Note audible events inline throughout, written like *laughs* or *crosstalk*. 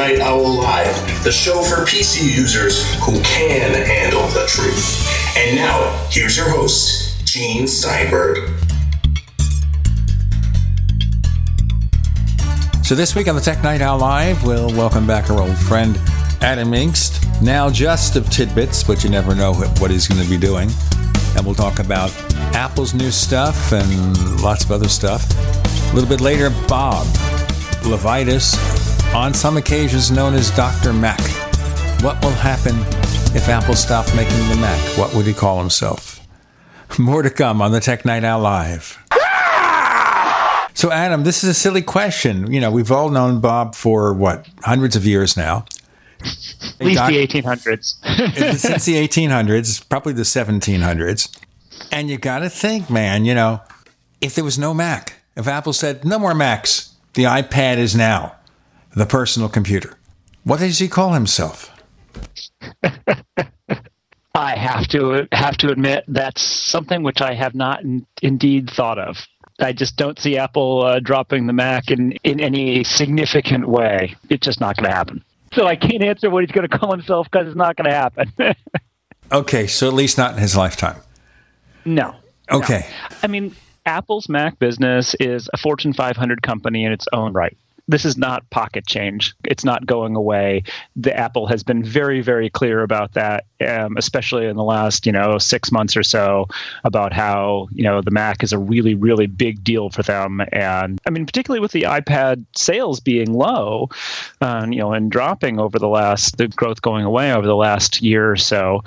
Night Owl Live, the show for PC users who can handle the truth. And now, here's your host, Gene Steinberg. So this week on the Tech Night Owl Live, we'll welcome back our old friend Adam Engst, now just of TidBITS, but you never know what he's going to be doing. And we'll talk about Apple's new stuff and lots of other stuff. A little bit later, Bob LeVitus, on some occasions known as Dr. Mac. What will happen if Apple stopped making the Mac? What would he call himself? *laughs* More to come on the Tech Night Owl Live. So, Adam, this is a silly question. You know, we've all known Bob for what, hundreds of years now. At least the 1800s. *laughs* Since the 1800s, probably the 1700s. And you got to think, man, you know, if there was no Mac, if Apple said, no more Macs, the iPad is now the personal computer, what does he call himself? *laughs* I have to have to admit that's something which I have not in, indeed thought of. I just don't see Apple uh, dropping the Mac in, in any significant way. It's just not going to happen. So I can't answer what he's going to call himself because it's not going to happen. *laughs* okay, so at least not in his lifetime. No. Okay. No. I mean, Apple's Mac business is a Fortune 500 company in its own right this is not pocket change. It's not going away. The Apple has been very, very clear about that, um, especially in the last, you know, six months or so, about how you know the Mac is a really, really big deal for them. And I mean, particularly with the iPad sales being low, uh, you know, and dropping over the last, the growth going away over the last year or so,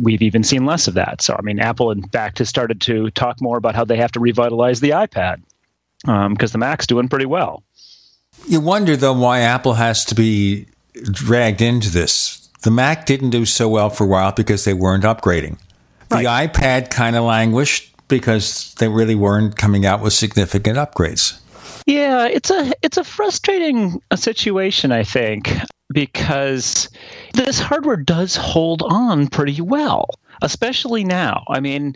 we've even seen less of that. So I mean, Apple in fact has started to talk more about how they have to revitalize the iPad because um, the Mac's doing pretty well. You wonder, though, why Apple has to be dragged into this. The Mac didn't do so well for a while because they weren't upgrading. The right. iPad kind of languished because they really weren't coming out with significant upgrades. Yeah, it's a it's a frustrating situation, I think, because this hardware does hold on pretty well especially now. I mean,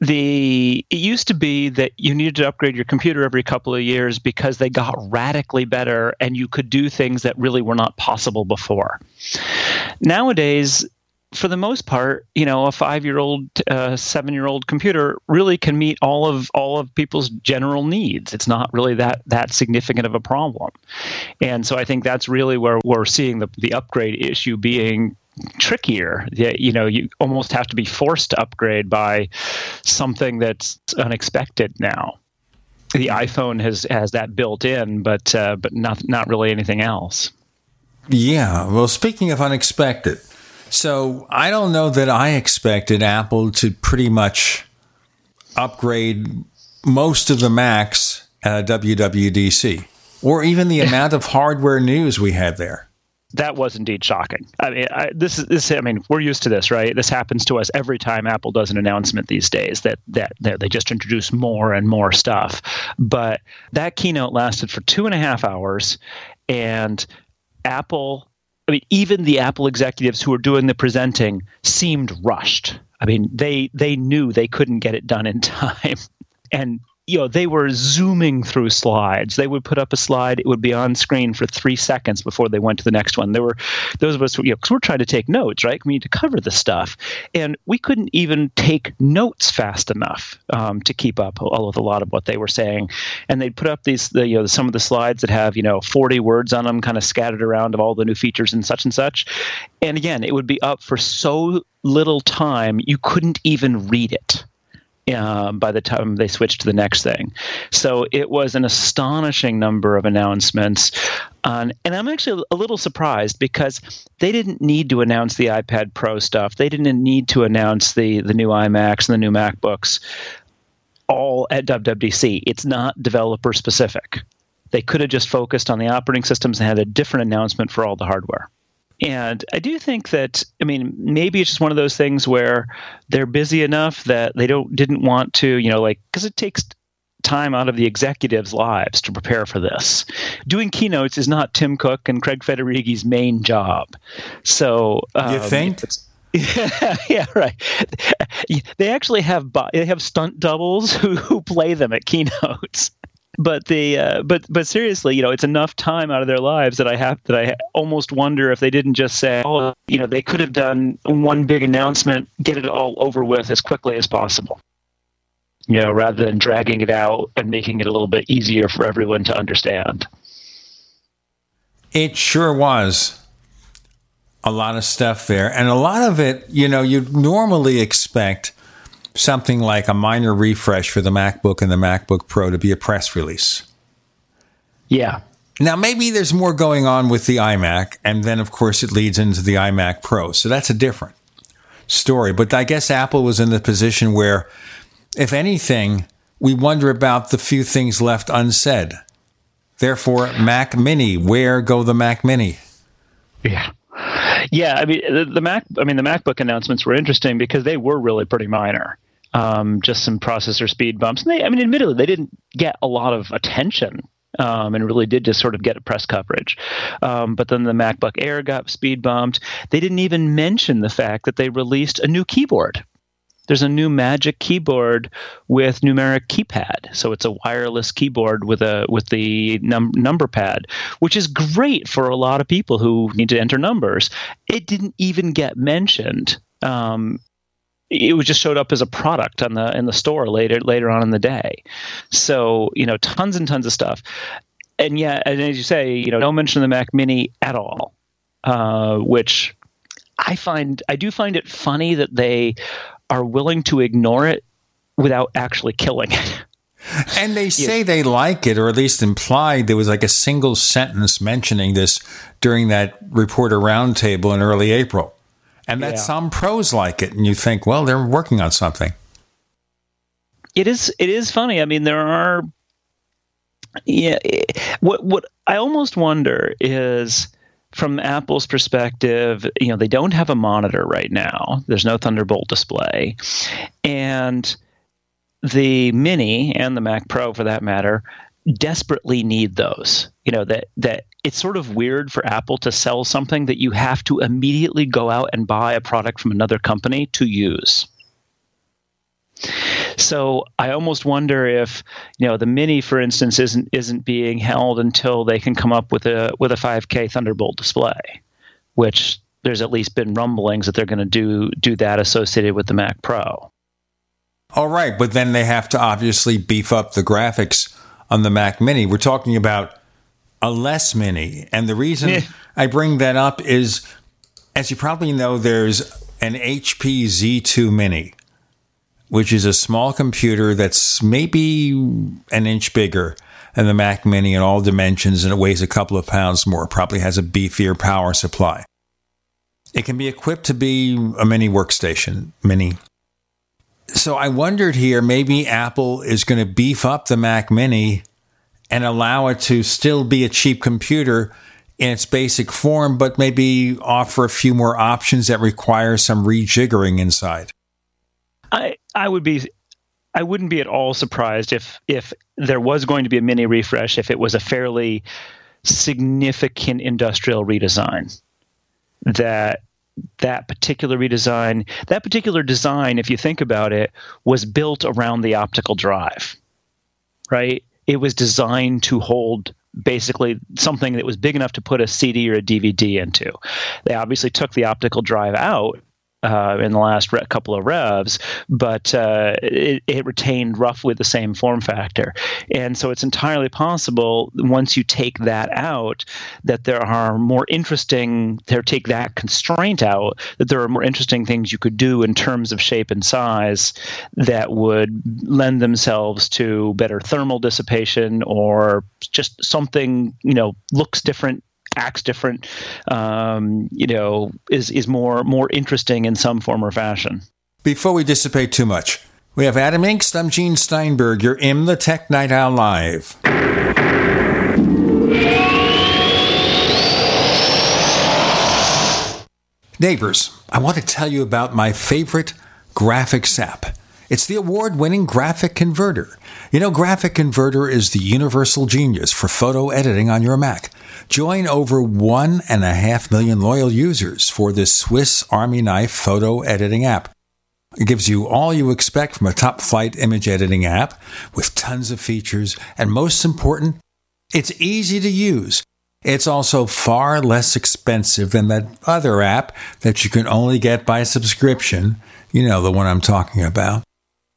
the it used to be that you needed to upgrade your computer every couple of years because they got radically better and you could do things that really were not possible before. Nowadays, for the most part, you know, a five-year-old, uh, seven-year-old computer really can meet all of all of people's general needs. It's not really that that significant of a problem, and so I think that's really where we're seeing the the upgrade issue being trickier. You know, you almost have to be forced to upgrade by something that's unexpected now. The iPhone has has that built in, but uh, but not not really anything else. Yeah. Well, speaking of unexpected, so I don't know that I expected Apple to pretty much upgrade most of the Macs at WWDC, or even the *laughs* amount of hardware news we had there that was indeed shocking. I mean, I, this is this. I mean, we're used to this, right? This happens to us every time Apple does an announcement these days. That that, that they just introduce more and more stuff. But that keynote lasted for two and a half hours, and Apple. I mean, even the Apple executives who were doing the presenting seemed rushed. I mean, they they knew they couldn't get it done in *laughs* time, and you know they were zooming through slides. They would put up a slide it would be on screen for three seconds before they went to the next one. There were those of us you know because we're trying to take notes right? We need to cover the stuff. And we couldn't even take notes fast enough um, to keep up all with a lot of what they were saying. And they'd put up these the, you know some of the slides that have you know 40 words on them kind of scattered around of all the new features and such and such. And again it would be up for so little time you couldn't even read it um, by the time they switched to the next thing. So it was an astonishing number of announcements. and I'm actually a little surprised because they didn't need to announce the iPad Pro stuff. They didn't need to announce the, the new iMacs and the new MacBooks all at WWDC. It's not developer specific. They could have just focused on the operating systems and had a different announcement for all the hardware. And I do think that I mean maybe it's just one of those things where they're busy enough that they don't didn't want to you know like because it takes time out of the executives' lives to prepare for this. Doing keynotes is not Tim Cook and Craig Federighi's main job. So um, you think? Yeah, *laughs* yeah, right. They actually have they have stunt doubles *laughs* who, who play them at keynotes but the uh, but but seriously, you know, it's enough time out of their lives that I have that I almost wonder if they didn't just say, oh, you know, they could have done one big announcement, get it all over with as quickly as possible. You know, rather than dragging it out and making it a little bit easier for everyone to understand. It sure was a lot of stuff there, and a lot of it, you know, you'd normally expect something like a minor refresh for the MacBook and the MacBook Pro to be a press release. Yeah. Now, maybe there's more going on with the iMac, and then, of course, it leads into the iMac Pro. So that's a different story. But I guess Apple was in the position where, if anything, we wonder about the few things left unsaid. Therefore, Mac Mini, where go the Mac Mini? Yeah. Yeah, I mean the, the Mac. I mean the MacBook announcements were interesting because they were really pretty minor um, just some processor speed bumps. And they, I mean, admittedly, they didn't get a lot of attention um, and really did just sort of get press coverage. Um, but then the MacBook Air got speed bumped. They didn't even mention the fact that they released a new keyboard. There's a new Magic keyboard with numeric keypad, so it's a wireless keyboard with a with the num- number pad, which is great for a lot of people who need to enter numbers. It didn't even get mentioned um, it was just showed up as a product on the in the store later later on in the day. So you know, tons and tons of stuff. And yeah, and as you say, you know, no mention of the Mac Mini at all, uh, which I find I do find it funny that they are willing to ignore it without actually killing it. *laughs* And they say yeah. they like it, or at least implied there was like a single sentence mentioning this during that reporter roundtable in early April and that yeah. some pros like it, and you think, well, they're working on something. It is. It is funny. I mean, there are. Yeah. What what I almost wonder is from Apple's perspective, you know, they don't have a monitor right now. There's no Thunderbolt display, and the Mini and the Mac Pro, for that matter, desperately need those. You know that that it's sort of weird for Apple to sell something that you have to immediately go out and buy a product from another company to use. So I almost wonder if you know the Mini, for instance, isn't isn't being held until they can come up with a with a 5K Thunderbolt display, which there's at least been rumblings that they're going to do do that associated with the Mac Pro. All right, but then they have to obviously beef up the graphics on the Mac Mini. We're talking about a less mini. And the reason yeah. I bring that up is, as you probably know, there's an HP Z2 Mini, which is a small computer that's maybe an inch bigger than the Mac Mini in all dimensions, and it weighs a couple of pounds more. Probably has a beefier power supply. It can be equipped to be a mini workstation, mini. So I wondered here, maybe Apple is going to beef up the Mac Mini and allow it to still be a cheap computer in its basic form, but maybe offer a few more options that require some rejiggering inside. I I would be I wouldn't be at all surprised if if there was going to be a mini refresh if it was a fairly significant industrial redesign that that particular redesign that particular design if you think about it was built around the optical drive right it was designed to hold basically something that was big enough to put a CD or a DVD into. They obviously took the optical drive out uh, in the last re- couple of revs, but uh, it, it, retained roughly the same form factor. And so it's entirely possible once you take that out that there are more interesting, there take that constraint out, that there are more interesting things you could do in terms of shape and size that would lend themselves to better thermal dissipation or just something, you know, looks different acts different, um, you know, is is more more interesting in some form or fashion. Before we dissipate too much, We have Adam Engst. I'm Gene Steinberg. You're in the Tech Night Owl Live. Neighbors, I want to tell you about my favorite graphics app. It's the award winning Graphic Converter. You know, Graphic Converter is the universal genius for photo editing on your Mac. Join over one and a half million loyal users for this Swiss Army knife photo editing app. It gives you all you expect from a top flight image editing app with tons of features, and most important, it's easy to use. It's also far less expensive than that other app that you can only get by subscription. You know, the one I'm talking about.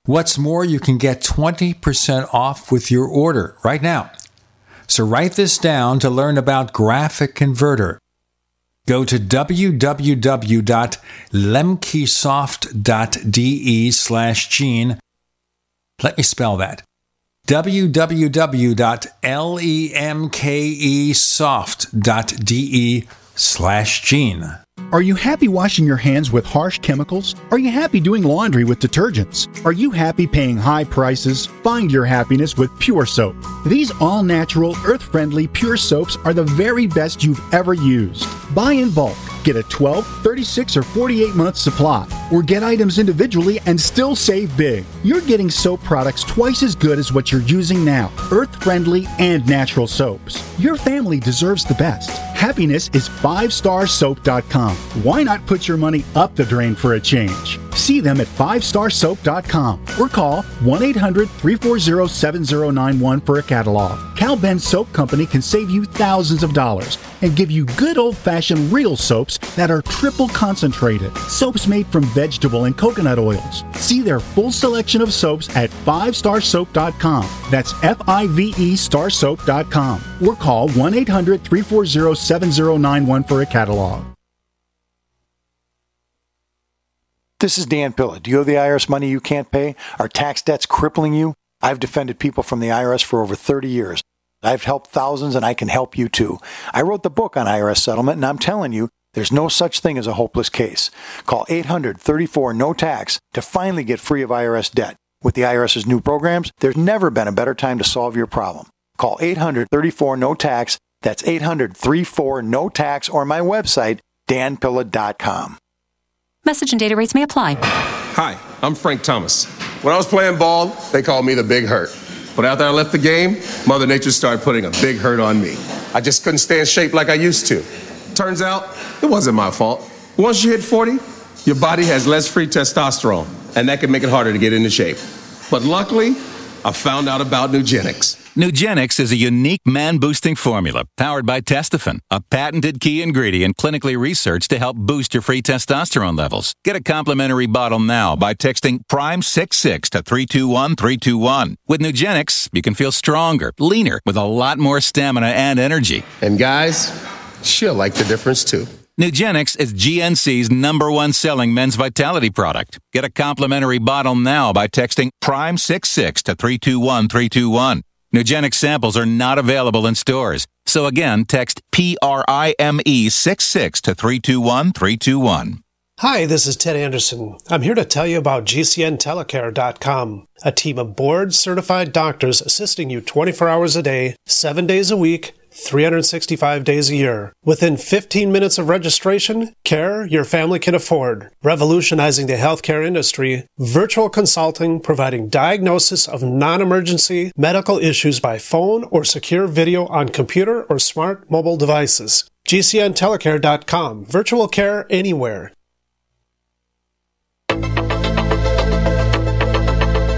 What's more, you can get 20% off with your order right now. So write this down to learn about Graphic Converter. Go to www.lemkesoft.de slash gene. Let me spell that www.lemkesoft.de slash gene. Are you happy washing your hands with harsh chemicals? Are you happy doing laundry with detergents? Are you happy paying high prices? Find your happiness with Pure Soap. These all natural, earth friendly Pure Soaps are the very best you've ever used. Buy in bulk. Get a 12, 36, or 48 month supply, or get items individually and still save big. You're getting soap products twice as good as what you're using now earth friendly and natural soaps. Your family deserves the best. Happiness is 5starsoap.com. Why not put your money up the drain for a change? See them at 5starsoap.com or call 1 800 340 7091 for a catalog. Cal Ben Soap Company can save you thousands of dollars and give you good old fashioned real soaps that are triple concentrated. Soaps made from vegetable and coconut oils. See their full selection of soaps at 5starsoap.com. That's F I V E starsoap.com or call 1 800 340 7091 for a catalog. This is Dan Pilla. Do you owe the IRS money you can't pay? Are tax debts crippling you? I've defended people from the IRS for over 30 years. I've helped thousands and I can help you too. I wrote the book on IRS settlement and I'm telling you, there's no such thing as a hopeless case. Call 834 no tax to finally get free of IRS debt. With the IRS's new programs, there's never been a better time to solve your problem. Call 834 no tax. That's 834 no tax or my website danpilla.com. Message and data rates may apply. Hi, I'm Frank Thomas. When I was playing ball, they called me the Big Hurt. But after I left the game, Mother Nature started putting a big hurt on me. I just couldn't stay in shape like I used to. Turns out, it wasn't my fault. Once you hit 40, your body has less free testosterone, and that can make it harder to get into shape. But luckily, I found out about Nugenix. Nugenix is a unique man boosting formula powered by Testofen, a patented key ingredient clinically researched to help boost your free testosterone levels. Get a complimentary bottle now by texting Prime66 to 321 321. With Nugenix, you can feel stronger, leaner, with a lot more stamina and energy. And guys, she'll like the difference too. Nugenix is GNC's number one selling men's vitality product. Get a complimentary bottle now by texting Prime66 to 321 321. Nugenix samples are not available in stores. So again, text P R I M E 66 to 321 321. Hi, this is Ted Anderson. I'm here to tell you about GCNTelecare.com, a team of board certified doctors assisting you 24 hours a day, 7 days a week, 365 days a year. Within 15 minutes of registration, care your family can afford. Revolutionizing the healthcare industry, virtual consulting providing diagnosis of non emergency medical issues by phone or secure video on computer or smart mobile devices. GCNTelecare.com. Virtual care anywhere.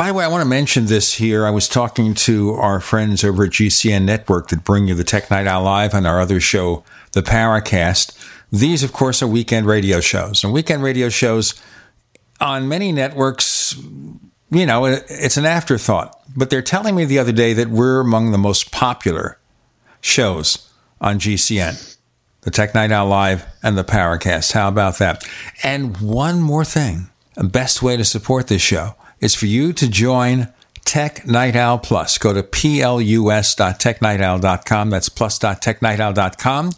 By the way, I want to mention this here. I was talking to our friends over at GCN Network that bring you the Tech Night Owl Live and our other show, the Paracast. These, of course, are weekend radio shows. And weekend radio shows on many networks you know, it's an afterthought. But they're telling me the other day that we're among the most popular shows on GCN the Tech Night Owl Live and the Paracast. How about that? And one more thing the best way to support this show is for you to join Tech Night Owl Plus. Go to plus.technightowl.com. That's plus.technightowl.com.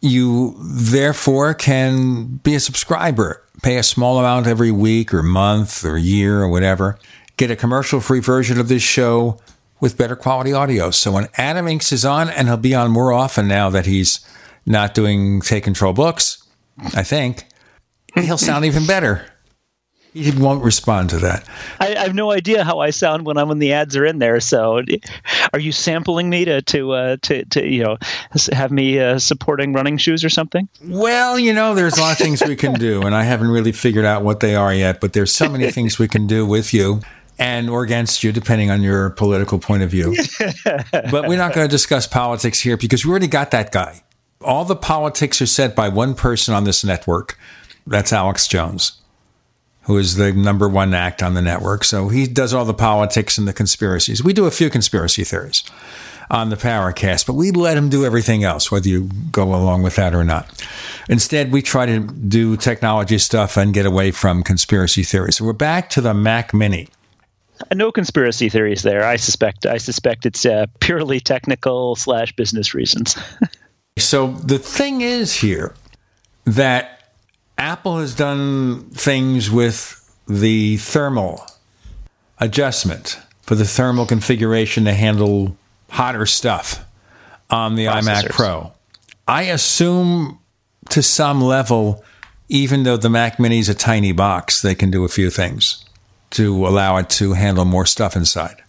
You therefore can be a subscriber, pay a small amount every week or month or year or whatever. Get a commercial free version of this show with better quality audio. So when Adam Engst is on, and he'll be on more often now that he's not doing Take Control books, I think, he'll sound even better. He won't respond to that. I, I, have no idea how I sound when I'm when the ads are in there. So, are you sampling me to to uh, to, to you know have me uh, supporting running shoes or something? Well, you know, there's a lot of things we can do, and I haven't really figured out what they are yet. But there's so many things we can do with you and or against you, depending on your political point of view. *laughs* but we're not going to discuss politics here because we already got that guy. All the politics are set by one person on this network. That's Alex Jones who is the number one act on the network. So he does all the politics and the conspiracies. We do a few conspiracy theories on the Paracast, but we let him do everything else, whether you go along with that or not. Instead, we try to do technology stuff and get away from conspiracy theories. So we're back to the Mac Mini. No conspiracy theories there. I suspect. I suspect it's uh, purely technical slash business reasons. *laughs* so the thing is here that Apple has done things with the thermal adjustment for the thermal configuration to handle hotter stuff on the iMac Pro. I assume to some level, even though the Mac Mini is a tiny box, they can do a few things to allow it to handle more stuff inside.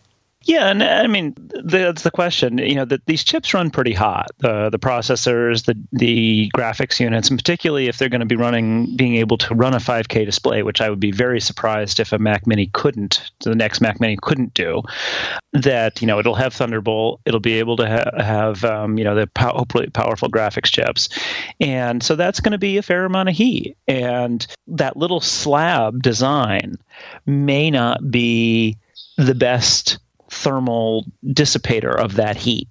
Yeah, and I mean that's the question. You know, that these chips run pretty hot. The the processors, the the graphics units, and particularly if they're going to be running, being able to run a 5K display, which I would be very surprised if a Mac Mini couldn't. The next Mac Mini couldn't do. That you know, it'll have Thunderbolt. It'll be able to ha- have um, you know the hopefully powerful graphics chips, and so that's going to be a fair amount of heat. And that little slab design may not be the best thermal dissipator of that heat.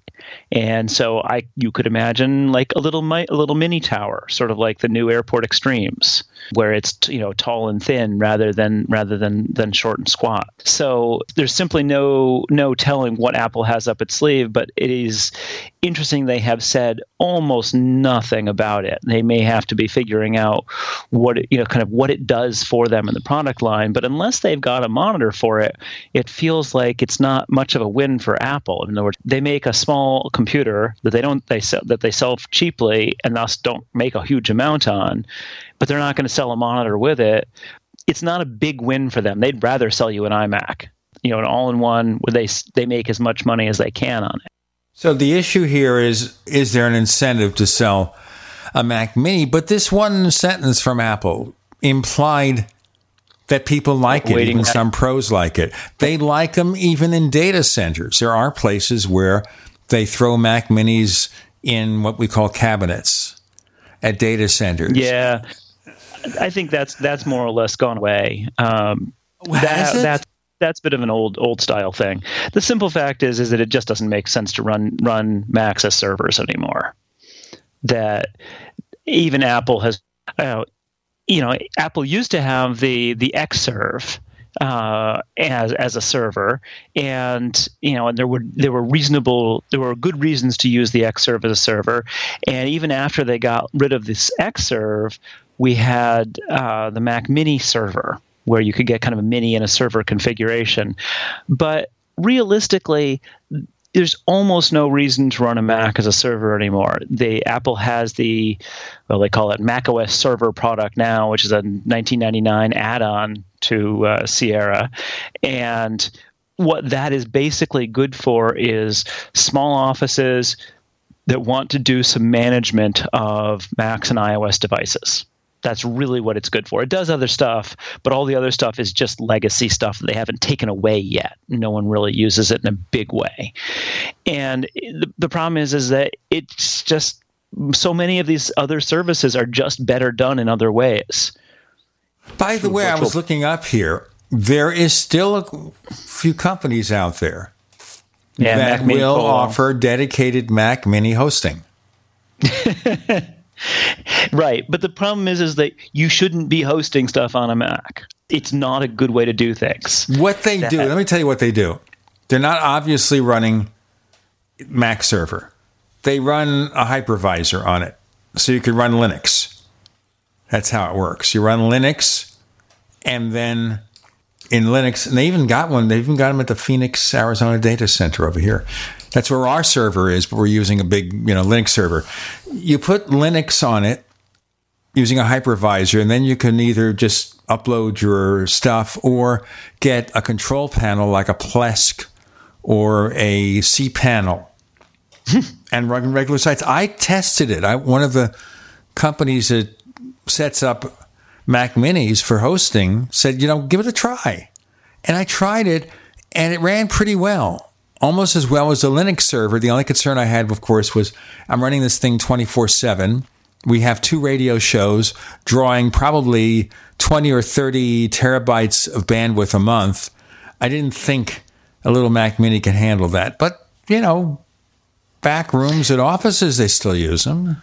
And so I you could imagine like a little a little mini tower, sort of like the new Airport Extremes, where it's you know tall and thin rather than rather than than short and squat. So there's simply no no telling what Apple has up its sleeve, but it is interesting they have said almost nothing about it. They may have to be figuring out what it, you know kind of what it does for them in the product line, but unless they've got a monitor for it, it feels like it's not much of a win for Apple. In other words, they make a small computer that they don't they sell that they sell cheaply and thus don't make a huge amount on, but they're not going to sell a monitor with it. It's not a big win for them. They'd rather sell you an iMac, you know, an all-in-one where they they make as much money as they can on it. So the issue here is is there an incentive to sell a Mac Mini? But this one sentence from Apple implied that people like it, even some pros like it. They like them even in data centers. There are places where they throw Mac Minis in what we call cabinets at data centers. Yeah, I think that's that's more or less gone away. Um, that, that's that's a bit of an old old style thing. The simple fact is is that it just doesn't make sense to run run Macs as servers anymore. That even Apple has, uh, you know, Apple used to have the the Xserve uh, as as a server, and you know, and there were there were reasonable there were good reasons to use the Xserve as a server, and even after they got rid of this Xserve, we had uh, the Mac Mini server where you could get kind of a mini and a server configuration, but realistically there's almost no reason to run a Mac as a server anymore. The Apple has the well, they call it Mac OS Server product now, which is a 1999 add-on to uh, Sierra, and what that is basically good for is small offices that want to do some management of Macs and iOS devices that's really what it's good for. It does other stuff, but all the other stuff is just legacy stuff that they haven't taken away yet. No one really uses it in a big way. And the, the problem is is that it's just so many of these other services are just better done in other ways. By the way, I was looking up here there is still a few companies out there Yeah, that Mac will offer dedicated Mac Mini hosting. *laughs* Right, but the problem is, is that you shouldn't be hosting stuff on a Mac. It's not a good way to do things. What they That- do, let me tell you what they do. They're not obviously running Mac server. They run a hypervisor on it. So you can run Linux. That's how it works. You run Linux and then in Linux, and they even got one, they even got them at the Phoenix, Arizona data center over here. That's where our server is, but we're using a big, you know, Linux server. You put Linux on it using a hypervisor, and then you can either just upload your stuff or get a control panel like a Plesk or a cPanel *laughs* and run regular sites. I tested it. I one of the companies that sets up Mac Minis for hosting said, you know, give it a try. And I tried it and it ran pretty well. Almost as well as the Linux server. The only concern I had, of course, was I'm running this thing 24 7. We have two radio shows drawing probably 20 or 30 terabytes of bandwidth a month. I didn't think a little Mac Mini could handle that. But, you know, back rooms at offices, they still use them.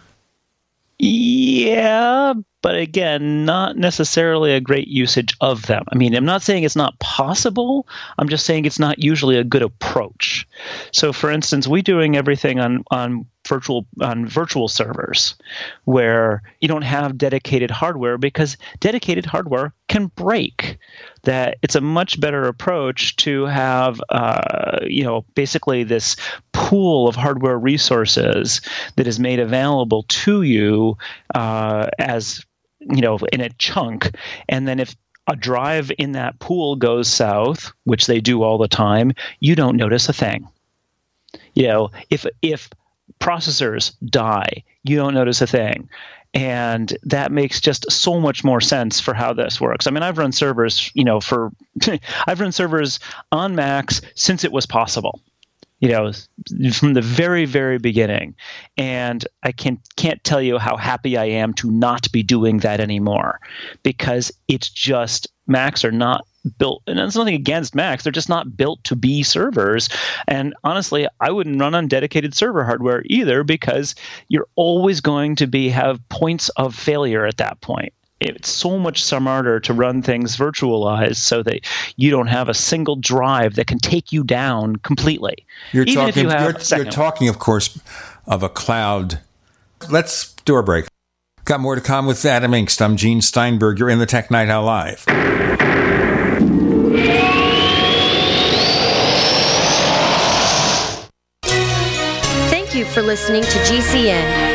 Yeah, but again, not necessarily a great usage of them. I mean, I'm not saying it's not possible. I'm just saying it's not usually a good approach. So, for instance, we're doing everything on on virtual on virtual servers, where you don't have dedicated hardware because dedicated hardware can break. That it's a much better approach to have, uh, you know, basically this pool of hardware resources that is made available to you uh, as you know in a chunk. And then if a drive in that pool goes south which they do all the time you don't notice a thing. You know if if processors die you don't notice a thing. And that makes just so much more sense for how this works. I mean, I've run servers, you know, for *laughs* I've run servers on Macs since it was possible you know from the very very beginning. And i can can't tell you how happy i am to not be doing that anymore because it's just macs are not built and there's nothing against macs they're just not built to be servers. And honestly i wouldn't run on dedicated server hardware either because you're always going to be have points of failure at that point it's so much smarter to run things virtualized so that you don't have a single drive that can take you down completely. You're Even talking. if you have you're, you're talking, of course, of a cloud. Let's do a break. Got more to come with Adam Engst. I'm Gene Steinberg. You're in the Tech Night Owl Live. Thank you for listening to GCN.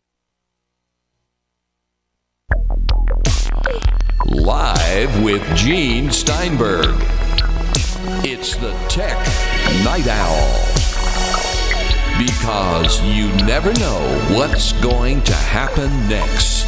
Live with Gene Steinberg. It's the Tech Night Owl. Because you never know what's going to happen next.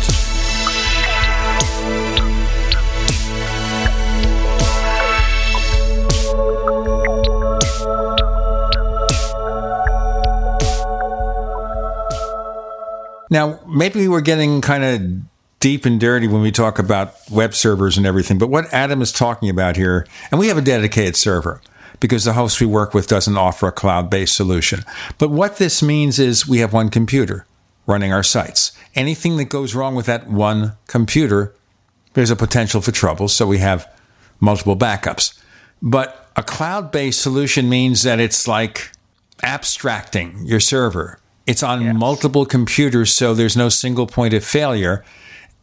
Now, maybe we're getting kind of deep and dirty when we talk about web servers and everything, but what Adam is talking about here, and we have a dedicated server because the host we work with doesn't offer a cloud based solution. But what this means is we have one computer running our sites. Anything that goes wrong with that one computer, there's a potential for trouble, so we have multiple backups. But a cloud based solution means that it's like abstracting your server. It's on yes. multiple computers, so there's no single point of failure.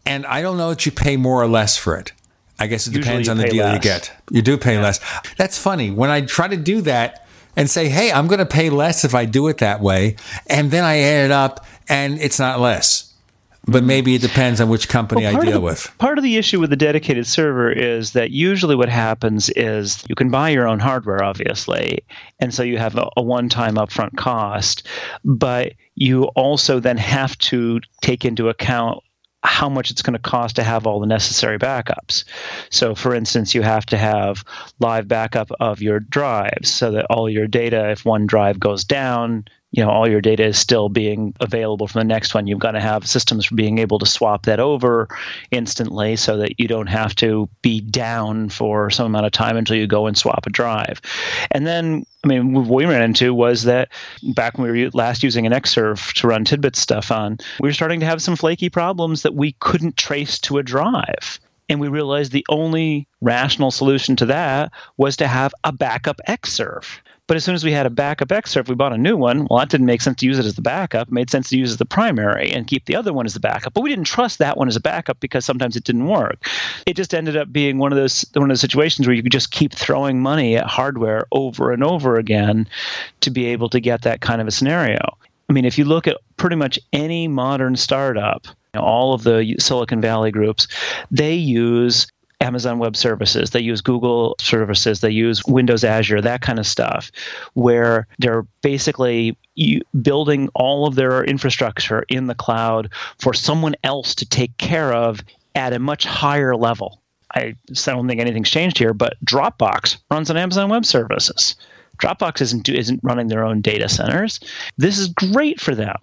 And I don't know that you pay more or less for it. I guess it depends on the deal less. you get. You do pay yeah. less. That's funny. When I try to do that and say, hey, I'm going to pay less if I do it that way, and then I add it up and it's not less but mm-hmm. maybe it depends on which company well, I deal the, with. Part of the issue with the dedicated server is that usually what happens is you can buy your own hardware, obviously, and so you have a, a one time upfront cost, but you also then have to take into account how much it's going to cost to have all the necessary backups. So, for instance, you have to have live backup of your drives so that all your data, if one drive goes down, you know all your data is still being available from the next one. You've got to have systems for being able to swap that over instantly so that you don't have to be down for some amount of time until you go and swap a drive. And then i mean what we ran into was that back when we were last using an xserve to run tidbit stuff on we were starting to have some flaky problems that we couldn't trace to a drive. And we realized the only rational solution to that was to have a backup xserve but as soon as we had a backup Xserve, we bought a new one. Well, that didn't make sense to use it as the backup. It made sense to use it as the primary and keep the other one as the backup. But we didn't trust that one as a backup because sometimes it didn't work. It just ended up being one of those one of those situations where you could just keep throwing money at hardware over and over again to be able to get that kind of a scenario. I mean, if you look at pretty much any modern startup, all of the Silicon Valley groups, they use Amazon Web Services, they use Google services, they use Windows Azure, that kind of stuff, where they're basically building all of their infrastructure in the cloud for someone else to take care of at a much higher level. I don't think anything's changed here, but Dropbox runs on Amazon Web Services. Dropbox isn't isn't running their own data centers. This is great for them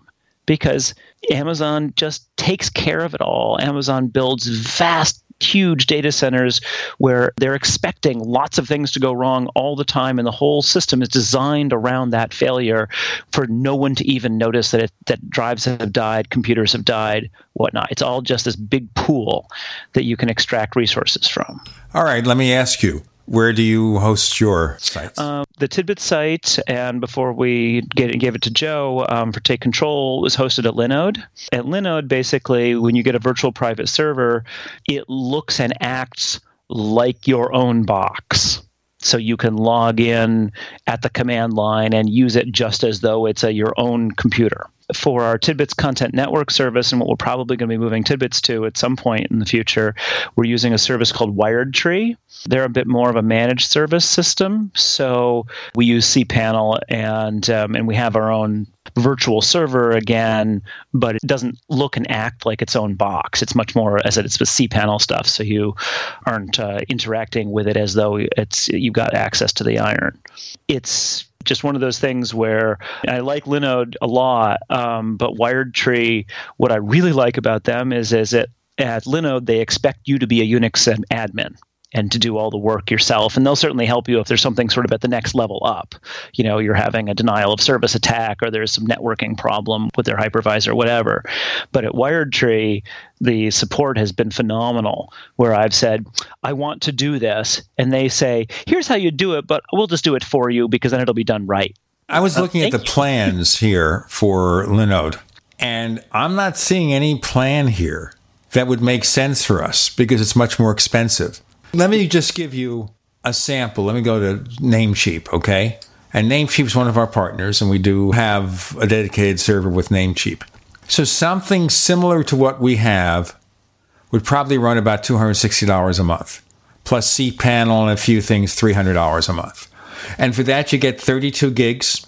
because Amazon just takes care of it all. Amazon builds vast huge data centers where they're expecting lots of things to go wrong all the time and the whole system is designed around that failure for no one to even notice that it, that drives have died computers have died whatnot. It's all just this big pool that you can extract resources from. All right let me ask you where do you host your sites? Um, the Tidbit site, and before we gave it to Joe um, for Take Control, was hosted at Linode. At Linode, basically, when you get a virtual private server, it looks and acts like your own box. So you can log in at the command line and use it just as though it's a, your own computer for our TidBITS Content Network service and what we're probably going to be moving TidBITS to at some point in the future, we're using a service called WiredTree. They're a bit more of a managed service system, so we use cPanel and um, and we have our own virtual server again, but it doesn't look and act like its own box. It's much more as it's with cPanel stuff, so you aren't uh, interacting with it as though it's you've got access to the iron. It's just one of those things where I like Linode a lot, um, but WiredTree, what I really like about them is is that at Linode they expect you to be a Unix admin and to do all the work yourself. And they'll certainly help you if there's something sort of at the next level up. You know, you're having a denial of service attack or there's some networking problem with their hypervisor, whatever. But at WiredTree, the support has been phenomenal where I've said, I want to do this. And they say, here's how you do it, but we'll just do it for you because then it'll be done right. I was uh, looking uh, at the you. plans here for Linode, and I'm not seeing any plan here that would make sense for us because it's much more expensive. Let me just give you a sample. Let me go to Namecheap, okay? And Namecheap is one of our partners, and we do have a dedicated server with Namecheap. So something similar to what we have would probably run about $260 a month, plus cPanel and a few things, $300 a month. And for that, you get 32 gigs,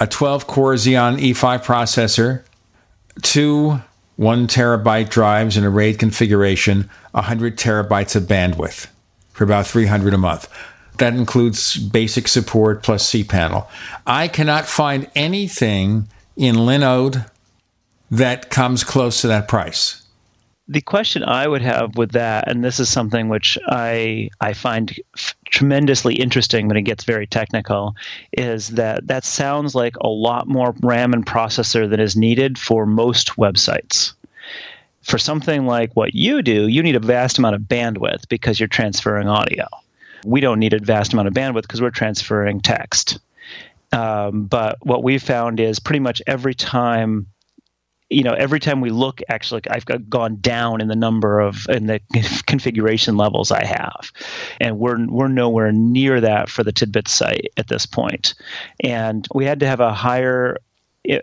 a 12 core Xeon E5 processor, two one terabyte drives in a RAID configuration, 100 terabytes of bandwidth for about 300 a month. That includes basic support plus cPanel. I cannot find anything in Linode that comes close to that price. The question I would have with that, and this is something which I I find f- tremendously interesting when it gets very technical, is that that sounds like a lot more RAM and processor than is needed for most websites for something like what you do, you need a vast amount of bandwidth because you're transferring audio. We don't need a vast amount of bandwidth because we're transferring text. Um, but what we found is pretty much every time you know every time we look actually i've gone down in the number of in the *laughs* configuration levels i have. And we're we're nowhere near that for the tidbit site at this point. And we had to have a higher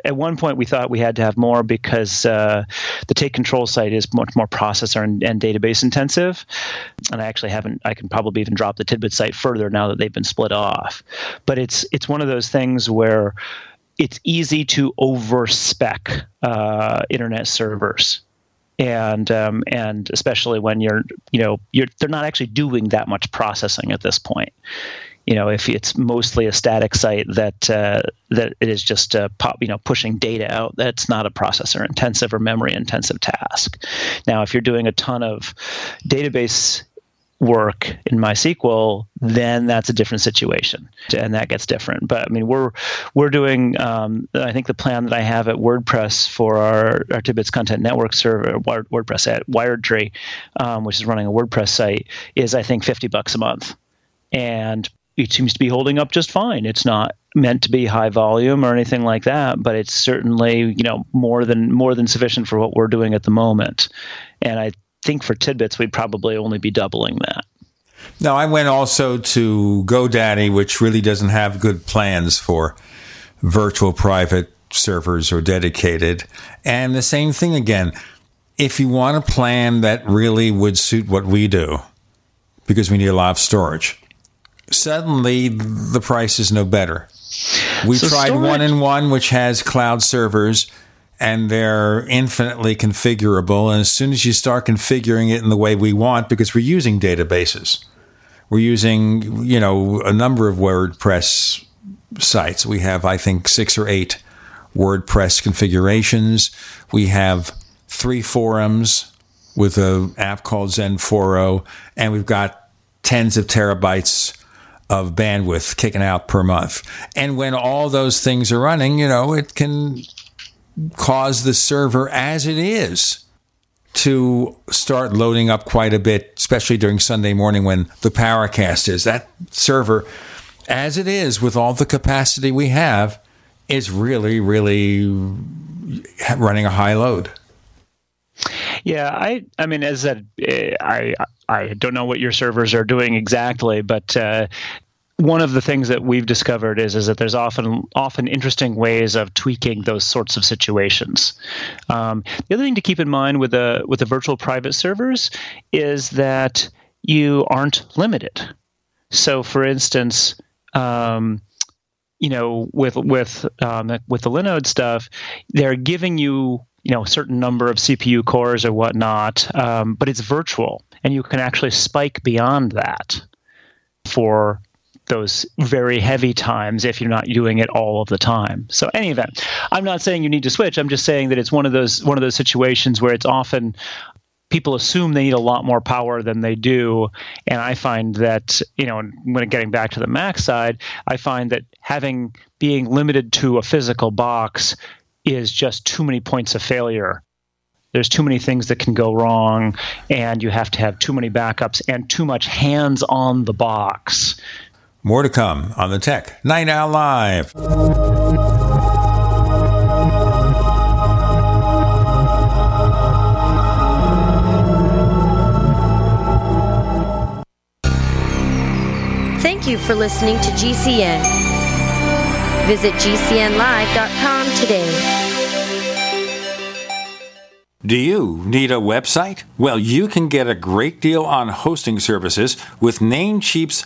at one point we thought we had to have more because uh, the take control site is much more processor and, and, database intensive. And i actually haven't i can probably even drop the tidbit site further now that they've been split off. But it's it's one of those things where it's easy to overspec uh, internet servers and um, and especially when you're you know you're they're not actually doing that much processing at this point you know, if it's mostly a static site that uh, that it is just uh, pop, you know, pushing data out, that's not a processor intensive or memory intensive task. Now, if you're doing a ton of database work in MySQL, then that's a different situation, and that gets different. But I mean, we're we're doing. Um, I think the plan that I have at WordPress for our, our TidBITS Content Network server, WordPress at WiredTree, um, which is running a WordPress site, is I think fifty bucks a month, and it seems to be holding up just fine. It's not meant to be high volume or anything like that, but it's certainly you know more than more than sufficient for what we're doing at the moment. And I think for TidBITS, we'd probably only be doubling that. Now, I went also to GoDaddy, which really doesn't have good plans for virtual private servers or dedicated. And the same thing again. if you want a plan that really would suit what we do, because we need a lot of storage, suddenly the price is no better. We So tried storage- 1&1, which has cloud servers, and they're infinitely configurable. And as soon as you start configuring it in the way we want, because we're using databases, we're using you know a number of WordPress sites. We have, I think, six or eight WordPress configurations. We have three forums with an app called XenForo, and we've got tens of terabytes of bandwidth kicking out per month. And when all those things are running, you know, it can cause the server as it is to start loading up quite a bit, especially during Sunday morning when the Paracast is. That server, as it is with all the capacity we have, is really, really running a high load. Yeah, I I mean, as I I don't know what your servers are doing exactly, but uh, one of the things that we've discovered is is that there's often often interesting ways of tweaking those sorts of situations. Um, the other thing to keep in mind with the with the virtual private servers is that you aren't limited. So, for instance. Um, you know, with with um, with the Linode stuff, they're giving you you know a certain number of CPU cores or whatnot, um, but it's virtual, and you can actually spike beyond that for those very heavy times if you're not doing it all of the time. So, any event, I'm not saying you need to switch. I'm just saying that it's one of those one of those situations where it's often people assume they need a lot more power than they do and i find that you know when getting back to the mac side i find that having being limited to a physical box is just too many points of failure there's too many things that can go wrong and you have to have too many backups and too much hands on the box More to come on the Tech Night Owl Live. Thank you for listening to GCN. Visit GCNlive.com today. Do you need a website? Well, you can get a great deal on hosting services with Namecheap's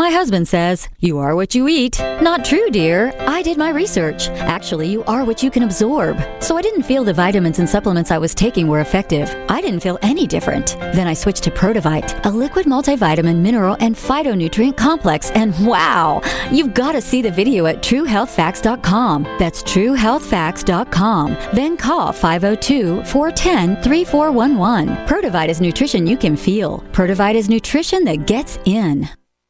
My husband says, You are what you eat. Not true, dear. I did my research. Actually, you are what you can absorb. So I didn't feel the vitamins and supplements I was taking were effective. I didn't feel any different. Then I switched to Protovite, a liquid multivitamin, mineral, and phytonutrient complex. And wow, you've got to see the video at truehealthfacts.com. That's truehealthfacts.com. Then call 502 410 3411. Protovite is nutrition you can feel. Protovite is nutrition that gets in.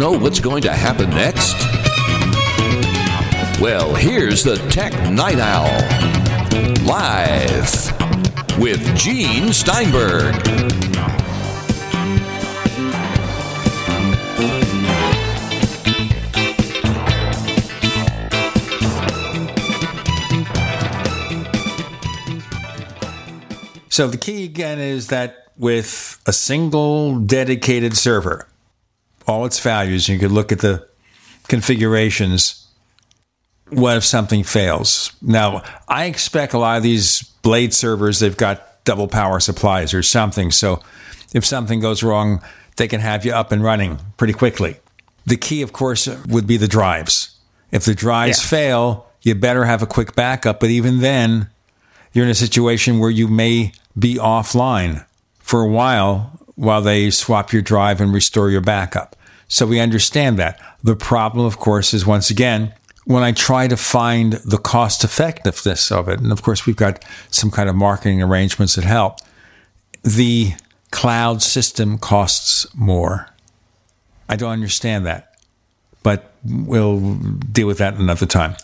Know what's going to happen next? Well, here's the Tech Night Owl. Live with Gene Steinberg. So the key again is that with a single dedicated server, all its values. You could look at the configurations. What if something fails? Now, I expect a lot of these blade servers, they've got double power supplies or something. So if something goes wrong, they can have you up and running pretty quickly. The key, of course, would be the drives. If the drives yeah. fail, you better have a quick backup. But even then, you're in a situation where you may be offline for a while while they swap your drive and restore your backup. So we understand that. The problem, of course, is once again, when I try to find the cost effectiveness of it, and of course, we've got some kind of marketing arrangements that help, the cloud system costs more. I don't understand that, but we'll deal with that another time.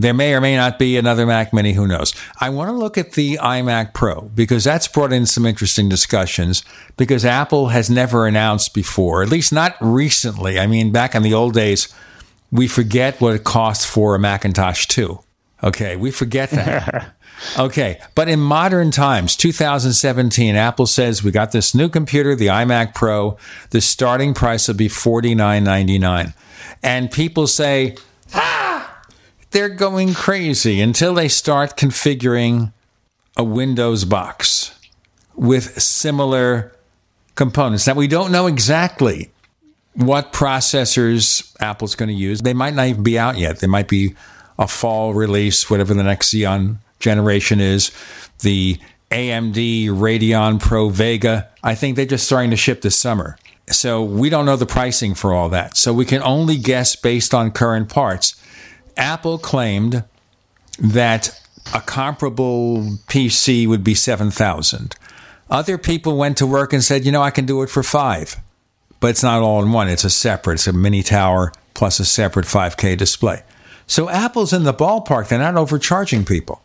There may or may not be another Mac Mini, who knows? I want to look at the iMac Pro because that's brought in some interesting discussions because Apple has never announced before, at least not recently. I mean, back in the old days, we forget what it cost for a Macintosh 2. Okay, we forget that. *laughs* okay, but in modern times, 2017, Apple says we got this new computer, the iMac Pro. The starting price will be $49.99. And people say, ah, they're going crazy until they start configuring a Windows box with similar components. Now, we don't know exactly what processors Apple's going to use. They might not even be out yet. They might be a fall release, whatever the next Xeon generation is. The AMD Radeon Pro Vega, I think they're just starting to ship this summer. So we don't know the pricing for all that. So we can only guess based on current parts. Apple claimed that a comparable PC would be 7,000. Other people went to work and said, you know, I can do it for five. But it's not all in one. It's a separate, it's a mini tower plus a separate 5K display. So Apple's in the ballpark. They're not overcharging people.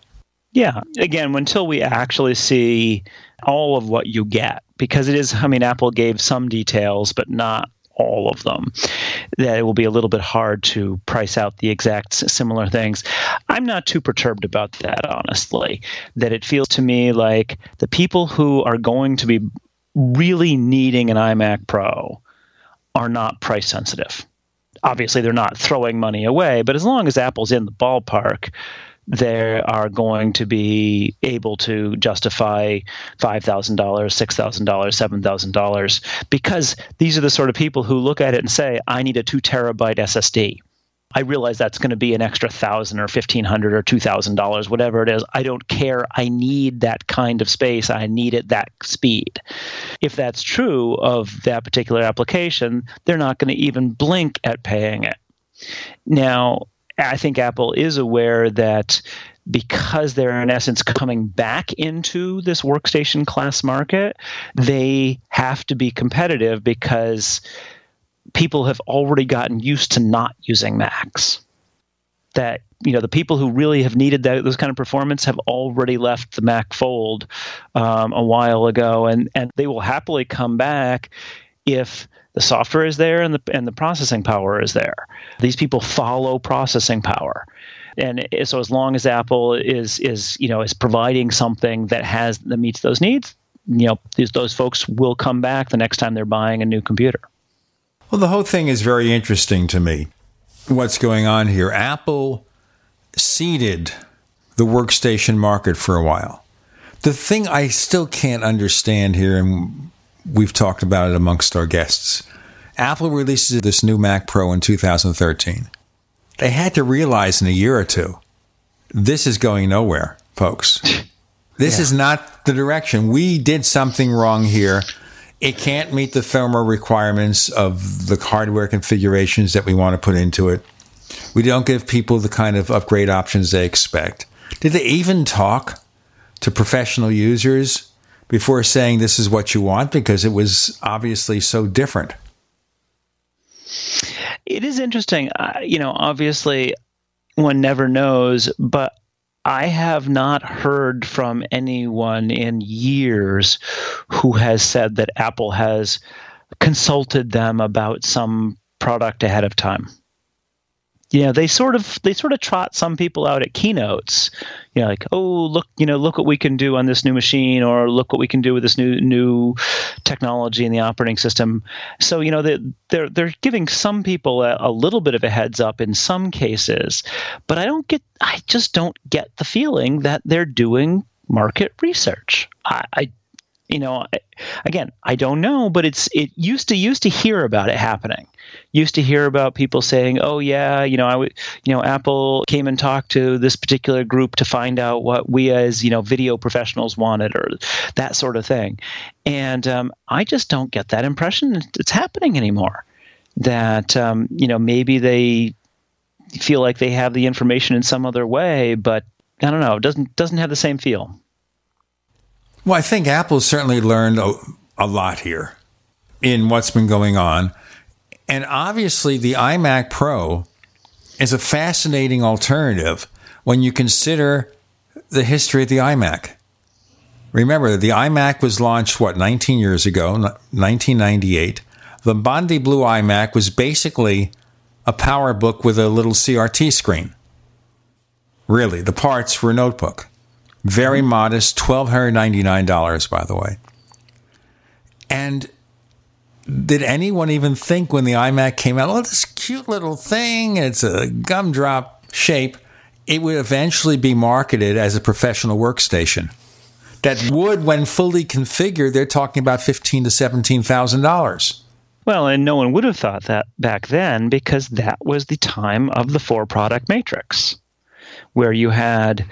Yeah. Again, until we actually see all of what you get, because it is, I mean, Apple gave some details, but not all of them, that it will be a little bit hard to price out the exact similar things. I'm not too perturbed about that, honestly. That it feels to me like the people who are going to be really needing an iMac Pro are not price sensitive. obviously they're not throwing money away, but as long as Apple's in the ballpark, they are going to be able to justify $5,000, $6,000, $7,000 because these are the sort of people who look at it and say, I need a two terabyte SSD. I realize that's going to be an extra thousand or fifteen hundred or two thousand dollars, whatever it is. I don't care. I need that kind of space. I need it that speed. If that's true of that particular application, they're not going to even blink at paying it. Now, I think Apple is aware that because they're in essence coming back into this workstation class market, they have to be competitive because people have already gotten used to not using Macs. That you know the people who really have needed that, those kind of performance have already left the Mac fold um, a while ago, and and they will happily come back if the software is there and the and the processing power is there. These people follow processing power. And so as long as Apple is is you know is providing something that has that meets those needs, you know these, those folks will come back the next time they're buying a new computer. Well, the whole thing is very interesting to me. What's going on here? Apple ceded the workstation market for a while. The thing I still can't understand here, and we've talked about it amongst our guests, Apple releases this new Mac Pro in 2013. They had to realize in a year or two, this is going nowhere, folks. *laughs* This yeah. is not the direction. We did something wrong here it can't meet the firmware requirements of the hardware configurations that we want to put into it. We don't give people the kind of upgrade options they expect. Did they even talk to professional users before saying this is what you want? Because it was obviously so different. It is interesting. Uh, you know, obviously, one never knows, but I have not heard from anyone in years who has said that Apple has consulted them about some product ahead of time you know they sort of they sort of trot some people out at keynotes. You know like oh look you know look what we can do on this new machine or look what we can do with this new new technology in the operating system. So you know they, they're they're giving some people a, a little bit of a heads up in some cases but i don't get i just don't get the feeling that they're doing market research. I, I you know again i don't know but it's it used to used to hear about it happening. Used to hear about people saying oh yeah you know i would you know apple came and talked to this particular group to find out what we as you know video professionals wanted or that sort of thing. And um, i just don't get that impression it's happening anymore that um, you know maybe they feel like they have the information in some other way but i don't know it doesn't doesn't have the same feel well, I think Apple's certainly learned a, a lot here in what's been going on. And obviously, the iMac Pro is a fascinating alternative when you consider the history of the iMac. Remember, the iMac was launched, what, 19 years ago, 1998. The Bondi Blue iMac was basically a PowerBook with a little CRT screen. Really, the parts were a notebook. Very modest, $1,299, by the way. And did anyone even think when the iMac came out, oh, this cute little thing, it's a gumdrop shape, it would eventually be marketed as a professional workstation? That would, when fully configured, they're talking about fifteen to seventeen thousand dollars. Well, and no one would have thought that back then because that was the time of the four product matrix, where you had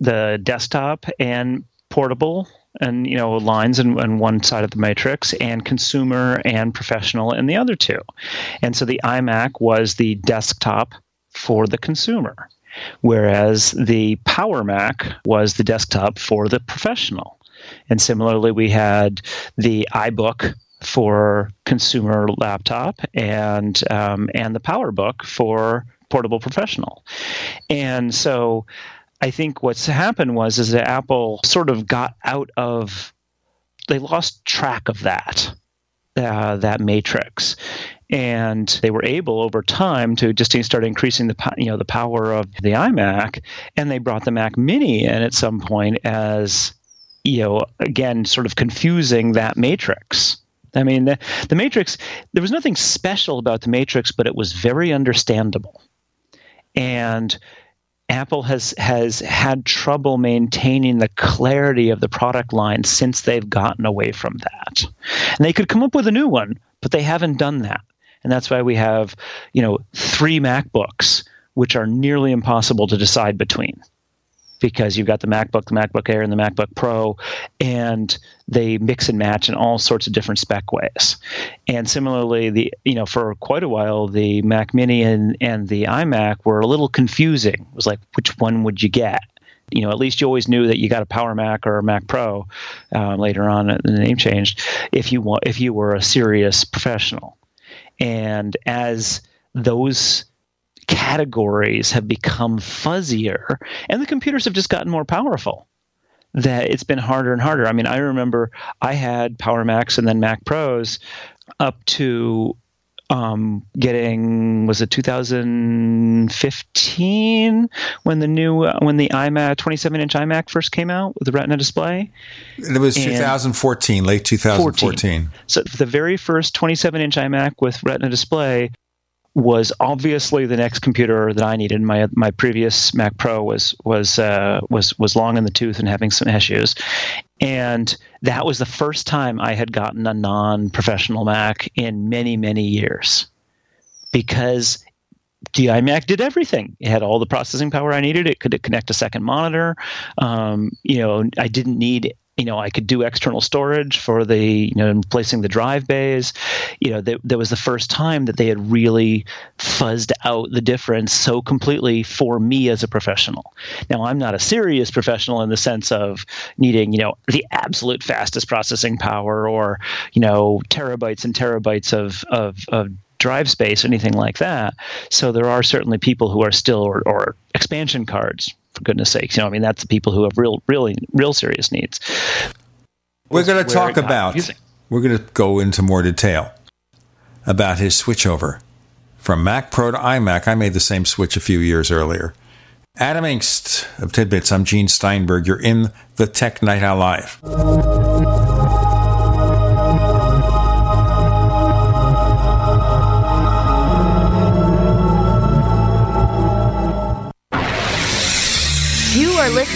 the desktop and portable and you know lines in, in one side of the matrix and consumer and professional in the other two. And so the imac was the desktop for the consumer whereas the power mac was the desktop for the professional. And similarly we had the ibook for consumer laptop and um, and the powerbook for portable professional. And so I think what's happened was is that Apple sort of got out of they lost track of that uh, that matrix. And they were able over time to just start increasing the you know the power of the iMac. And they brought the Mac Mini in at some point as you know again sort of confusing that matrix. I mean, the, the Matrix, there was nothing special about the Matrix, but it was very understandable. And Apple has has had trouble maintaining the clarity of the product line since they've gotten away from that. And they could come up with a new one, but they haven't done that. And that's why we have, you know, three MacBooks which are nearly impossible to decide between because you've got the MacBook, the MacBook Air, and the MacBook Pro, and they mix and match in all sorts of different spec ways. And similarly, the you know for quite a while, the Mac Mini and and the iMac were a little confusing. It was like which one would you get? You know, at least you always knew that you got a Power Mac or a Mac Pro. Um, later on, the name changed. If you want, if you were a serious professional, and as those categories have become fuzzier and the computers have just gotten more powerful that it's been harder and harder. I mean, I remember I had Power Macs and then Mac Pros up to um, getting was it 2015 when the new uh, when the iMac 27 inch iMac first came out with the Retina display. It was 2014, late 2014. 14. So the very first 27 inch iMac with Retina display was obviously the next computer that I needed. My my previous Mac Pro was was uh, was was long in the tooth and having some issues, and that was the first time I had gotten a non-professional Mac in many many years, because the iMac did everything. It had all the processing power I needed. It could connect a second monitor. Um, you know, I didn't need you know, I could do external storage for the, you know, placing the drive bays. You know, that, there was the first time that they had really fuzzed out the difference so completely for me as a professional. Now, I'm not a serious professional in the sense of needing, you know, the absolute fastest processing power or, you know, terabytes and terabytes of, of, of drive space, or anything like that. So there are certainly people who are still, or, or expansion cards, for goodness sakes. You know, I mean, that's the people who have real, really, real serious needs. We're going to talk about, we're going to go into more detail about his switchover from Mac Pro to iMac. I made the same switch a few years earlier. Adam Engst of TidBITS. I'm Gene Steinberg. You're in the Tech Night Owl Live.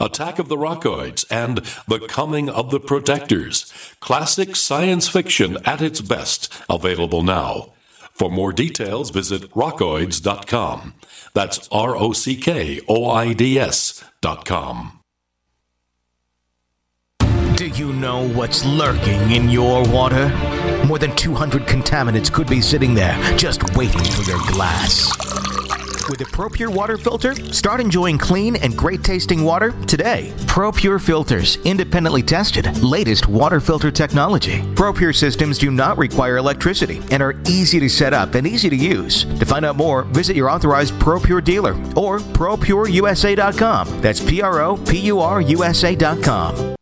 Attack of the Rockoids, and The Coming of the Protectors. Classic science fiction at its best, available now. For more details, visit rockoids.com. That's R O C K O I D S.com. Do you know what's lurking in your water? More than 200 contaminants could be sitting there just waiting for your glass. With a ProPure water filter, start enjoying clean and great tasting water today. ProPure filters, independently tested, latest water filter technology. ProPure systems do not require electricity and are easy to set up and easy to use. To find out more, visit your authorized ProPure dealer or ProPureUSA.com. That's P R O P U R USA.com.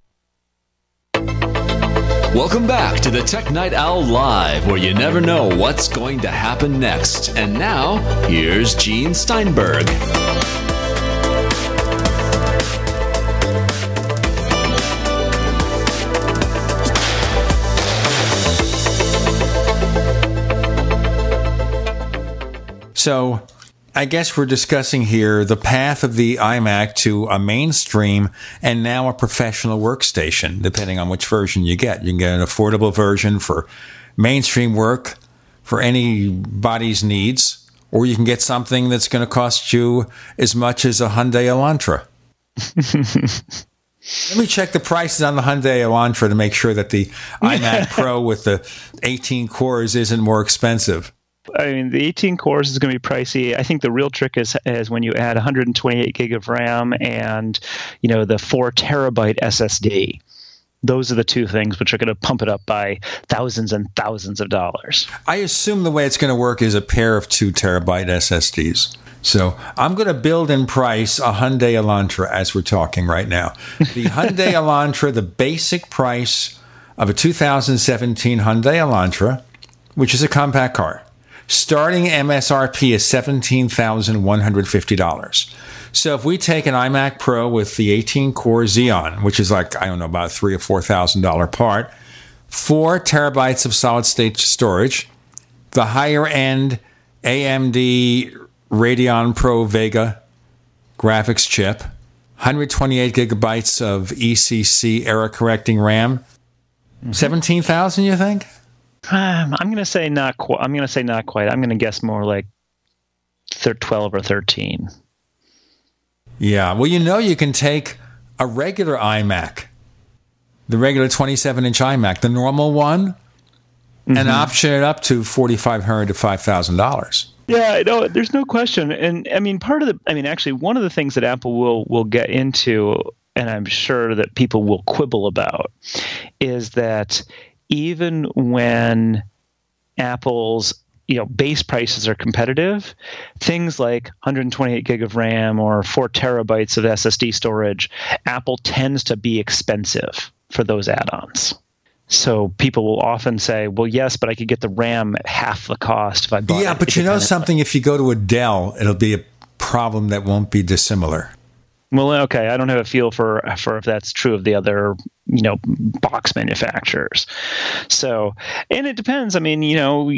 Welcome back to the Tech Night Owl Live, where you never know what's going to happen next. And now, here's Gene Steinberg. So, I guess we're discussing here the path of the iMac to a mainstream and now a professional workstation, depending on which version you get. You can get an affordable version for mainstream work for anybody's needs, or you can get something that's going to cost you as much as a Hyundai Elantra. *laughs* Let me check the prices on the Hyundai Elantra to make sure that the *laughs* iMac Pro with the 18 cores isn't more expensive. I mean, the 18 cores is going to be pricey. I think the real trick is is when you add 128 gig of RAM and you know the four terabyte SSD. Those are the two things which are going to pump it up by thousands and thousands of dollars. I assume the way it's going to work is a pair of two terabyte SSDs. So I'm going to build in price a Hyundai Elantra as we're talking right now. The *laughs* Hyundai Elantra, the basic price of a 2017 Hyundai Elantra, which is a compact car, starting MSRP is $17,150. So if we take an iMac Pro with the 18 core Xeon, which is like, I don't know, about three or $4,000 part, four terabytes of solid state storage, the higher end AMD Radeon Pro Vega graphics chip, 128 gigabytes of ECC error correcting RAM. Mm-hmm. 17,000, you think? Um, I'm going to say not quite. I'm going to say not quite. I'm going to guess more like thir- 12 or 13. Yeah. Well, you know, you can take a regular iMac, the regular 27 inch iMac, the normal one, Mm-hmm. and option it up to $4,500 to $5,000. Yeah, no, there's no question. And I mean, part of the, I mean, actually, one of the things that Apple will will get into, and I'm sure that people will quibble about, is that even when Apple's you know base prices are competitive, things like 128 gig of RAM or four terabytes of SSD storage, Apple tends to be expensive for those add-ons. So people will often say, "Well, yes, but I could get the RAM at half the cost if I bought Yeah, it but you know something? If you go to a Dell, it'll be a problem that won't be dissimilar. Well, okay, I don't have a feel for for if that's true of the other, you know, box manufacturers. So, and it depends. I mean, you know,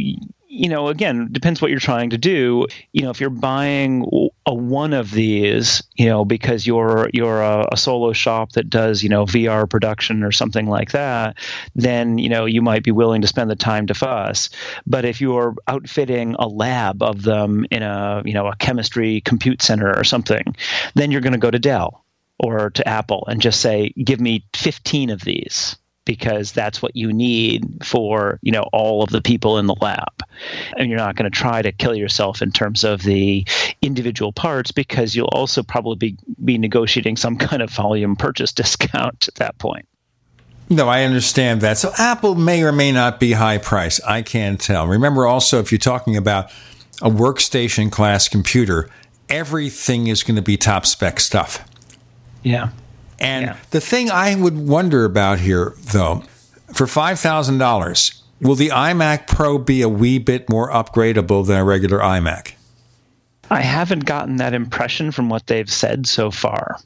you know, again, depends what you're trying to do. You know, if you're buying a one of these, you know, because you're you're a, a solo shop that does, you know, VR production or something like that, then you know you might be willing to spend the time to fuss. But if you're outfitting a lab of them in a you know a chemistry compute center or something, then you're going to go to Dell or to Apple and just say, give me 15 of these because that's what you need for you know all of the people in the lab and you're not going to try to kill yourself in terms of the individual parts because you'll also probably be, be negotiating some *laughs* kind of volume purchase discount at that point No, I understand that. So Apple may or may not be high price. I can't tell. Remember also, if you're talking about a workstation class computer, everything is going to be top spec stuff. yeah And the thing I would wonder about here, though, for $5,000, will the iMac Pro be a wee bit more upgradable than a regular iMac? I haven't gotten that impression from what they've said so far.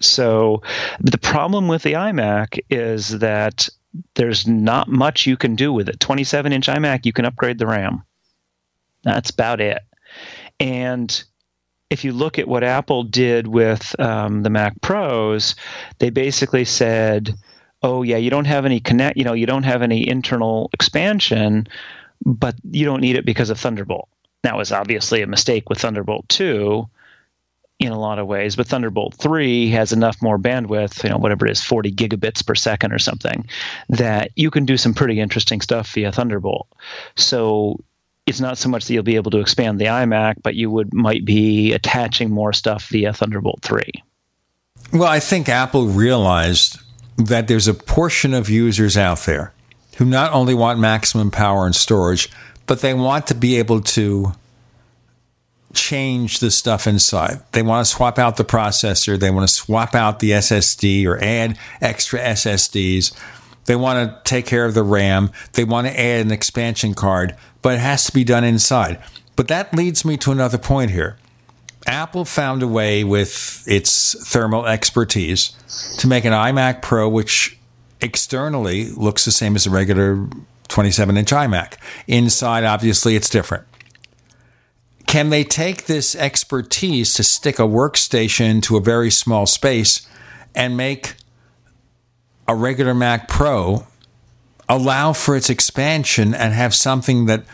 So the problem with the iMac is that there's not much you can do with it. 27 inch iMac, you can upgrade the RAM. That's about it. And if you look at what Apple did with um, the Mac Pros, they basically said, "Oh yeah, you don't have any connect, you know, you don't have any internal expansion, but you don't need it because of Thunderbolt." That was obviously a mistake with Thunderbolt 2 in a lot of ways, but Thunderbolt 3 has enough more bandwidth, you know, whatever it is, 40 gigabits per second or something, that you can do some pretty interesting stuff via Thunderbolt. So it's not so much that you'll be able to expand the iMac, but you would might be attaching more stuff via Thunderbolt 3. Well, I think Apple realized that there's a portion of users out there who not only want maximum power and storage, but they want to be able to change the stuff inside. They want to swap out the processor, they want to swap out the SSD or add extra SSDs. They want to take care of the RAM. They want to add an expansion card, but it has to be done inside. But that leads me to another point here. Apple found a way with its thermal expertise to make an iMac Pro, which externally looks the same as a regular 27 inch iMac. Inside, obviously, it's different. Can they take this expertise to stick a workstation to a very small space and make a regular Mac Pro allow for its expansion and have something that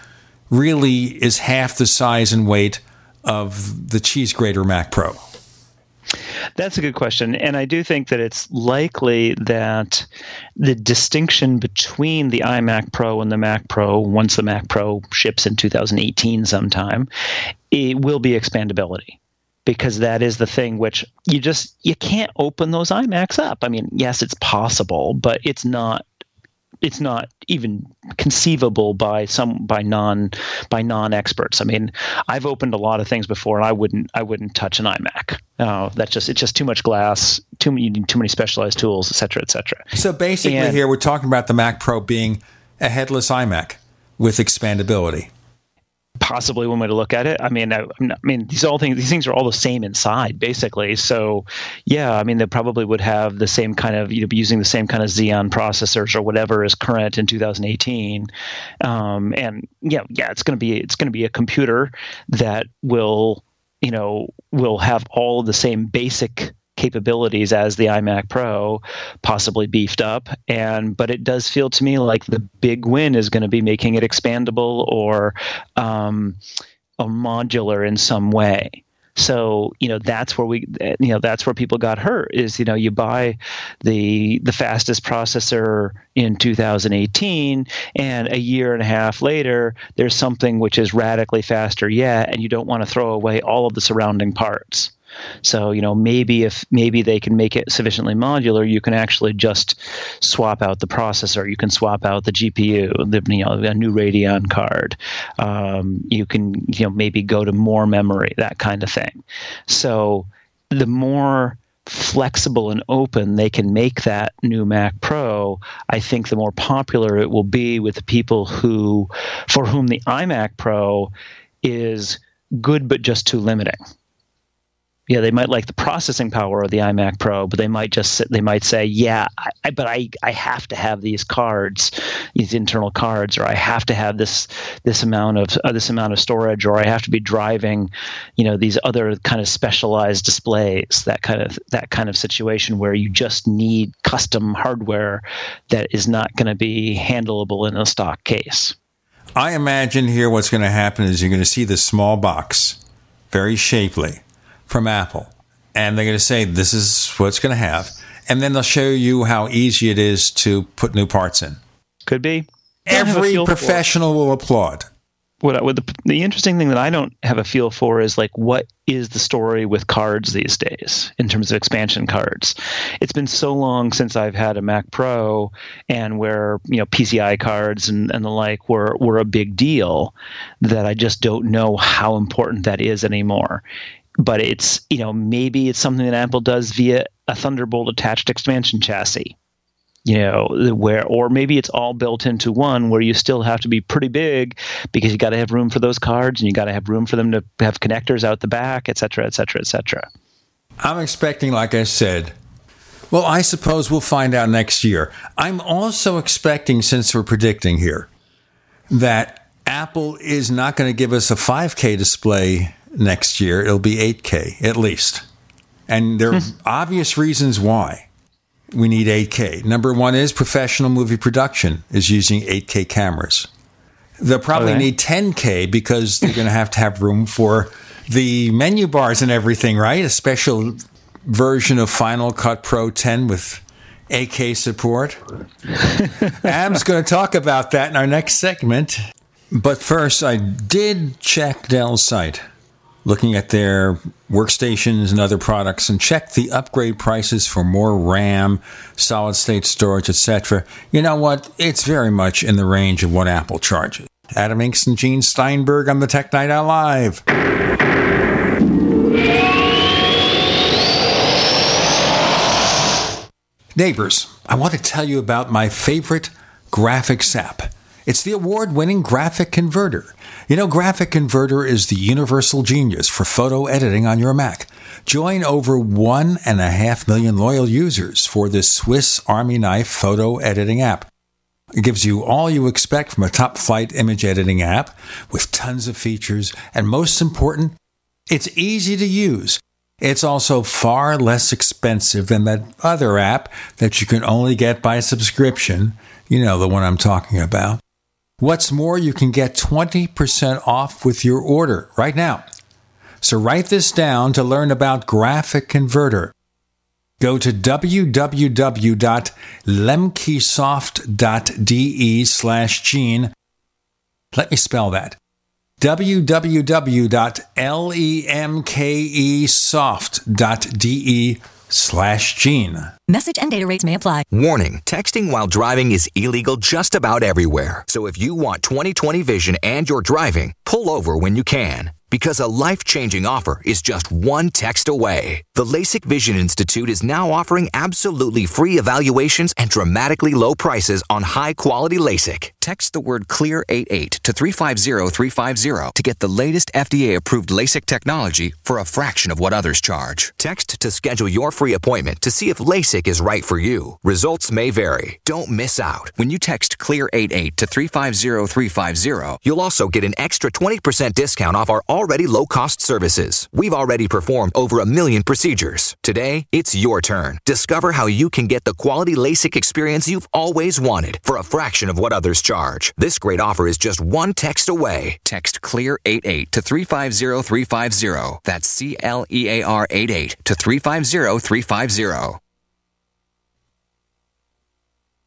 really is half the size and weight of the cheese grater Mac Pro? That's a good question. And I do think that it's likely that the distinction between the iMac Pro and the Mac Pro, once the Mac Pro ships in 2018 sometime, it will be expandability because that is the thing which you just you can't open those iMacs up. I mean, yes, it's possible, but it's not it's not even conceivable by some by non by non experts. I mean, I've opened a lot of things before, and I wouldn't I wouldn't touch an iMac. Uh, that's just it's just too much glass, too many you need too many specialized tools, et cetera, et cetera. So basically, and, here we're talking about the Mac Pro being a headless iMac with expandability possibly one way to look at it. I mean, I, I, mean, these all things. These things are all the same inside, basically. So, yeah, I mean, they probably would have the same kind of, you know, be using the same kind of Xeon processors or whatever is current in 2018. Um, and yeah, yeah, it's going to be it's going to be a computer that will, you know, will have all the same basic capabilities as the iMac Pro, possibly beefed up. And but it does feel to me like the big win is going to be making it expandable or um, modular in some way. So you know that's where we you know that's where people got hurt is you know you buy the the fastest processor in 2018 and a year and a half later there's something which is radically faster yet and you don't want to throw away all of the surrounding parts. So, you know, maybe if maybe they can make it sufficiently modular, you can actually just swap out the processor. You can swap out the GPU, the you know, a new Radeon card. Um, you can, you know, maybe go to more memory, that kind of thing. So, the more flexible and open they can make that new Mac Pro, I think the more popular it will be with the people who, for whom the iMac Pro is good but just too limiting yeah, they might like the processing power of the iMac Pro, but they might just they might say, yeah, I, but I, I have to have these cards, these internal cards, or I have to have this this amount of uh, this amount of storage, or I have to be driving, you know, these other kind of specialized displays, that kind of that kind of situation where you just need custom hardware that is not going to be handleable in a stock case. I imagine here what's going to happen is you're going to see this small box, very shapely from Apple. And they're going to say, this is what it's going to have. And then they'll show you how easy it is to put new parts in. Could be. Every professional will applaud. What, what the, the interesting thing that I don't have a feel for is like what is the story with cards these days in terms of expansion cards. It's been so long since I've had a Mac Pro and where you know PCI cards and, and the like were were a big deal that I just don't know how important that is anymore but it's you know maybe it's something that Apple does via a Thunderbolt attached expansion chassis you know where or maybe it's all built into one where you still have to be pretty big because you got to have room for those cards and you got to have room for them to have connectors out the back et cetera et cetera et cetera. I'm expecting like i said well i suppose we'll find out next year. I'm also expecting since we're predicting here that apple is not going to give us a 5k display next year, it'll be 8K at least. And there are hmm. obvious reasons why we need 8K. Number one is professional movie production is using 8K cameras. They'll probably need 10K because they're going to have to have room for the menu bars and everything, right? A special version of Final Cut Pro 10 with 8K support. *laughs* Adam's going to talk about that in our next segment. But first, I did check Dell's site looking at their workstations and other products and check the upgrade prices for more RAM, solid state storage, etc. You know what? It's very much in the range of what Apple charges. Adam Engst and Gene Steinberg on the Tech Night Owl Live. Neighbors, I want to tell you about my favorite graphics app. It's the award winning Graphic Converter. You know, Graphic Converter is the universal genius for photo editing on your Mac. Join over one and a half million loyal users for this Swiss Army knife photo editing app. It gives you all you expect from a top flight image editing app with tons of features, and most important, it's easy to use. It's also far less expensive than that other app that you can only get by subscription. You know, the one I'm talking about. What's more, you can get 20% off with your order right now. So write this down to learn about Graphic Converter. Go to www.lemkesoft.de slash gene. Let me spell that www.lemkesoft.de slash gene. Message and data rates may apply. Warning texting while driving is illegal just about everywhere. So if you want 2020 vision and you're driving, pull over when you can. Because a life changing offer is just one text away. The LASIK Vision Institute is now offering absolutely free evaluations and dramatically low prices on high quality LASIK. Text the word CLEAR88 to 350350 to get the latest FDA approved LASIK technology for a fraction of what others charge. Text to schedule your free appointment to see if LASIK is right for you. Results may vary. Don't miss out. When you text CLEAR88 to 350350, you'll also get an extra 20% discount off our already low cost services. We've already performed over a million procedures. Today, it's your turn. Discover how you can get the quality LASIK experience you've always wanted for a fraction of what others charge. This great offer is just one text away. Text CLEAR88 to 350350. That's C L E A R 88 to 350350.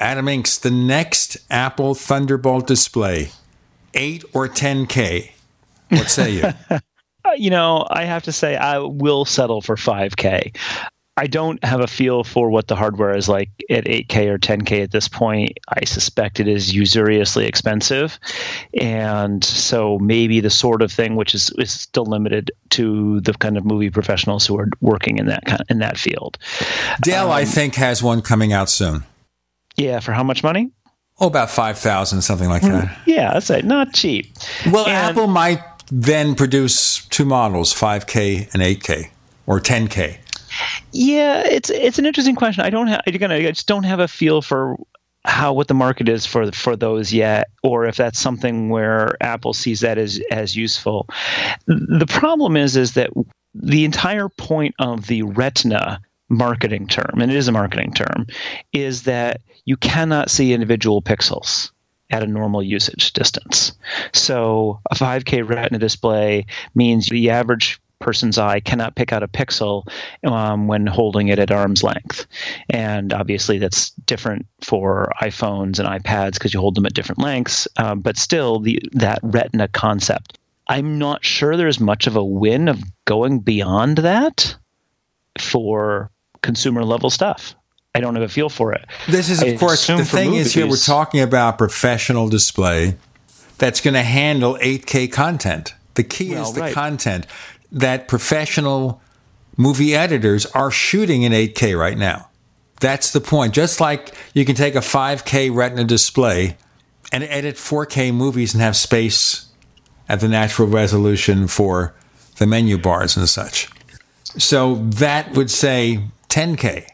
Adam Engst, the next Apple Thunderbolt display, 8 or 10K. What say you? *laughs* you know, I have to say, I will settle for 5K. I don't have a feel for what the hardware is like at 8K or 10K at this point. I suspect it is usuriously expensive. And so maybe the sort of thing which is, is still limited to the kind of movie professionals who are working in that kind, in that field. Dell, um, I think, has one coming out soon. Yeah, for how much money? Oh, about five thousand, something like that. Mm, yeah, that's it. Not cheap. Well, and, Apple might then produce two models, five K and eight K, or ten K. Yeah, it's it's an interesting question. I don't have again. I just don't have a feel for how what the market is for for those yet, or if that's something where Apple sees that as as useful. The problem is is that the entire point of the Retina marketing term, and it is a marketing term, is that you cannot see individual pixels at a normal usage distance. So a 5K Retina display means the average person's eye cannot pick out a pixel um, when holding it at arm's length. And obviously, that's different for iPhones and iPads because you hold them at different lengths. Um, but still, the that Retina concept. I'm not sure there's much of a win of going beyond that for consumer level stuff. I don't have a feel for it. This is, of I course, the thing is here we're talking about professional display that's going to handle 8K content. The key Well, is the right. content that professional movie editors are shooting in 8K right now. That's the point. Just like you can take a 5K Retina display and edit 4K movies and have space at the natural resolution for the menu bars and such. So that would say 10K.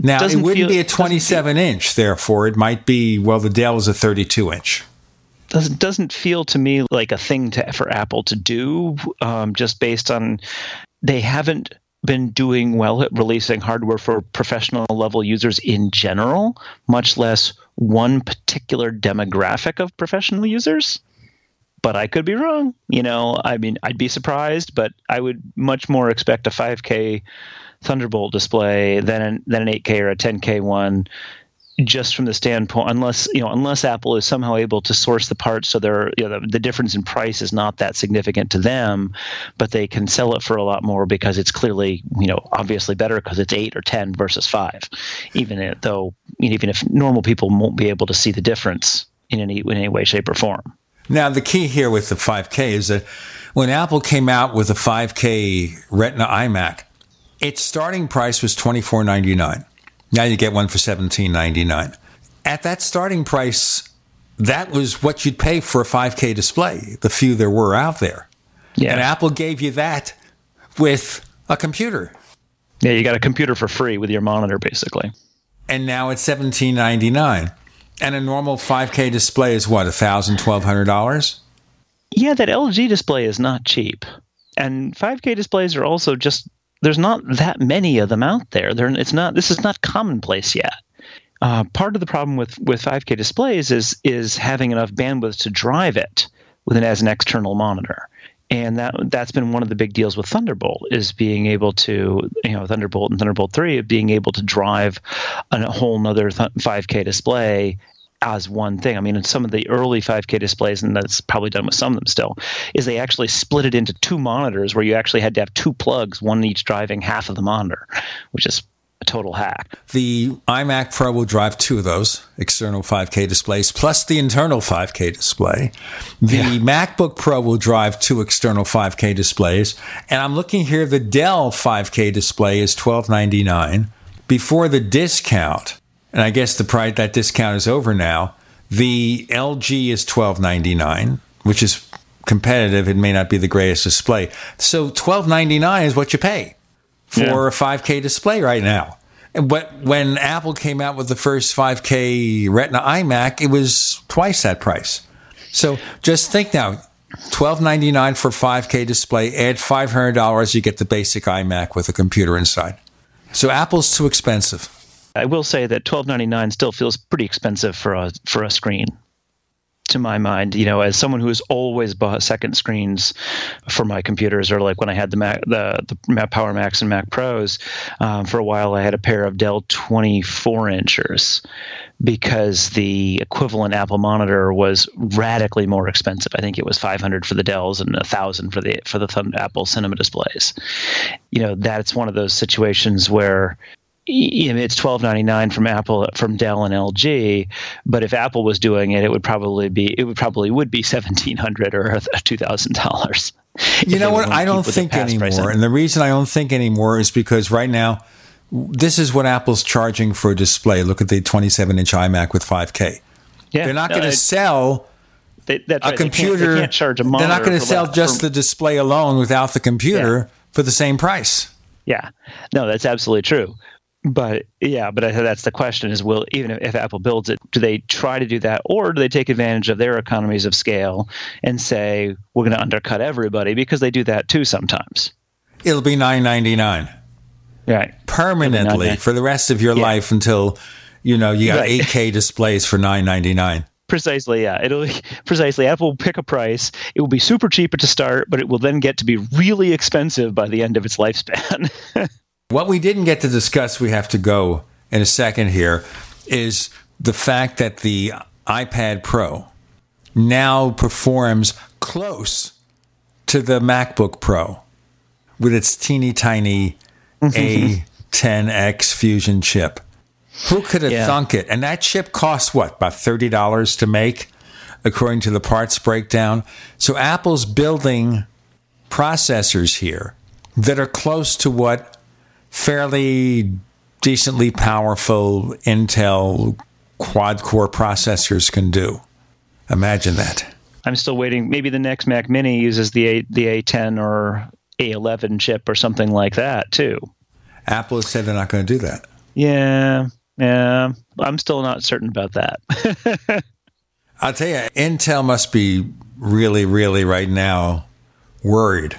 Now, Doesn't it wouldn't feel- be a 27 inch, therefore, it might be, well, the Dell is a 32 inch. doesn't doesn't feel to me like a thing to, for Apple to do, um, just based on they haven't been doing well at releasing hardware for professional level users in general, much less one particular demographic of professional users. But I could be wrong. You know, I mean, I'd be surprised, but I would much more expect a 5K Thunderbolt display than an, than an 8K or a 10K one just from the standpoint unless you know unless apple is somehow able to source the parts so they're you know the, the difference in price is not that significant to them but they can sell it for a lot more because it's clearly you know obviously better because it's 8 or 10 versus 5 even though even if normal people won't be able to see the difference in any in any way shape or form. Now, the key here with the 5K is that when Apple came out with a 5K Retina iMac, its starting price was $24.99. Now you get one for $17.99. At that starting price, that was what you'd pay for a 5K display, the few there were out there. Yeah. And Apple gave you that with a computer. yeah you got a computer for free with your monitor basically And now it's $17.99. And a normal 5K display is what, $1,000, $1,200? Yeah, that LG display is not cheap. And 5K displays are also just there's not that many of them out there. They're, it's not this is not commonplace yet. Uh, part of the problem with with 5K displays is is having enough bandwidth to drive it with it as an external monitor. And that that's been one of the big deals with Thunderbolt is being able to you know Thunderbolt and Thunderbolt three being able to drive a whole nother th- 5K display as one thing. I mean, in some of the early 5K displays, and that's probably done with some of them still, is they actually split it into two monitors where you actually had to have two plugs, one each driving half of the monitor, which is a total hack. The iMac Pro will drive two of those external 5K displays plus the internal 5K display. The MacBook Pro will drive two external 5K displays. And I'm looking here, the Dell 5K display is $12.99. Before the discount, and I guess the price that discount is over now, the LG is $12.99, which is competitive. It may not be the greatest display. So $12.99 is what you pay for Yeah. a 5K display right now. But when Apple came out with the first 5K Retina iMac, it was twice that price. So just think now, twelve ninety nine for 5K display. Add five hundred dollars, you get the basic iMac with a computer inside. So Apple's too expensive. I will say that twelve ninety nine still feels pretty expensive for a for a screen. To my mind, you know, as someone who has always bought second screens for my computers, or like when I had the Mac, the the Mac Power Macs and Mac Pros, um, for a while I had a pair of Dell twenty four inchers because the equivalent Apple monitor was radically more expensive. I think it was 500 for the Dells and 1000 for the for the Apple Cinema displays. You know, that's one of those situations where you know, it's twelve ninety nine from Apple from Dell and LG, but if Apple was doing it, it would probably be it would probably would be seventeen hundred or two thousand dollars. You know what? I don't think anymore. And the reason I don't think anymore is because right now, this is what Apple's charging for a display. Look at the 27 inch iMac with 5K. Yeah, They're not no, going to sell They, a right. They can't- computer. They can't, charge a They're not going to sell that- just for- the display alone without the computer for the same price. Yeah, no, that's absolutely true. But yeah, but that's the question: is will even if, if Apple builds it, do they try to do that, or do they take advantage of their economies of scale and say we're going to undercut everybody because they do that too sometimes? It'll be nine ninety nine. Right. Permanently for the rest of your yeah. life until you know you got right. 8K *laughs* displays for nine ninety nine. Precisely, yeah. It'll precisely Apple will pick a price. It will be super cheap to start, but it will then get to be really expensive by the end of its lifespan. *laughs* what we didn't get to discuss, we have to go in a second here, is the fact that the iPad Pro now performs close to the MacBook Pro with its teeny tiny A10X Fusion chip. Who could have yeah. thunk it? And that chip costs what, about $30 to make, according to the parts breakdown? So Apple's building processors here that are close to what fairly decently powerful Intel quad core processors can do. Imagine that. I'm still waiting. Maybe the next Mac Mini uses the A, the A10 or A11 chip or something like that too. Apple has said they're not going to do that. Yeah, yeah. I'm still not certain about that. *laughs* I'll tell you, Intel must be really, really right now worried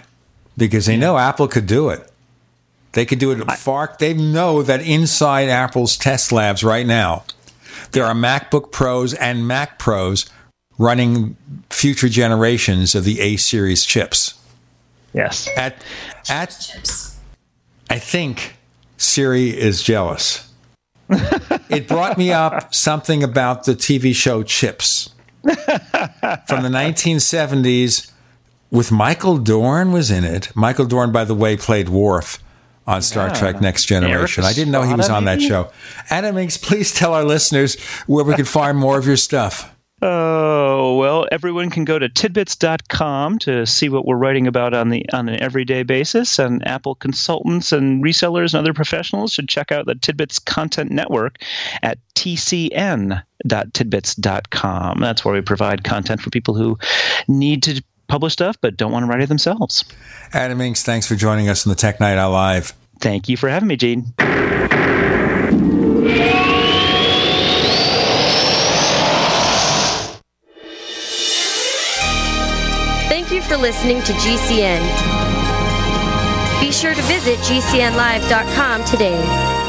because they know Apple could do it. They could do it at far. They know that inside Apple's test labs right now, there are MacBook Pros and Mac Pros running future generations of the A series chips. Yes. At at I think Siri is jealous. *laughs* it brought me up something about the TV show Chips from the 1970s with Michael Dorn was in it. Michael Dorn, by the way, played Worf on Star yeah. Trek Next Generation. I didn't know he was on that show. Adam Engst, please tell our listeners where we can find more of your stuff. Oh, well, everyone can go to tidbits.com to see what we're writing about on the on an everyday basis and Apple consultants and resellers and other professionals should check out the TidBITS Content Network at tcn.tidbits.com. That's where we provide content for people who need to publish stuff but don't want to write it themselves. Adam Engst, thanks for joining us on the Tech Night Owl Live. Thank you for having me, Gene. Thank you for listening to GCN. Be sure to visit GCNlive.com today.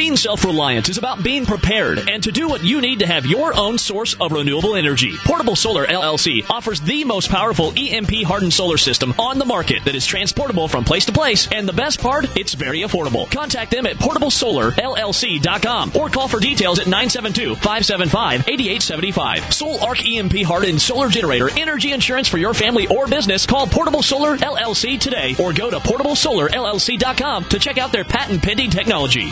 Being self reliant is about being prepared and to do what you need to have your own source of renewable energy. Portable Solar LLC offers the most powerful EMP hardened solar system on the market that is transportable from place to place. And the best part, it's very affordable. Contact them at portablesolarllc.com or call for details at 972 575 8875. Sol-Ark EMP hardened solar generator energy insurance for your family or business. Call Portable Solar LLC today or go to portablesolarllc.com to check out their patent pending technology.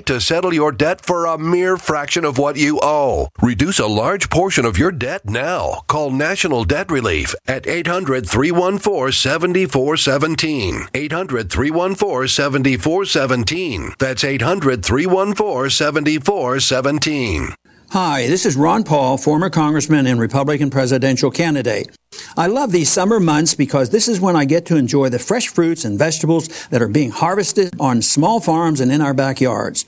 to settle your debt for a mere fraction of what you owe. Reduce a large portion of your debt now. Call National Debt Relief at 800 314 7417. 800 314 7417. That's 800 314 7417. Hi, this is Ron Paul, former congressman and Republican presidential candidate. I love these summer months because this is when I get to enjoy the fresh fruits and vegetables that are being harvested on small farms and in our backyards.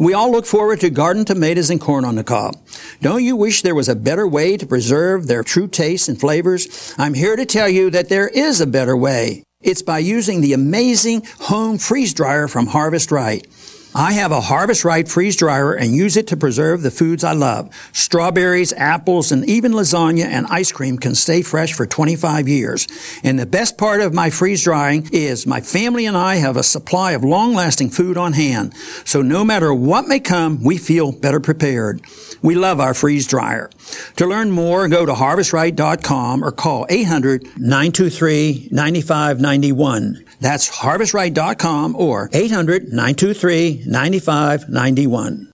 We all look forward to garden tomatoes and corn on the cob. Don't you wish there was a better way to preserve their true tastes and flavors? I'm here to tell you that there is a better way. It's by using the amazing home freeze dryer from Harvest Right. I have a Harvest Right freeze dryer and use it to preserve the foods I love. Strawberries, apples, and even lasagna and ice cream can stay fresh for 25 years. And the best part of my freeze drying is my family and I have a supply of long lasting food on hand. So no matter what may come, we feel better prepared. We love our freeze dryer. To learn more, go to harvestright.com or call 800 923 9591. That's harvestright.com or 800 923 9591.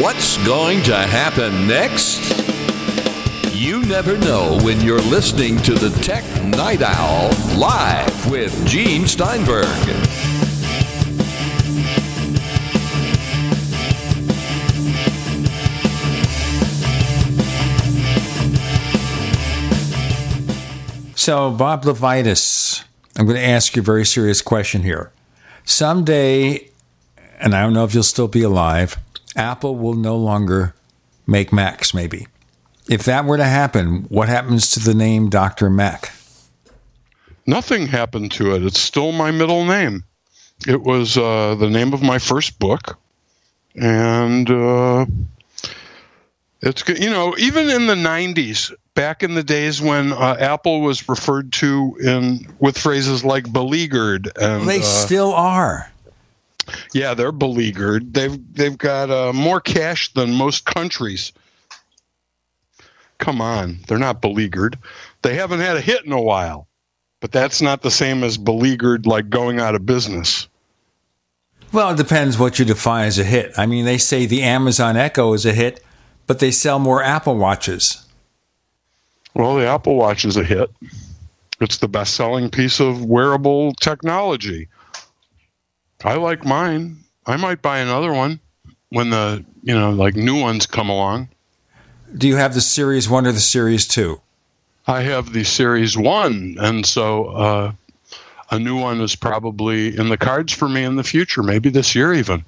What's going to happen next? You never know when you're listening to the Tech Night Owl live with Gene Steinberg. So, Bob LeVitus, I'm going to ask you a very serious question here. Someday, and I don't know if you'll still be alive, Apple will no longer make Macs, maybe. If that were to happen, what happens to the name Dr. Mac? Nothing happened to it. It's still my middle name. It was uh, the name of my first book. And uh, it's good. You know, even in the 90s, back in the days when uh, Apple was referred to in with phrases like beleaguered and they uh, still are. Yeah, they're beleaguered. They've they've got uh, more cash than most countries. Come on, they're not beleaguered. They haven't had a hit in a while, but that's not the same as beleaguered, like going out of business. Well, it depends what you define as a hit. I mean, they say the Amazon Echo is a hit, but they sell more Apple Watches. Well, the Apple Watch is a hit. It's the best selling piece of wearable technology. I like mine. I might buy another one when the, you know, like new ones come along. Do you have the Series 1 or the Series 2? I have the Series 1, and so uh, a new one is probably in the cards for me in the future, maybe this year even.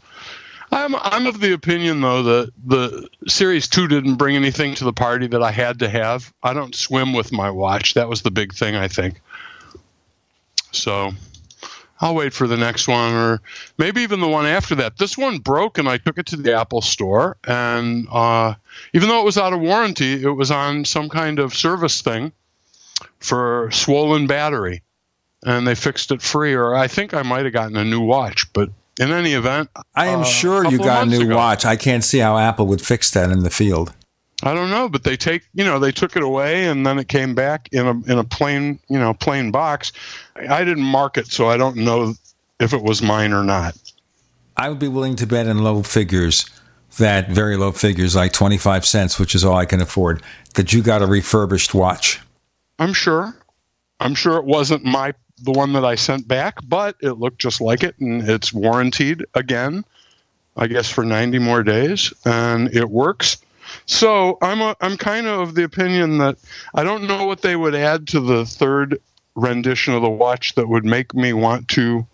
I'm I'm of the opinion though that the Series 2 didn't bring anything to the party that I had to have. I don't swim with my watch. That was the big thing, I think. So I'll wait for the next one or maybe even the one after that. This one broke and I took it to the Apple store. And uh, even though it was out of warranty, it was on some kind of service thing for swollen battery. And they fixed it free, or I think I might have gotten a new watch. But in any event, I am uh, sure you got a new ago- watch. I can't see how Apple would fix that in the field. I don't know, but they take you know they took it away and then it came back in a in a plain you know plain box. I didn't mark it, so I don't know if it was mine or not. I would be willing to bet in low figures that very low figures, like 25 cents, which is all I can afford, that you got a refurbished watch. I'm sure. I'm sure it wasn't my the one that I sent back, but it looked just like it and it's warranted again. I guess for 90 more days and it works. So I'm a, I'm kind of of the opinion that I don't know what they would add to the third rendition of the watch that would make me want to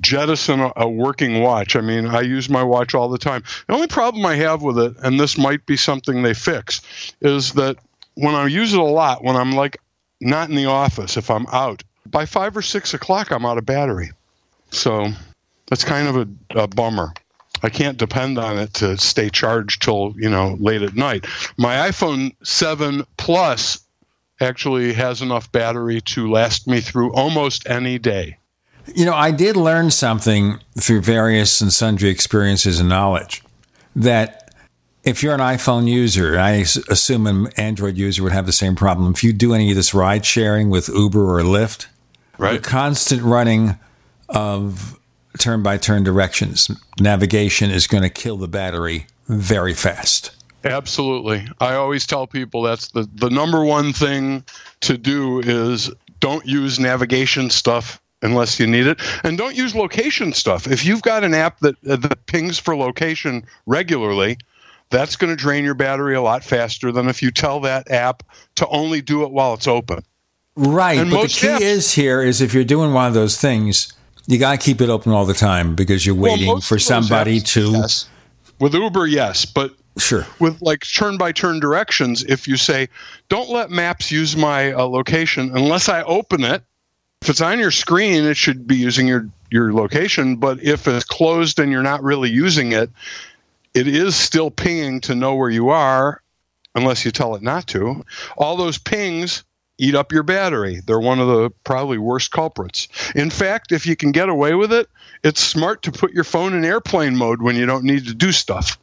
jettison a, a, working watch. I mean, I use my watch all the time. The only problem I have with it, and this might be something they fix, is that when I use it a lot, when I'm like not in the office, if I'm out, by five or six o'clock, I'm out of battery. So that's kind of a, a bummer. I can't depend on it to stay charged till you know late at night. My iPhone 7 Plus actually has enough battery to last me through almost any day. You know, I did learn something through various and sundry experiences and knowledge that if you're an iPhone user, I assume an Android user would have the same problem. If you do any of this ride sharing with Uber or Lyft, right. the constant running of turn by turn directions navigation is going to kill the battery very fast. Absolutely. I always tell people that's the, the number one thing to do is don't use navigation stuff unless you need it and don't use location stuff. If you've got an app that uh, that pings for location regularly, that's going to drain your battery a lot faster than if you tell that app to only do it while it's open. Right, and but the key apps, is here is if you're doing one of those things, you got to keep it open all the time because you're waiting well, for somebody apps, to yes. With Uber, yes, but Sure. With like turn by turn directions, if you say, don't let maps use my uh, location unless I open it, if it's on your screen, it should be using your, your location. But if it's closed and you're not really using it, it is still pinging to know where you are unless you tell it not to. All those pings eat up your battery. They're one of the probably worst culprits. In fact, if you can get away with it, it's smart to put your phone in airplane mode when you don't need to do stuff.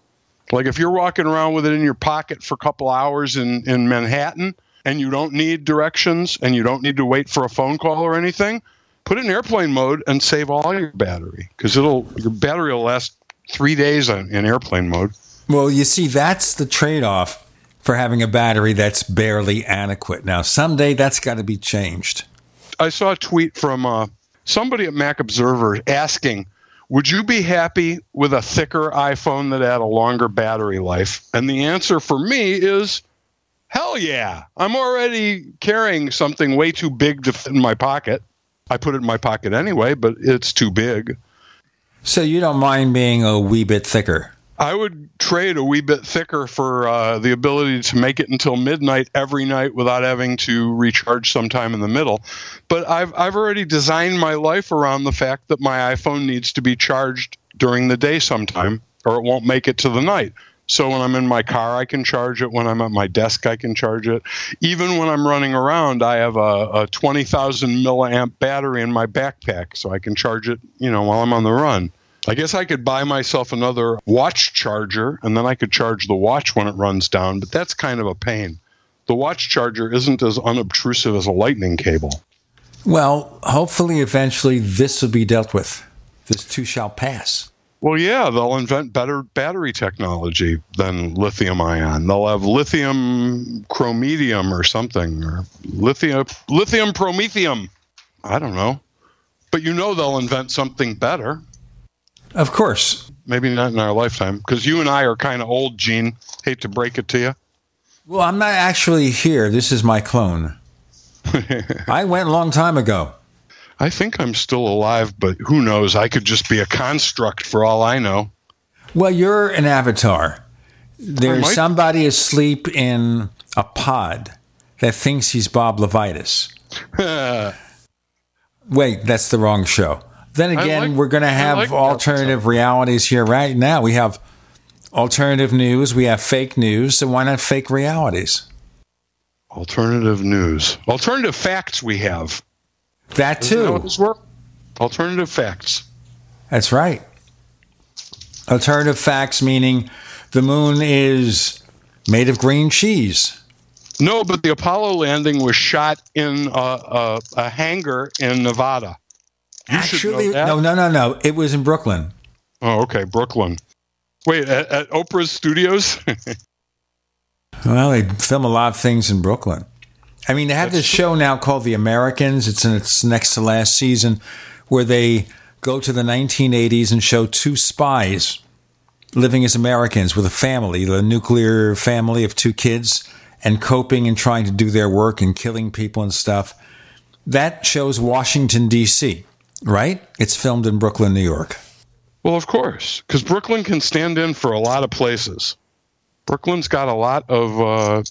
Like if you're walking around with it in your pocket for a couple hours in, in Manhattan and you don't need directions and you don't need to wait for a phone call or anything, put it in airplane mode and save all your battery because it'll your battery will last three days in, airplane mode. Well, you see, that's the trade off for having a battery that's barely adequate. Now, someday that's got to be changed. I saw a tweet from uh, somebody at Mac Observer asking would you be happy with a thicker iPhone that had a longer battery life? And the answer for me is hell yeah. I'm already carrying something way too big to fit in my pocket. I put it in my pocket anyway, but it's too big. So you don't mind being a wee bit thicker? I would trade a wee bit thicker for uh, the ability to make it until midnight every night without having to recharge sometime in the middle. But I've I've already designed my life around the fact that my iPhone needs to be charged during the day sometime, or it won't make it to the night. So when I'm in my car, I can charge it. When I'm at my desk, I can charge it. Even when I'm running around, I have a, a 20,000 milliamp battery in my backpack, so I can charge it, you know, while I'm on the run. I guess I could buy myself another watch charger and then I could charge the watch when it runs down, but that's kind of a pain. The watch charger isn't as unobtrusive as a lightning cable. Well, hopefully, eventually, this will be dealt with. This too shall pass. Well, yeah, they'll invent better battery technology than lithium ion. They'll have lithium chrometium or something, or lithium lithium promethium. I don't know, but you know they'll invent something better. Of course. Maybe not in our lifetime, because you and I are kind of old, Gene. Hate to break it to you. Well, I'm not actually here. This is my clone. *laughs* I went a long time ago. I think I'm still alive, but who knows? I could just be a construct for all I know. Well, you're an avatar. There's somebody asleep in a pod that thinks he's Bob LeVitus. *laughs* Wait, that's the wrong show. Then again, like, we're going to have like alternative realities here right now. We have alternative news, we have fake news, so why not fake realities? Alternative news. Alternative facts we have. That too. That alternative facts. That's right. Alternative facts meaning the moon is made of green cheese. No, but the Apollo landing was shot in a, a, a hangar in Nevada. You Actually, no, no, no, no. It was in Brooklyn. Oh, okay, Brooklyn. Wait, at, at Oprah's studios? *laughs* well, they film a lot of things in Brooklyn. I mean, they have That's this show now called The Americans. It's in its next to last season, where they go to the 1980s and show two spies living as Americans with a family, the nuclear family of two kids, and coping and trying to do their work and killing people and stuff. That shows Washington, D.C right? It's filmed in Brooklyn, New York. Well, of course, because Brooklyn can stand in for a lot of places. Brooklyn's got a lot of. Uh,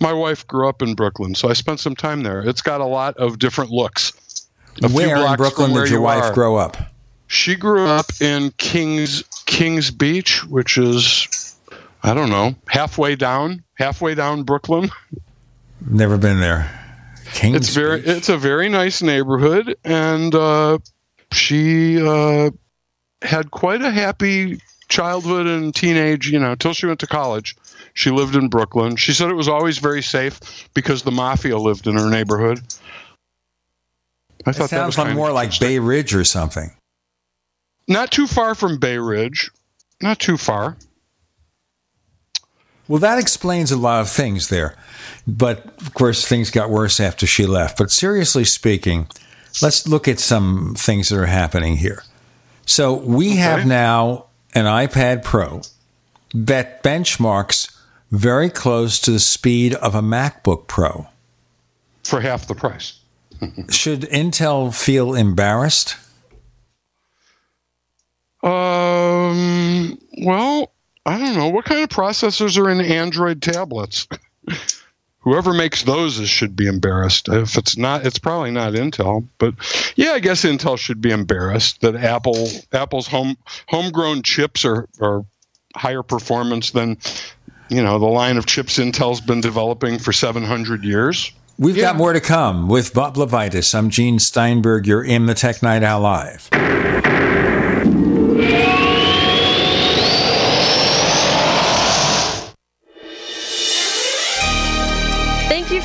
my wife grew up in Brooklyn, so I spent some time there. It's got a lot of different looks. A Where in Brooklyn where did your you wife are. grow up? She grew up in Kings Kings Beach, which is I don't know, halfway down, halfway down Brooklyn. Never been there. Kings it's very it's a very nice neighborhood and uh, she uh, had quite a happy childhood and teenage, you know, till she went to college. She lived in Brooklyn. She said it was always very safe because the mafia lived in her neighborhood. I It thought that sounds was like kind of more like Bay Ridge or something. not too far from Bay Ridge. Not too far. Well, that explains a lot of things there. But of course, things got worse after she left. But seriously speaking, let's look at some things that are happening here. So we have now an iPad Pro that benchmarks very close to the speed of a MacBook Pro. For half the price. *laughs* Should Intel feel embarrassed? Um. Well, I don't know. What kind of processors are in Android tablets? *laughs* Whoever makes those is, should be embarrassed. If it's not, it's probably not Intel. But yeah, I guess Intel should be embarrassed that Apple Apple's home homegrown chips are are higher performance than you know the line of chips Intel's been developing for 700 years. We've got more to come with Bob LeVitus. I'm Gene Steinberg. You're in the Tech Night Owl Live.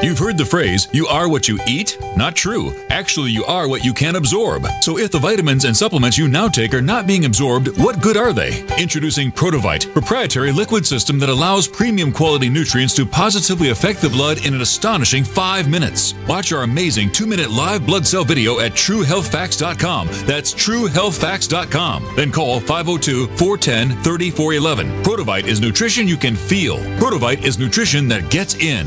You've heard the phrase, you are what you eat? Not true. Actually, you are what you can absorb. So if the vitamins and supplements you now take are not being absorbed, what good are they? Introducing Protovite, proprietary liquid system that allows premium quality nutrients to positively affect the blood in an astonishing five minutes. Watch our amazing two minute live blood cell video at truehealthfacts.com. That's truehealthfacts.com. Then call 502 410 3411. Protovite is nutrition you can feel. Protovite is nutrition that gets in.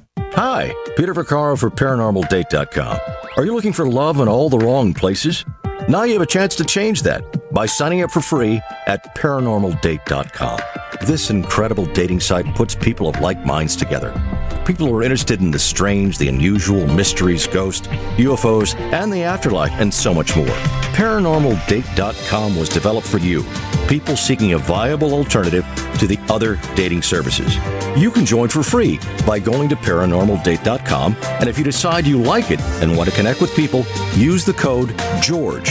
Hi, Peter Vaccaro for ParanormalDate.com. Are you looking for love in all the wrong places? Now you have a chance to change that by signing up for free at ParanormalDate.com. This incredible dating site puts people of like minds together. People who are interested in the strange, the unusual, mysteries, ghosts, UFOs, and the afterlife, and so much more. ParanormalDate.com was developed for you. people seeking a viable alternative to the other dating services. You can join for free by going to paranormaldate.com, and if you decide you like it and want to connect with people, use the code GEORGE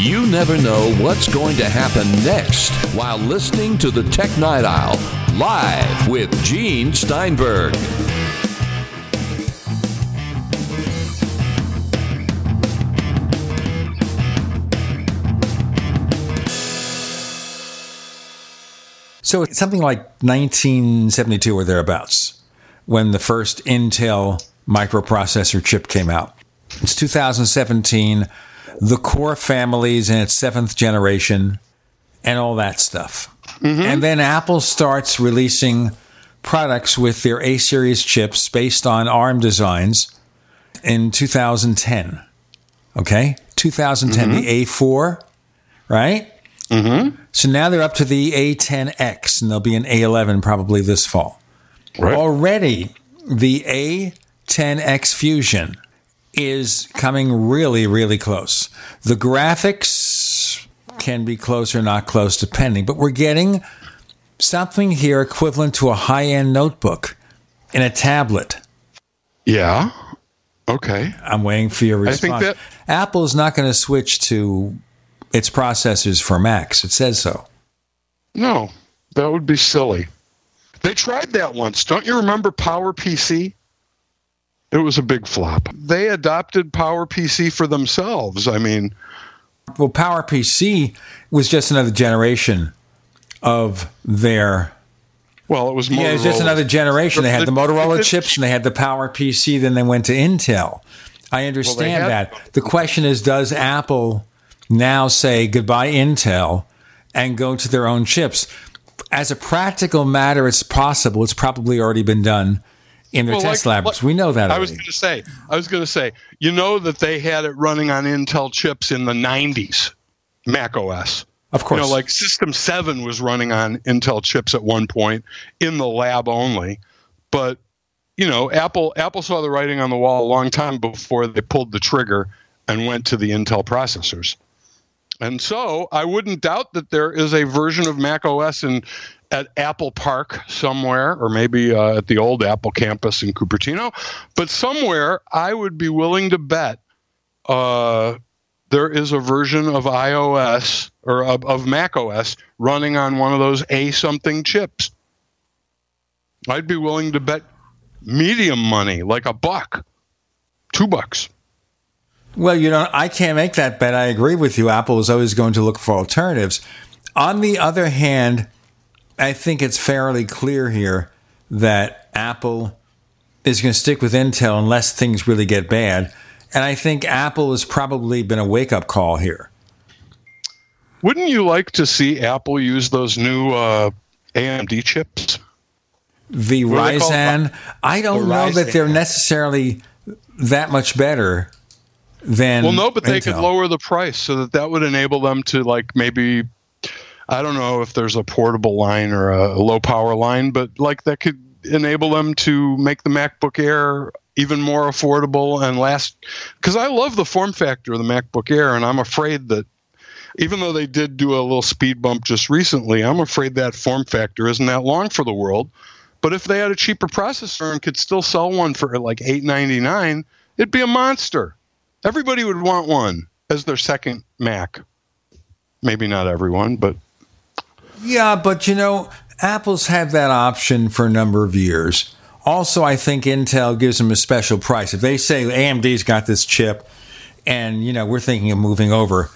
You never know what's going to happen next while listening to the Tech Night Owl live with Gene Steinberg. So it's something like 1972 or thereabouts when the first Intel microprocessor chip came out. It's 2017. The Core families in its seventh generation and all that stuff. And then Apple starts releasing products with their A series chips based on ARM designs in 2010. Okay? 2010, the A4, right? Mm-hmm. So now they're up to the A10X, and there'll be an A11 probably this fall. Already, the A10X Fusion is coming really, really close. The graphics can be close or not close, depending, but we're getting something here equivalent to a high end notebook in a tablet. Yeah. Okay. I'm waiting for your response. I think that- Apple's not going to switch to its processors for Macs. It says so. No, that would be silly. They tried that once. Don't you remember PowerPC? It was a big flop. They adopted PowerPC for themselves. I mean, Well, PowerPC was just another generation of their. well, it was Yeah, it was just another generation. They had the Motorola *laughs* chips and they had the PowerPC, then they went to Intel. I understand had- that. The question is does Apple now say goodbye, Intel, and go to their own chips? As a practical matter, it's possible. It's probably already been done in their Well, test like- labs. we know that I was going to say, I was going to say, you know that they had it running on Intel chips in the 90s, Mac OS. Of course. You know, like System 7 was running on Intel chips at one point in the lab only. But, you know, Apple Apple saw the writing on the wall a long time before they pulled the trigger and went to the Intel processors. And so I wouldn't doubt that there is a version of Mac OS in at Apple Park somewhere, or maybe uh, at the old Apple campus in Cupertino. But somewhere, I would be willing to bet uh, there is a version of iOS or of, of Mac OS running on one of those A something chips. I'd be willing to bet medium money, like a buck, two bucks. Well, you know, I can't make that bet. I agree with you. Apple is always going to look for alternatives. On the other hand, I think it's fairly clear here that Apple is going to stick with Intel unless things really get bad. And I think Apple has probably been a wake up call here. Wouldn't you like to see Apple use those new uh, AMD chips? The What are they called? Ryzen, I don't The know that they're necessarily that much better well, no, but they could lower the price so that that would enable them to like maybe I don't know if there's a portable line or a low power line, but like that could enable them to make the MacBook Air even more affordable and last because I love the form factor of the MacBook Air and I'm afraid that even though they did do a little speed bump just recently, I'm afraid that form factor isn't that long for the world. But if they had a cheaper processor and could still sell one for like eight ninety nine, it'd be a monster. Everybody would want one as their second Mac. Maybe not everyone, but Yeah, but you know, Apple's had that option for a number of years. Also, I think Intel gives them a special price. If they say AMD's got this chip and, you know, we're thinking of moving over,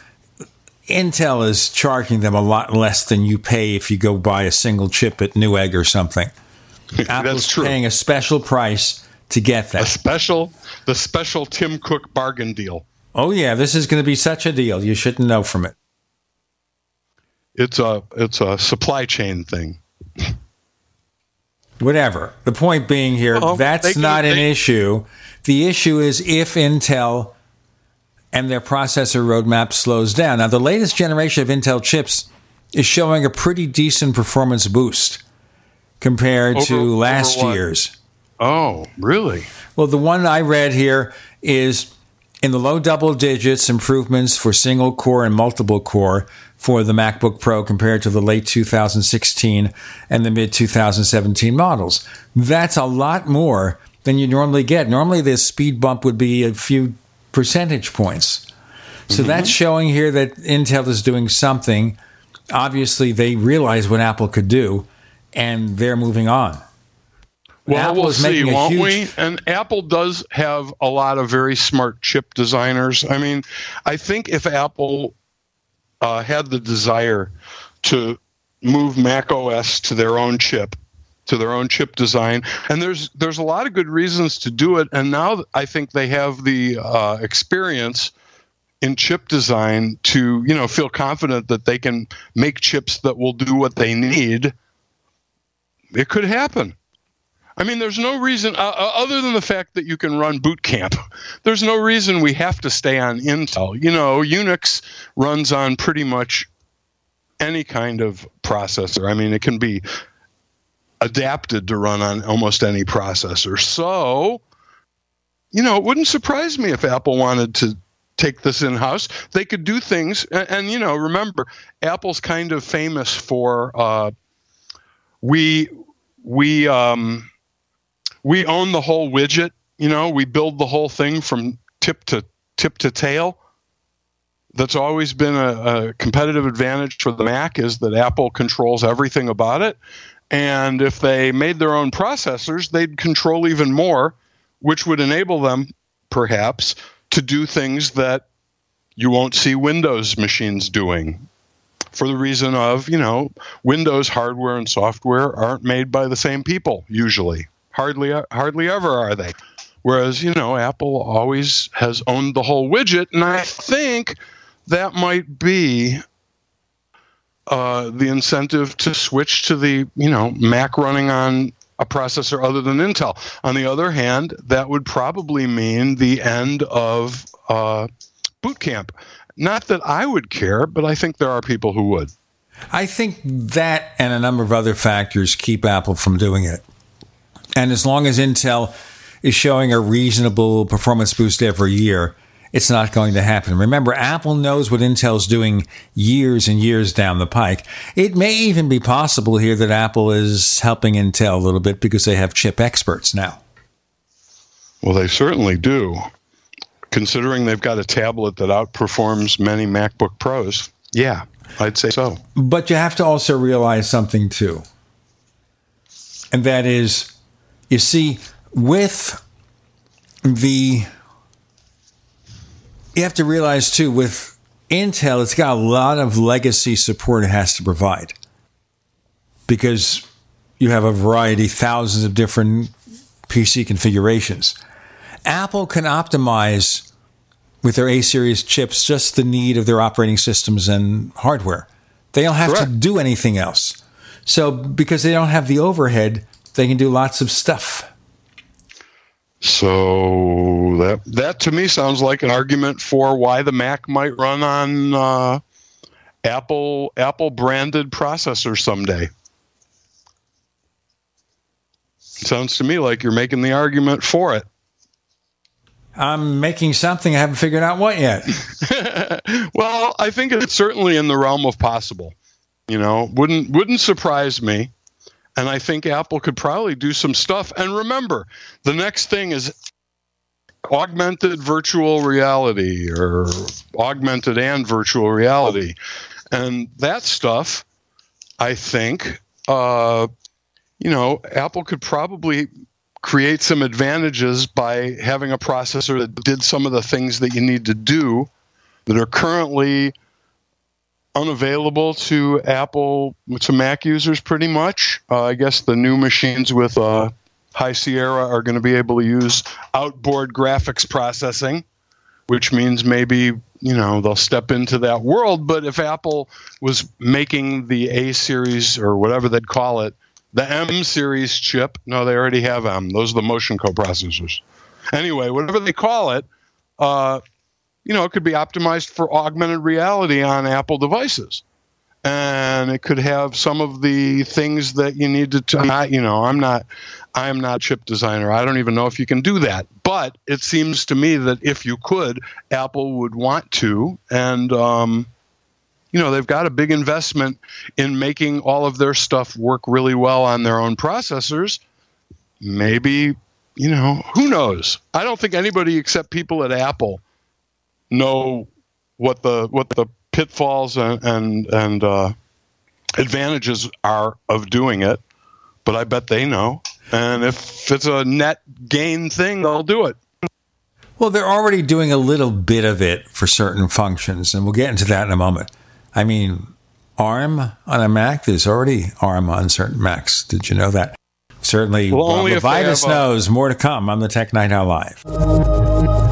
Intel is charging them a lot less than you pay if you go buy a single chip at Newegg or something. *laughs* Apple's true. paying a special price to get that. A special, the special Tim Cook bargain deal. Oh yeah, this is going to be such a deal. You shouldn't know from it. It's a it's a supply chain thing. Whatever. The point being here, Well, that's can- not an they- issue. The issue is if Intel and their processor roadmap slows down. Now, the latest generation of Intel chips is showing a pretty decent performance boost compared Over- to last year's. Oh, really? Well, the one I read here is in the low double digits improvements for single core and multiple core for the MacBook Pro compared to the late 2016 and the mid 2017 models. That's a lot more than you normally get. Normally, this speed bump would be a few percentage points. So mm-hmm. that's showing here that Intel is doing something. Obviously, they realize what Apple could do, and they're moving on. Well, Apple we'll see, won't huge- we? And Apple does have a lot of very smart chip designers. I mean, I think if Apple uh, had the desire to move Mac OS to their own chip, to their own chip design, and there's there's a lot of good reasons to do it. And now I think they have the uh, experience in chip design to you know feel confident that they can make chips that will do what they need. It could happen. I mean, there's no reason uh, uh, other than the fact that you can run boot camp. There's no reason we have to stay on Intel. You know, Unix runs on pretty much any kind of processor. I mean, it can be adapted to run on almost any processor. So, you know, it wouldn't surprise me if Apple wanted to take this in house. They could do things, and, and, you know, remember, Apple's kind of famous for uh, we we um, we own the whole widget. You know, we build the whole thing from tip to tip to tail. That's always been a, a competitive advantage for the Mac is that Apple controls everything about it. And if they made their own processors, they'd control even more, which would enable them, perhaps, to do things that you won't see Windows machines doing. For the reason of, you know, Windows hardware and software aren't made by the same people usually. Hardly, hardly ever are they. Whereas, you know, Apple always has owned the whole widget, and I think that might be uh, the incentive to switch to the you know Mac running on a processor other than Intel. On the other hand, that would probably mean the end of uh, Boot Camp. Not that I would care, but I think there are people who would. I think that and a number of other factors keep Apple from doing it. And as long as Intel is showing a reasonable performance boost every year, it's not going to happen. Remember, Apple knows what Intel's doing years and years down the pike. It may even be possible here that Apple is helping Intel a little bit because they have chip experts now. Well, they certainly do. Considering they've got a tablet that outperforms many MacBook Pros, yeah, I'd say so. But you have to also realize something too. And that is, you see, with the, you have to realize too, with Intel, it's got a lot of legacy support it has to provide because you have a variety, thousands of different PC configurations. Apple can optimize with their A series chips just the need of their operating systems and hardware. They don't have to do anything else. So, because they don't have the overhead, they can do lots of stuff. So that that to me sounds like an argument for why the Mac might run on uh, Apple Apple branded processors someday. Sounds to me like you're making the argument for it. I'm making something I haven't figured out what yet. *laughs* well, I think it's certainly in the realm of possible. You know, wouldn't wouldn't surprise me. And I think Apple could probably do some stuff. And remember, the next thing is augmented virtual reality or augmented and virtual reality. And that stuff, I think, uh, you know, Apple could probably create some advantages by having a processor that did some of the things that you need to do that are currently unavailable to Apple to Mac users pretty much. Uh, I guess the new machines with uh, High Sierra are going to be able to use outboard graphics processing, which means maybe you know they'll step into that world. But if Apple was making the A series or whatever they'd call it, the M series chip, no, they already have M. Those are the motion coprocessors. Anyway, whatever they call it, uh, you know, it could be optimized for augmented reality on Apple devices. And it could have some of the things that you need to, t- you know, I'm not, I am not chip designer. I don't even know if you can do that. But it seems to me that if you could, Apple would want to. And, um, you know, they've got a big investment in making all of their stuff work really well on their own processors. Maybe, you know, who knows? I don't think anybody except people at Apple know what the what the pitfalls and and, and uh, advantages are of doing it, but I bet they know. And if it's a net gain thing, they'll do it. Well, they're already doing a little bit of it for certain functions, and we'll get into that in a moment. I mean, ARM on a Mac, there's already ARM on certain Macs. Did you know that? Certainly, well, LeVitus knows more to come on the Tech Night Owl Live.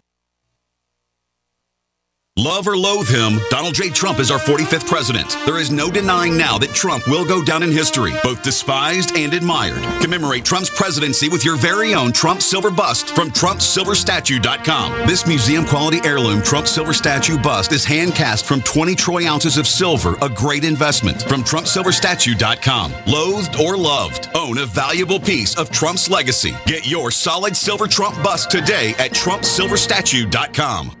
Love or loathe him, Donald J. Trump is our 45th president. There is no denying now that Trump will go down in history, both despised and admired. Commemorate Trump's presidency with your very own Trump silver bust from TrumpSilverStatue.com. This museum quality heirloom Trump silver statue bust is hand cast from 20 troy ounces of silver, a great investment from TrumpSilverStatue.com. Loathed or loved, own a valuable piece of Trump's legacy. Get your solid silver Trump bust today at TrumpSilverStatue.com.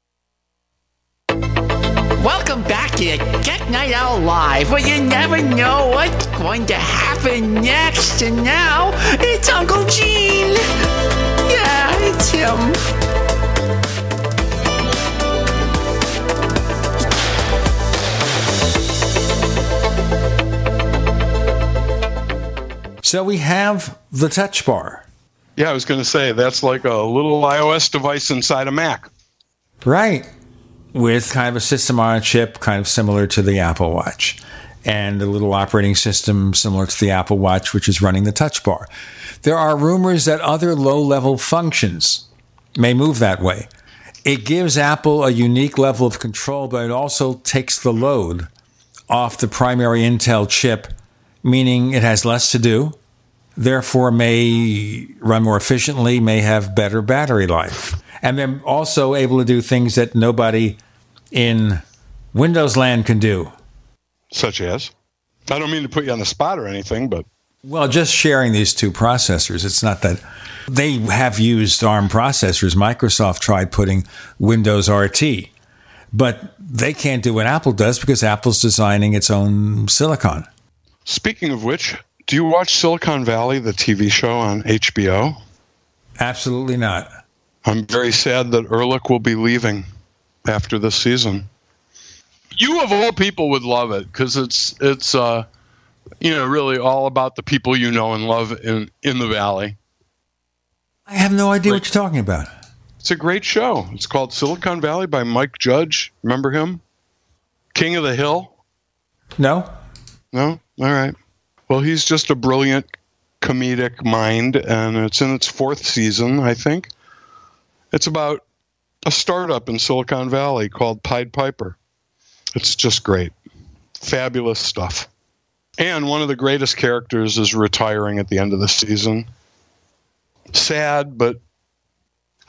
Welcome back to the Tech Night Owl Live, where you never know what's going to happen next. And now, it's Uncle Gene. Yeah, it's him. So we have the touch bar. Yeah, I was going to say that's like a little iOS device inside a Mac. Right. With kind of a system on a chip, kind of similar to the Apple Watch, and a little operating system similar to the Apple Watch, which is running the touch bar. There are rumors that other low level functions may move that way. It gives Apple a unique level of control, but it also takes the load off the primary Intel chip, meaning it has less to do, therefore may run more efficiently, may have better battery life. And they're also able to do things that nobody in Windows land can do. Such as? I don't mean to put you on the spot or anything, but Well, just sharing these two processors, it's not that they have used ARM processors. Microsoft tried putting Windows RT, but they can't do what Apple does because Apple's designing its own silicon. speaking of which, do you watch Silicon Valley, the TV show on HBO? Absolutely not. I'm very sad that Erlich will be leaving after this season. You of all people would love it because it's it's uh, you know really all about the people you know and love in in the valley. I have no idea what you're talking about. It's a great show. It's called Silicon Valley by Mike Judge. Remember him? King of the Hill. No? No? All right. Well, he's just a brilliant comedic mind, and it's in its fourth season, I think. It's about a startup in Silicon Valley called Pied Piper. It's just great. Fabulous stuff. And one of the greatest characters is retiring at the end of the season. Sad, but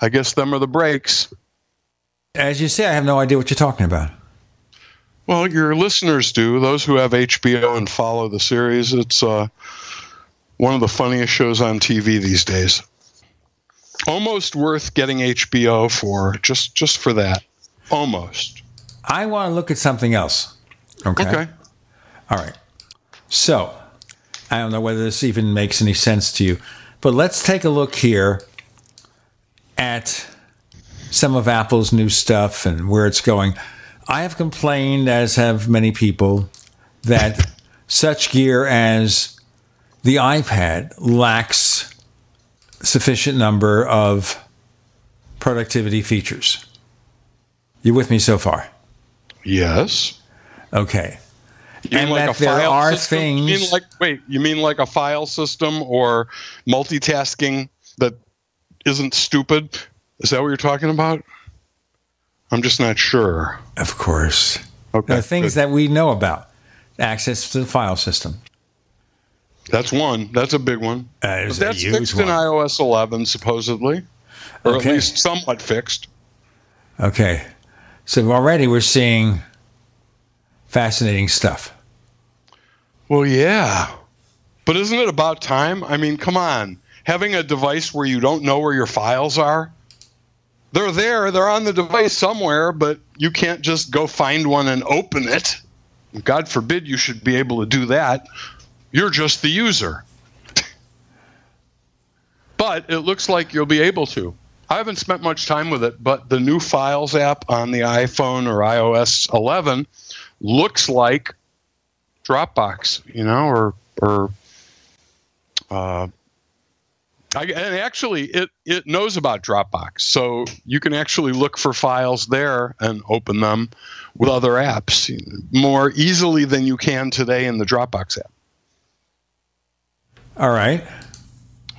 I guess them are the breaks. As you say, I have no idea what you're talking about. Well, your listeners do. Those who have HBO and follow the series, it's uh, one of the funniest shows on TV these days. Almost worth getting HBO for just just for that. Almost. I want to look at something else. Okay. Okay. All right. So, I don't know whether this even makes any sense to you, but let's take a look here at some of Apple's new stuff and where it's going. I have complained, as have many people, that such gear as the iPad lacks sufficient number of productivity features. You with me so far? Yes. Okay. You mean And like that a there file are system? You mean things- like wait, you mean like a file system or multitasking that isn't stupid? Is that what you're talking about? I'm just not sure. Of course. Okay. There are things good. that we know about. Access to the file system. That's one. That's a big one. Uh, a that's fixed in iOS 11, supposedly, or Okay. at least somewhat fixed. Okay. So already we're seeing fascinating stuff. Well, yeah, but isn't it about time? I mean, come on. Having a device where you don't know where your files are, they're there, they're on the device somewhere, but you can't just go find one and open it. God forbid you should be able to do that. You're just the user. *laughs* but it looks like you'll be able to. I haven't spent much time with it, but the new Files app on the iPhone or iOS 11 looks like Dropbox, you know, or or uh, I, and actually it it knows about Dropbox, so you can actually look for files there and open them with other apps more easily than you can today in the Dropbox app. All right.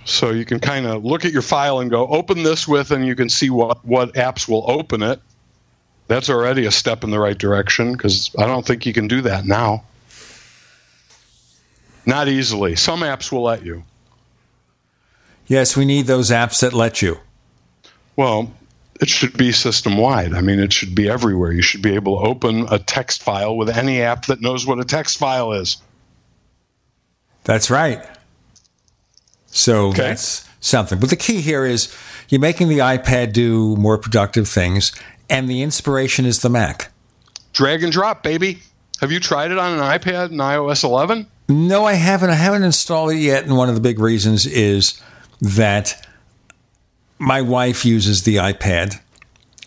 So you can kind of look at your file and go open this with, and you can see what what apps will open it. That's already a step in the right direction because I don't think you can do that now. Not easily. Some apps will let you. Yes, we need those apps that let you. Well, it should be system wide. I mean, it should be everywhere. You should be able to open a text file with any app that knows what a text file is. That's right. So that's something. But the key here is you're making the iPad do more productive things, and the inspiration is the Mac. Drag and drop, baby. Have you tried it on an iPad in iOS 11? No, I haven't. I haven't installed it yet. And one of the big reasons is that my wife uses the iPad,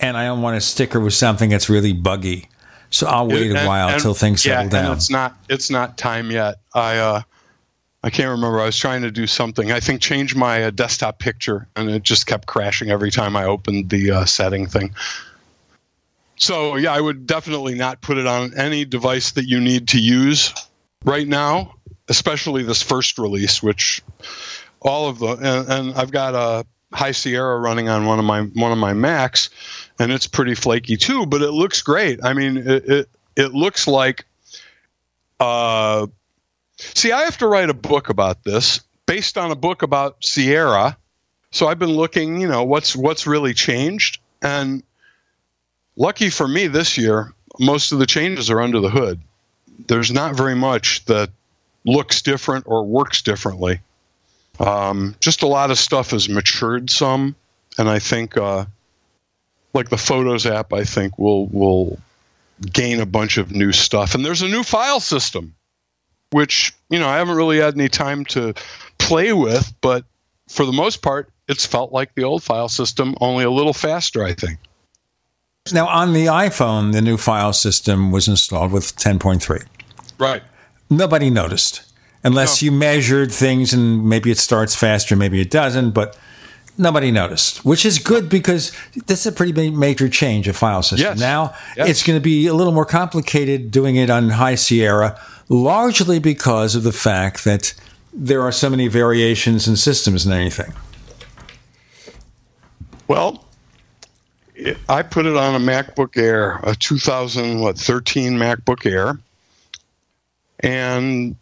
and I don't want to stick her with something that's really buggy. So I'll wait And- a while until things yeah, settle and down. it's not it's not time yet. I uh, I can't remember. I was trying to do something. I think change my uh, desktop picture, and it just kept crashing every time I opened the uh, setting thing. So yeah, I would definitely not put it on any device that you need to use right now, especially this first release, which all of the and, and I've got a High Sierra running on one of my one of my Macs, and it's pretty flaky too, but it looks great. I mean, it it, it looks like. Uh, see, I have to write a book about this based on a book about Sierra. So I've been looking, you know, what's what's really changed, and lucky for me this year, most of the changes are under the hood. there's not very much that looks different or works differently. Um, just a lot of stuff has matured some, and I think uh, like the Photos app, I think will will gain a bunch of new stuff. And there's a new file system, which you know I haven't really had any time to play with, but for the most part, it's felt like the old file system, only a little faster. I think. Now, on the iPhone, the new file system was installed with 10.3. Right. Nobody noticed unless no. you measured things and maybe it starts faster, maybe it doesn't, but nobody noticed, which is good because this is a pretty major change of file system. Yes. Now yes. it's going to be a little more complicated doing it on High Sierra, largely because of the fact that there are so many variations in systems and anything. Well, I put it on a MacBook Air, a 2013 MacBook Air, and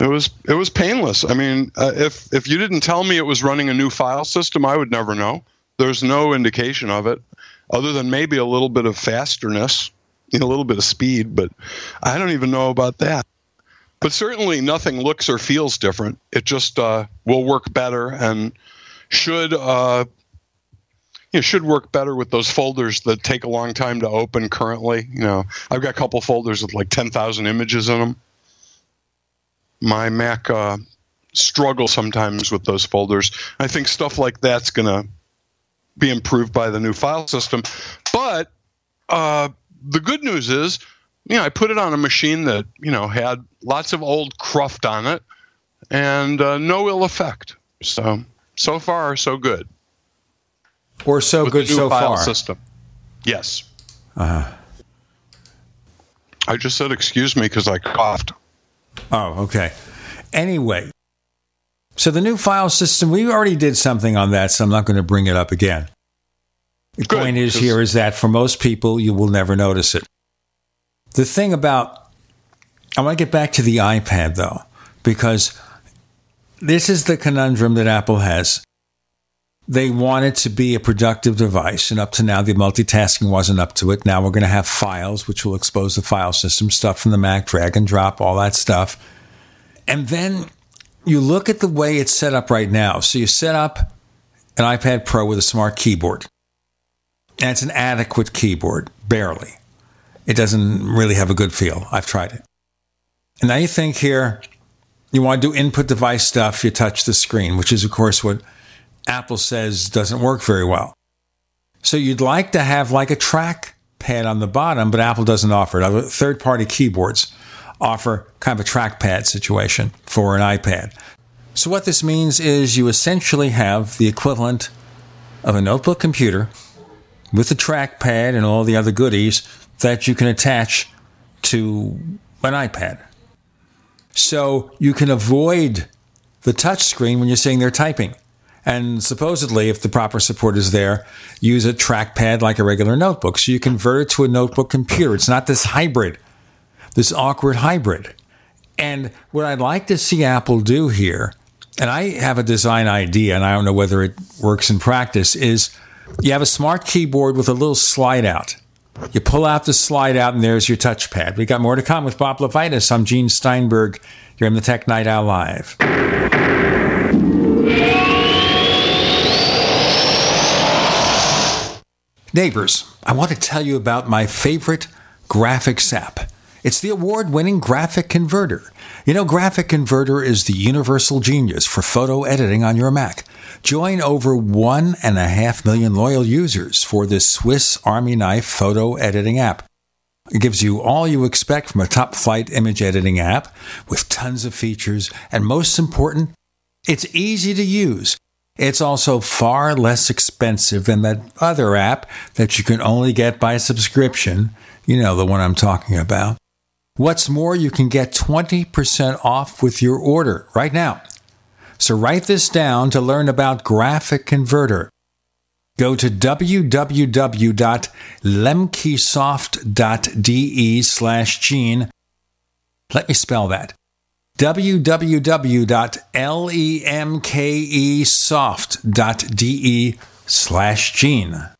it was it was painless. I mean, uh, if if you didn't tell me it was running a new file system, I would never know. There's no indication of it, other than maybe a little bit of fasterness, you know, a little bit of speed, but I don't even know about that. But certainly, nothing looks or feels different. It just uh, will work better and should uh, should work better with those folders that take a long time to open currently. You know, I've got a couple folders with like 10,000 images in them. My Mac uh, struggles sometimes with those folders. I think stuff like that's going to be improved by the new file system. But uh, the good news is, you know, I put it on a machine that, you know, had lots of old cruft on it and uh, no ill effect. So, so far, so good. Or so good so far. System. Yes. Uh-huh. I just said excuse me because I coughed. Oh, okay. Anyway, so the new file system, we already did something on that, so I'm not going to bring it up again. The Good, point is here is that for most people, you will never notice it. The thing about, I want to get back to the iPad though, because this is the conundrum that Apple has they want it to be a productive device. And up to now, the multitasking wasn't up to it. Now we're going to have files, which will expose the file system, stuff from the Mac, drag and drop, all that stuff. And then you look at the way it's set up right now. So you set up an iPad Pro with a smart keyboard. And it's an adequate keyboard, barely. It doesn't really have a good feel. I've tried it. And now you think here, you want to do input device stuff, you touch the screen, which is, of course, what Apple says doesn't work very well. So you'd like to have like a track pad on the bottom, but Apple doesn't offer it. Other third party keyboards offer kind of a trackpad situation for an iPad. So what this means is you essentially have the equivalent of a notebook computer with a trackpad and all the other goodies that you can attach to an iPad. So you can avoid the touch screen when you're sitting there typing. And supposedly, if the proper support is there, use a trackpad like a regular notebook. So you convert it to a notebook computer. It's not this hybrid, this awkward hybrid. And what I'd like to see Apple do here, and I have a design idea, and I don't know whether it works in practice, is you have a smart keyboard with a little slide out. You pull out the slide out, and there's your touchpad. We got more to come with Bob LeVitus. I'm Gene Steinberg. You're in the Tech Night Owl Live. Neighbors, I want to tell you about my favorite graphics app. It's the award winning Graphic Converter. You know, Graphic Converter is the universal genius for photo editing on your Mac. Join over one and a half million loyal users for this Swiss Army knife photo editing app. It gives you all you expect from a top flight image editing app with tons of features, and most important, it's easy to use. It's also far less expensive than that other app that you can only get by subscription. You know, the one I'm talking about. What's more, you can get 20% off with your order right now. So write this down to learn about Graphic Converter. Go to www.lemkesoft.de slash gene. Let me spell that www.lemkesoft.de slash gene.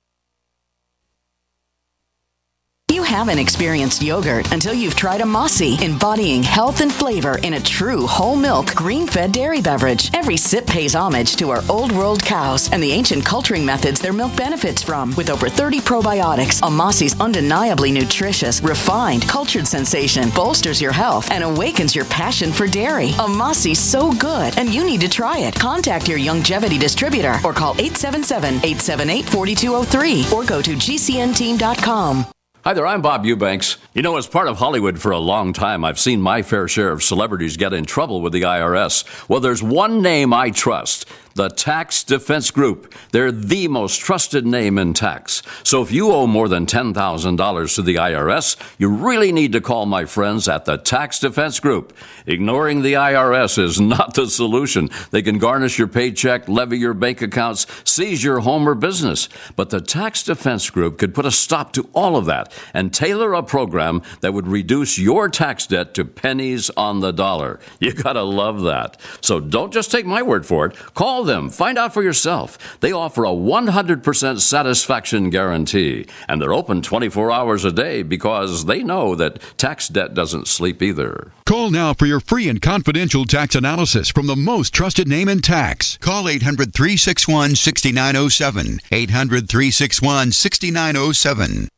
You haven't experienced yogurt until you've tried Amasai, embodying health and flavor in a true whole milk, green fed dairy beverage. Every sip pays homage to our old world cows and the ancient culturing methods their milk benefits from. With over 30 probiotics, Amasai's undeniably nutritious, refined, cultured sensation bolsters your health and awakens your passion for dairy. A so good, and you need to try it. Contact your longevity distributor or call 877 878 4203 or go to gcnteam.com. Hi there, I'm Bob Eubanks. You know, as part of Hollywood for a long time, I've seen my fair share of celebrities get in trouble with the IRS. Well, there's one name I trust the Tax Defense Group. They're the most trusted name in tax. So if you owe more than $10,000 to the IRS, you really need to call my friends at the Tax Defense Group. Ignoring the IRS is not the solution. They can garnish your paycheck, levy your bank accounts, seize your home or business. But the Tax Defense Group could put a stop to all of that and tailor a program that would reduce your tax debt to pennies on the dollar. You gotta love that. So don't just take my word for it. Call them. Find out for yourself. They offer a 100% satisfaction guarantee, and they're open 24 hours a day because they know that tax debt doesn't sleep either. Call now for your free and confidential tax analysis from the most trusted name in tax. Call 800 361 6907. 800 361 6907.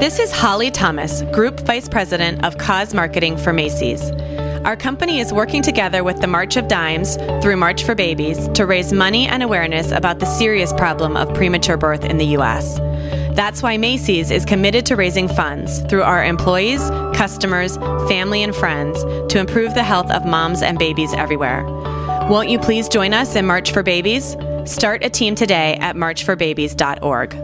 This is Holly Thomas, Group Vice President of Cause Marketing for Macy's. Our company is working together with the March of Dimes through March for Babies to raise money and awareness about the serious problem of premature birth in the U.S. That's why Macy's is committed to raising funds through our employees, customers, family, and friends to improve the health of moms and babies everywhere. Won't you please join us in March for Babies? Start a team today at marchforbabies.org.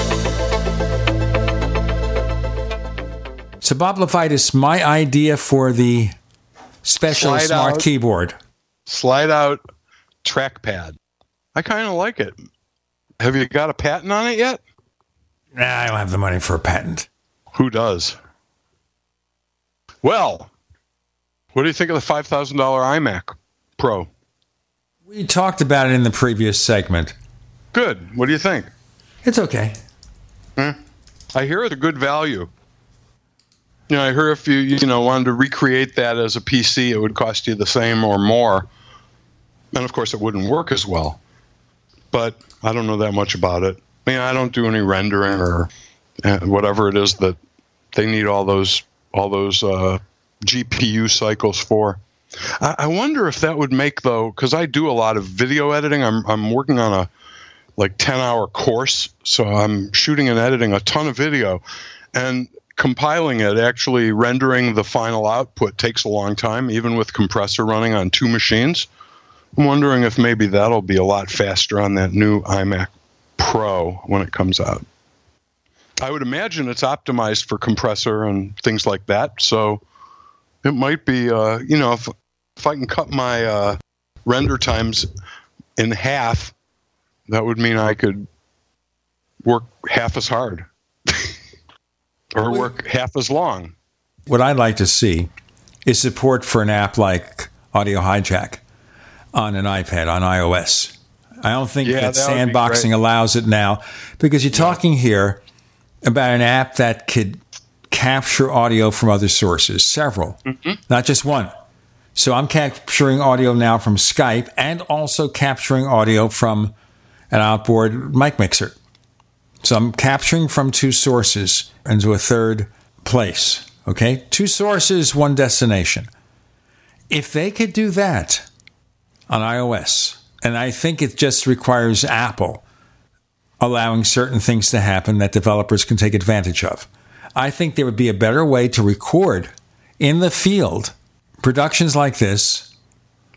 So, Bob LeVitus, my idea for the special Slide smart out. keyboard. Slide out trackpad. I kind of like it. Have you got a patent on it yet? Nah, I don't have the money for a patent. Who does? Well, what do you think of the five thousand dollar iMac Pro? We talked about it in the previous segment. Good. What do you think? It's okay. Hmm? I hear it's a good value. You know, I hear if you you know wanted to recreate that as a PC, it would cost you the same or more, and of course, it wouldn't work as well. But I don't know that much about it. I mean, I don't do any rendering or uh, whatever it is that they need all those all those uh, GPU cycles for. I, I wonder if that would make though, because I do a lot of video editing. I'm I'm working on a like 10 hour course, so I'm shooting and editing a ton of video, and compiling it, actually rendering the final output takes a long time, even with compressor running on two machines. I'm wondering if maybe that'll be a lot faster on that new iMac Pro when it comes out. I would imagine it's optimized for compressor and things like that. So it might be, uh, you know, if, if I can cut my uh, render times in half, that would mean I could work half as hard or work half as long. What I'd like to see is support for an app like Audio Hijack on an iPad on iOS. I don't think Yeah, that that sandboxing allows it now because you're talking here about an app that could capture audio from other sources, several, Mm-hmm. not just one. So I'm capturing audio now from Skype and also capturing audio from an outboard mic mixer. So I'm capturing from two sources into a third place. Okay? Two sources, one destination. If they could do that on iOS, and I think it just requires Apple allowing certain things to happen that developers can take advantage of. I think there would be a better way to record in the field productions like this.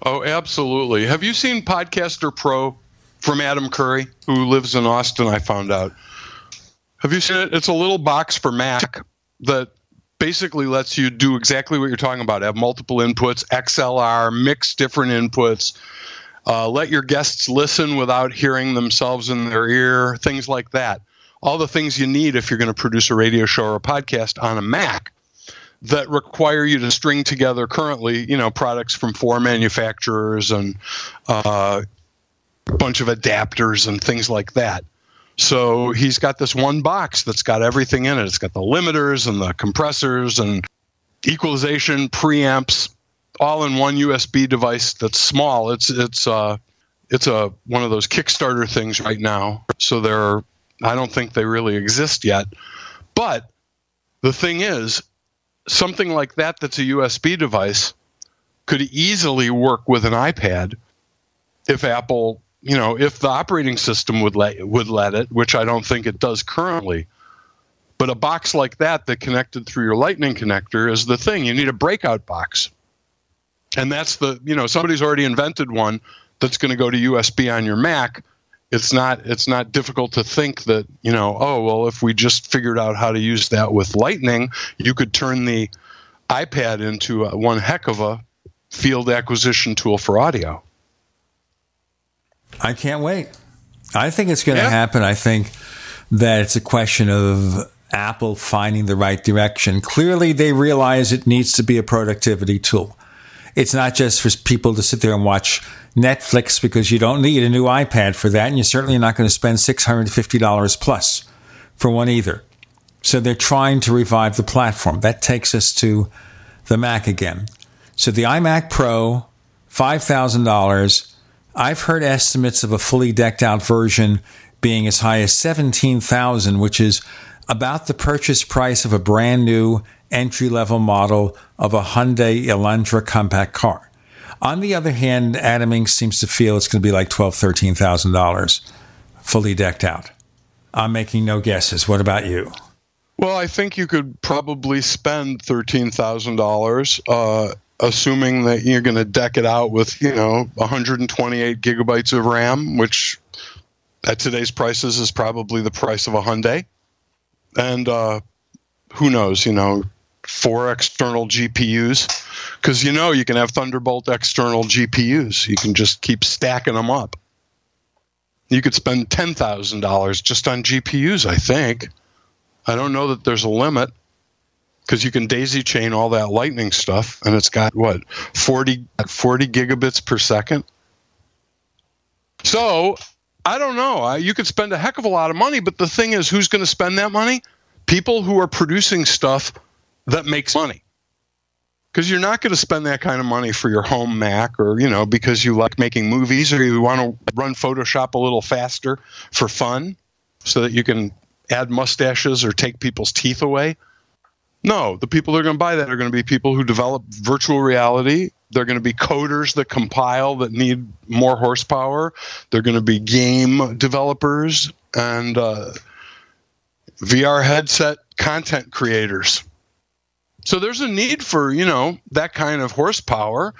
Oh, absolutely. Have you seen Podcaster Pro from Adam Curry, who lives in Austin? I found out. Have you seen it? It's a little box for Mac that basically lets you do exactly what you're talking about have multiple inputs, XLR, mix different inputs, uh, let your guests listen without hearing themselves in their ear, things like that. All the things you need if you're going to produce a radio show or a podcast on a Mac that require you to string together currently, you know, products from four manufacturers and uh, a bunch of adapters and things like that. So he's got this one box that's got everything in it. It's got the limiters and the compressors and equalization, preamps, all in one USB device that's small. It's it's uh it's a one of those Kickstarter things right now. So they're I don't think they really exist yet. But the thing is, something like that that's a USB device could easily work with an iPad if Apple, you know, if the operating system would let would let it, which I don't think it does currently. But a box like that that connected through your lightning connector is the thing. You need a breakout box. And that's the, you know, somebody's already invented one that's going to go to USB on your Mac. It's not it's not difficult to think that, you know, oh, well, if we just figured out how to use that with lightning, you could turn the iPad into a, one heck of a field acquisition tool for audio. I can't wait. I think it's going to happen. I think that it's a question of Apple finding the right direction. Clearly, they realize it needs to be a productivity tool. It's not just for people to sit there and watch Netflix because you don't need a new iPad for that, and you're certainly not going to spend $650 plus for one either. So they're trying to revive the platform. That takes us to the Mac again. So the iMac Pro, $5,000. I've heard estimates of a fully decked out version being as high as 17,000, which is about the purchase price of a brand new entry level model of a Hyundai Elantra compact car. On the other hand, Adam Engst seems to feel it's going to be like twelve, thirteen thousand dollars, fully decked out. I'm making no guesses. What about you? Well, I think you could probably spend thirteen thousand uh, dollars, assuming that you're going to deck it out with, you know, 128 gigabytes of RAM, which at today's prices is probably the price of a Hyundai, and uh, who knows, you know, four external GPUs, because you know you can have Thunderbolt external GPUs. You can just keep stacking them up. You could spend ten thousand dollars just on GPUs, I think. I don't know that there's a limit because you can daisy chain all that lightning stuff and it's got what 40, 40 gigabits per second? So i don't know. You could spend a heck of a lot of money but the thing is who's going to spend that money? People who are producing stuff that makes money. Because you're not going to spend that kind of money for your home mac or you know because you like making movies or you want to run photoshop a little faster for fun so that you can add mustaches or take people's teeth away. No, the people that are going to buy that are going to be people who develop virtual reality. They're going to be coders that compile that need more horsepower. They're going to be game developers and uh, VR headset content creators. So there's a need for, you know, that kind of horsepower,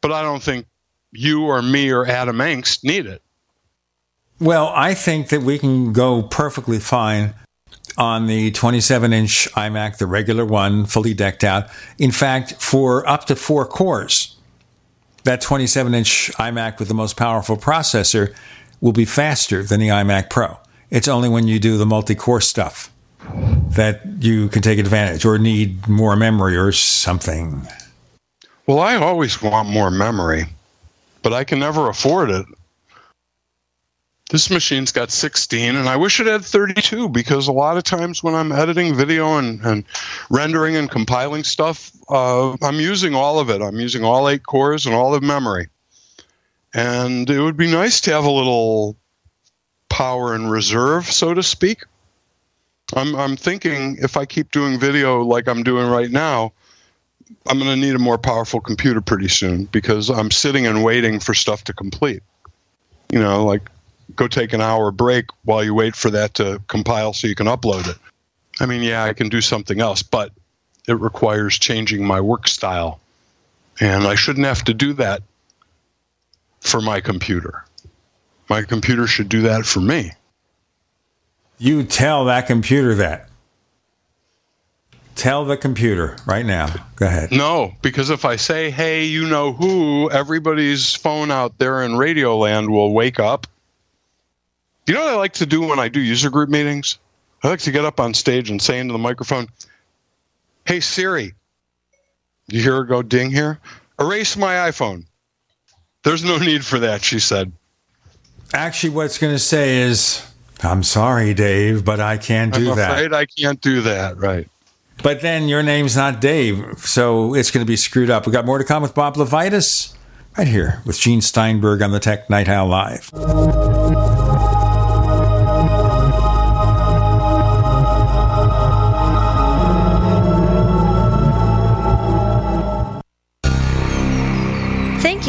but I don't think you or me or Adam Engst need it. Well, I think that we can go perfectly fine on the 27 inch iMac, the regular one, fully decked out. In fact, for up to four cores, that 27 inch iMac with the most powerful processor will be faster than the iMac Pro. It's only when you do the multi core stuff that you can take advantage or need more memory or something. Well, I always want more memory, but I can never afford it. This machine's got 16, and I wish it had 32 because a lot of times when I'm editing video and, and rendering and compiling stuff, uh, I'm using all of it. I'm using all eight cores and all of memory. And it would be nice to have a little power in reserve, so to speak. I'm, I'm thinking if I keep doing video like I'm doing right now, I'm going to need a more powerful computer pretty soon because I'm sitting and waiting for stuff to complete. You know, like go take an hour break while you wait for that to compile so you can upload it. I mean, yeah, I can do something else, but it requires changing my work style. And I shouldn't have to do that for my computer. My computer should do that for me. You tell that computer that. Tell the computer right now. Go ahead. No, because if I say, hey, you know who, everybody's phone out there in radio land will wake up. You know what I like to do when I do user group meetings? I like to get up on stage and say into the microphone, hey, Siri, you hear her go ding here? Erase my iPhone. There's no need for that, she said. Actually, what's going to say is, I'm sorry, Dave, but I can't do I'm that. afraid I can't do that, right. But then your name's not Dave, so it's going to be screwed up. We got more to come with Bob LeVitus right here with Gene Steinberg on the Tech Night Owl Live.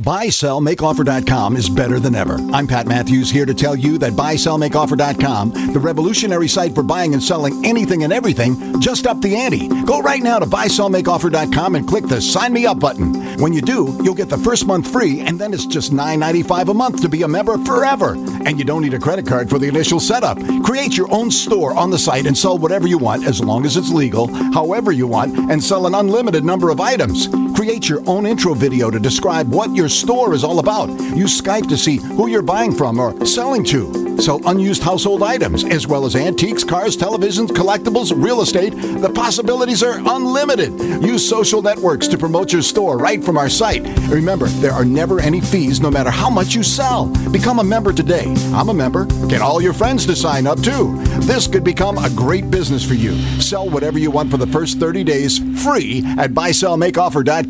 BuySellMakeOffer.com is better than ever. I'm Pat Matthews here to tell you that BuySellMakeOffer.com, the revolutionary site for buying and selling anything and everything, just up the ante. Go right now to BuySellMakeOffer.com and click the Sign Me Up button. When you do, you'll get the first month free, and then it's just $9.95 a month to be a member forever. And you don't need a credit card for the initial setup. Create your own store on the site and sell whatever you want as long as it's legal, however you want, and sell an unlimited number of items. Create your own intro video to describe what your store is all about. Use Skype to see who you're buying from or selling to. Sell unused household items as well as antiques, cars, televisions, collectibles, real estate. The possibilities are unlimited. Use social networks to promote your store right from our site. Remember, there are never any fees no matter how much you sell. Become a member today. I'm a member. Get all your friends to sign up too. This could become a great business for you. Sell whatever you want for the first 30 days free at buysellmakeoffer.com.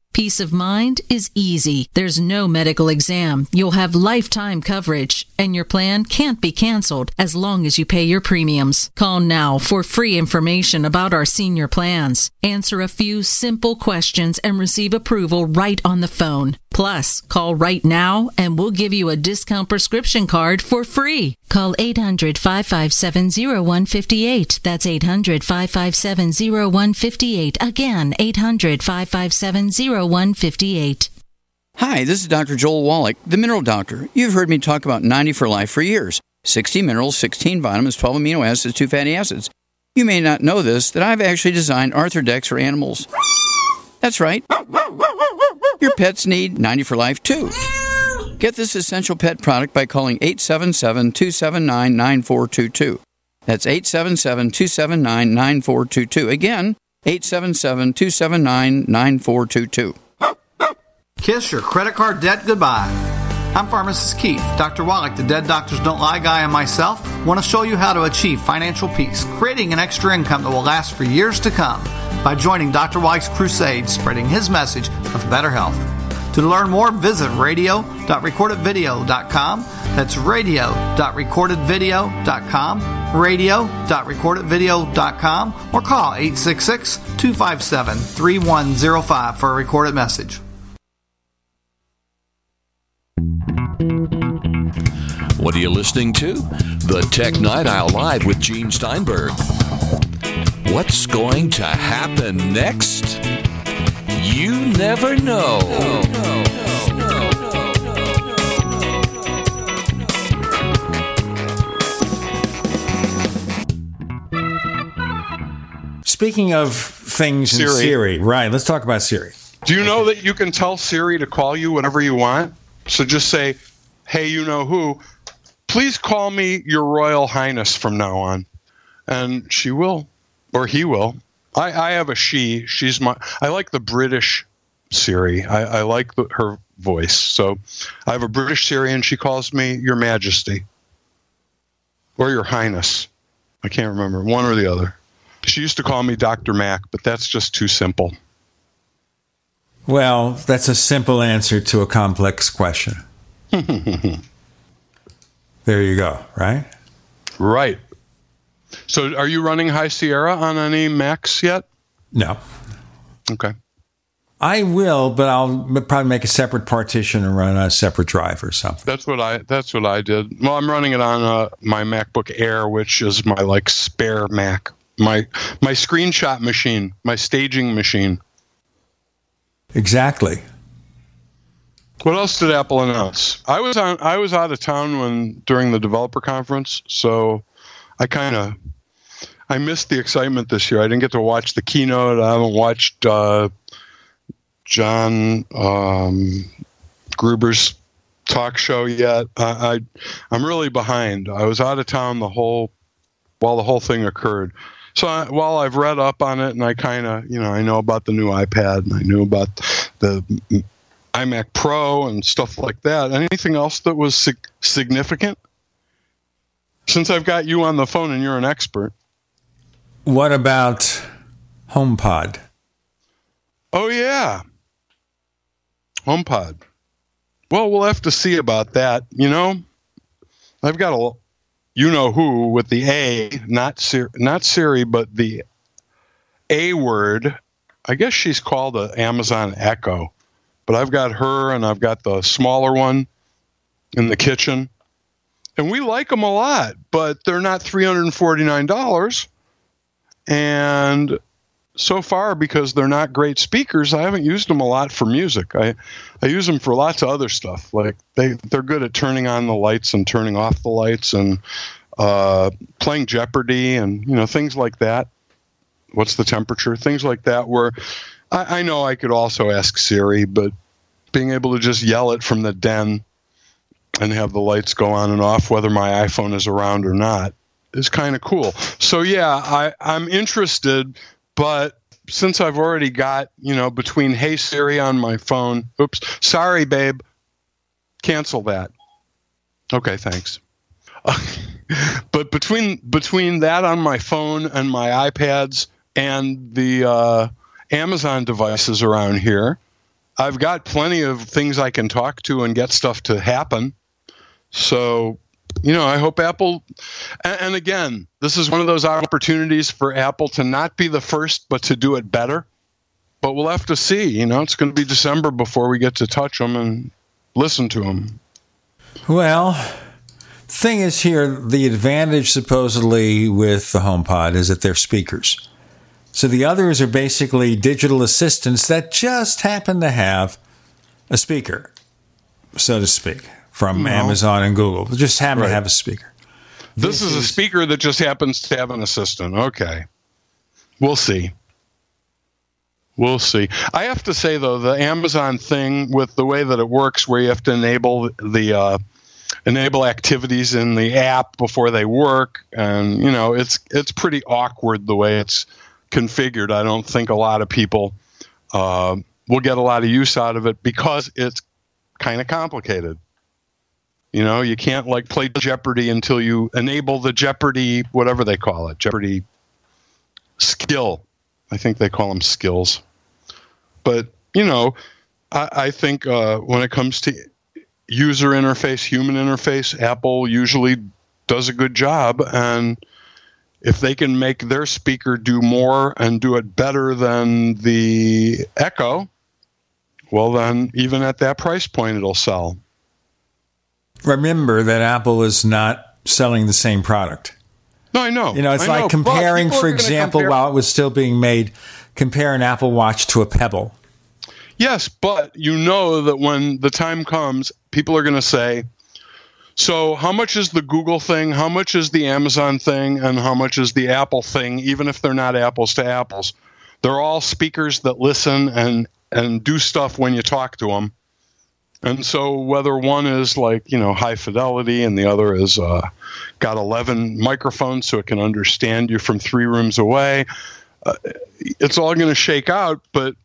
Peace of mind is easy. There's no medical exam. You'll have lifetime coverage, and your plan can't be canceled as long as you pay your premiums. Call now for free information about our senior plans. Answer a few simple questions and receive approval right on the phone. Plus, call right now and we'll give you a discount prescription card for free. Call 800 557 0158. That's 800 557 0158. Again, 800 557 0158. Hi, this is Dr. Joel Wallach, the Mineral Doctor. You've heard me talk about 90 for Life for years 60 minerals, 16 vitamins, 12 amino acids, 2 fatty acids. You may not know this, that I've actually designed Arthur Dex for animals. That's right. Your pets need 90 for life too. Get this essential pet product by calling 877 279 9422. That's 877 279 9422. Again, 877 279 9422. Kiss your credit card debt goodbye. I'm Pharmacist Keith. Dr. Wallach, the Dead Doctors Don't Lie guy, and myself want to show you how to achieve financial peace, creating an extra income that will last for years to come by joining Dr. Wallach's crusade, spreading his message of better health. To learn more, visit radio.recordedvideo.com. That's radio.recordedvideo.com, radio.recordedvideo.com, or call 866 257 3105 for a recorded message. What are you listening to? The Tech Night Owl Live with Gene Steinberg. What's going to happen next? You never know. Speaking of things in Siri. Siri, right? Let's talk about Siri. Do you know that you can tell Siri to call you whenever you want? So just say, "Hey, you know who? Please call me Your Royal Highness from now on," and she will, or he will. I, I have a she. She's my. I like the British Siri. I, I like the, her voice. So I have a British Siri, and she calls me Your Majesty or Your Highness. I can't remember one or the other. She used to call me Doctor Mac, but that's just too simple. Well, that's a simple answer to a complex question. *laughs* There you go, right? Right. So, are you running High Sierra on any Macs yet? No. Okay. I will, but I'll probably make a separate partition and run a separate drive or something. That's what I. That's what I did. Well, I'm running it on uh, my MacBook Air, which is my like spare Mac, my my screenshot machine, my staging machine. Exactly. What else did Apple announce? I was on. I was out of town when during the developer conference, so I kind of I missed the excitement this year. I didn't get to watch the keynote. I haven't watched uh, John um, Gruber's talk show yet. I, I I'm really behind. I was out of town the whole while the whole thing occurred. So I, while I've read up on it and I kind of you know I know about the new iPad and I knew about the iMac Pro and stuff like that. Anything else that was sig- significant? Since I've got you on the phone and you're an expert. What about HomePod? Oh yeah, HomePod. Well, we'll have to see about that. You know, I've got a you know who with the A, not Siri, not Siri, but the A word. I guess she's called the Amazon Echo, but I've got her and I've got the smaller one in the kitchen, and we like them a lot, but they're not three hundred and forty nine dollars, and so far because they're not great speakers i haven't used them a lot for music. I i use them for lots of other stuff. Like they they're good at turning on the lights and turning off the lights and uh, playing jeopardy and you know things like that. What's the temperature? Things like that where I, I know i could also ask siri but being able to just yell it from the den and have the lights go on and off whether my iphone is around or not is kind of cool so yeah i i'm interested but since I've already got, you know, between Hey Siri on my phone, oops, sorry, babe, cancel that. Okay, thanks. *laughs* but between between that on my phone and my iPads and the uh, Amazon devices around here, I've got plenty of things I can talk to and get stuff to happen. So, you know, I hope Apple, and, and again, this is one of those opportunities for Apple to not be the first, but to do it better. But we'll have to see. You know, it's going to be December before we get to touch them and listen to them. Well, thing is here, the advantage supposedly with the HomePod is that they're speakers. So the others are basically digital assistants that just happen to have a speaker, so to speak, from No. Amazon and Google. They just happen Right. to have a speaker. This, is a speaker that just happens to have an assistant. Okay. We'll see. We'll see. I have to say though, the Amazon thing with the way that it works, where you have to enable the uh, enable activities in the app before they work, and you know, it's it's pretty awkward the way it's configured. I don't think a lot of people uh, will get a lot of use out of it because it's kind of complicated. You know, you can't like play Jeopardy until you enable the Jeopardy, whatever they call it, Jeopardy skill. I think they call them skills. But, you know, I, I think uh, when it comes to user interface, human interface, Apple usually does a good job. And if they can make their speaker do more and do it better than the Echo, well, then even at that price point, it'll sell. Remember that Apple is not selling the same product. No, I know. You know, it's I like know, comparing, for example, compare- while it was still being made, compare an Apple Watch to a Pebble. Yes, but you know that when the time comes, people are going to say, so how much is the Google thing? How much is the Amazon thing? And how much is the Apple thing? Even if they're not apples to apples, they're all speakers that listen and and do stuff when you talk to them. And so whether one is like you know high fidelity and the other is uh, got 11 microphones so it can understand you from three rooms away, uh, it's all going to shake out. But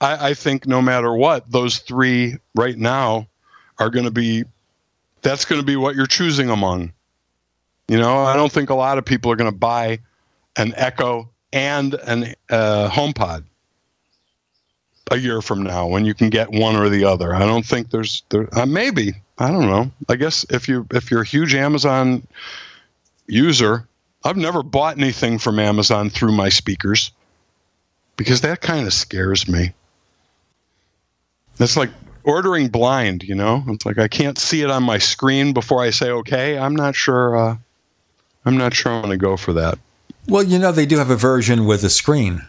I, I think no matter what, those three right now are going to be that's going to be what you're choosing among. You know, I don't think a lot of people are going to buy an Echo and an uh, HomePod a year from now when you can get one or the other. I don't think there's there uh, maybe I don't know. I guess if you if you're a huge Amazon user, I've never bought anything from Amazon through my speakers because that kind of scares me. It's like ordering blind, you know. It's like I can't see it on my screen before I say okay. I'm not sure. Uh, I'm not sure I'm going to go for that. Well, you know, they do have a version with a screen.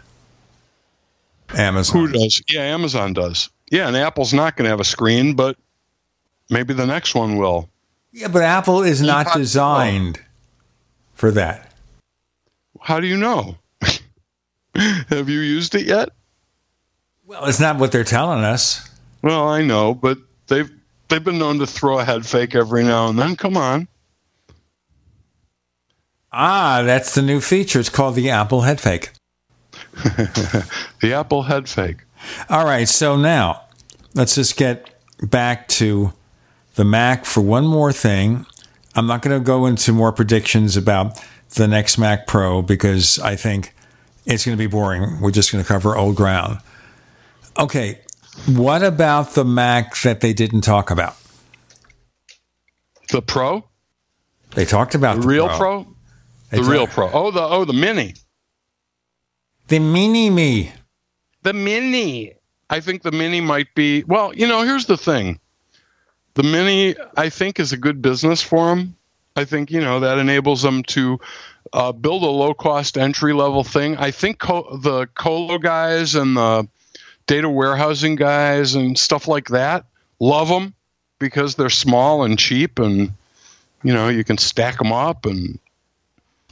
Amazon. Who does? Yeah, Amazon does. Yeah, and Apple's not going to have a screen, but maybe the next one will. Yeah, but Apple is not designed for that. How do you know? *laughs* have you used it yet? Well, it's not what they're telling us. Well, I know, but they've they've been known to throw a head fake every now and then. Come on. Ah, that's the new feature. It's called the Apple Head Fake. *laughs* the Apple Head Fake. All right, so now let's just get back to the Mac for one more thing. I'm not going to go into more predictions about the next Mac Pro because I think it's going to be boring. We're just going to cover old ground. Okay, what about the Mac that they didn't talk about? The Pro? They talked about The the, real Pro. Pro? The talk- real Pro. Oh, the oh the Mini. The Mini Me. The Mini. I think the Mini might be. Well, you know, here's the thing. The Mini, I think, is a good business for them. I think you know that enables them to uh, build a low cost entry level thing. I think co- the colo guys and the data warehousing guys and stuff like that love them because they're small and cheap and you know you can stack them up and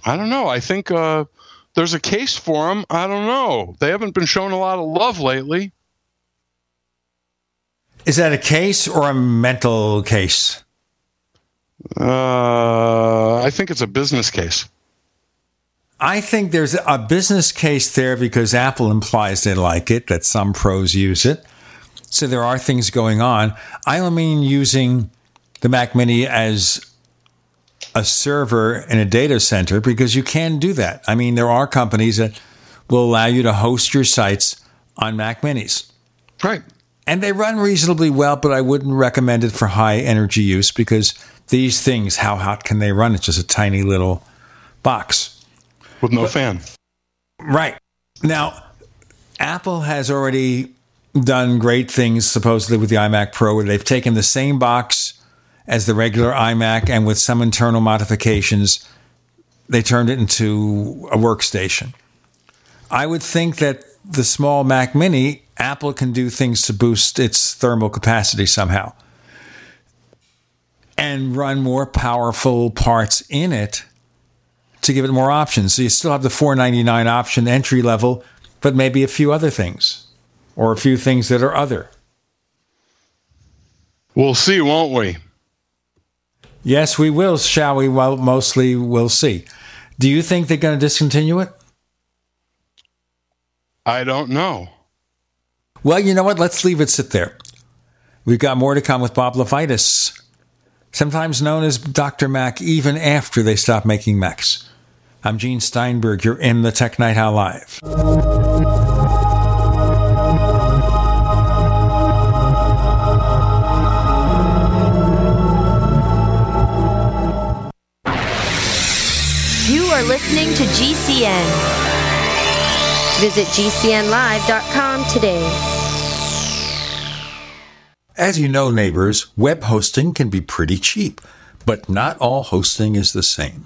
I don't know. I think uh, there's a case for them. I don't know. They haven't been shown a lot of love lately. Is that a case or a mental case? Uh, I think it's a business case. I think there's a business case there because Apple implies they like it, that some pros use it. So there are things going on. I don't mean using the Mac Mini as a server in a data center because you can do that. I mean, there are companies that will allow you to host your sites on Mac Minis. Right. and they run reasonably well, but I wouldn't recommend it for high energy use because these things, how hot can they run? It's just a tiny little box with no but, fan. Right. Now, Apple has already done great things supposedly with the iMac Pro where they've taken the same box as the regular iMac and with some internal modifications they turned it into a workstation. I would think that the small Mac Mini, Apple can do things to boost its thermal capacity somehow and run more powerful parts in it to give it more options. So you still have the 499 option entry level, but maybe a few other things or a few things that are other. We'll see, won't we? Yes, we will, shall we? Well, mostly we'll see. Do you think they're going to discontinue it? I don't know. Well, you know what? Let's leave it sit there. We've got more to come with Bob LeVitus, sometimes known as Dr. Mac, even after they stop making Macs. I'm Gene Steinberg. You're in the Tech Night Owl Live. You are listening to GCN. Visit GCNlive.com today. As you know, neighbors, web hosting can be pretty cheap, but not all hosting is the same.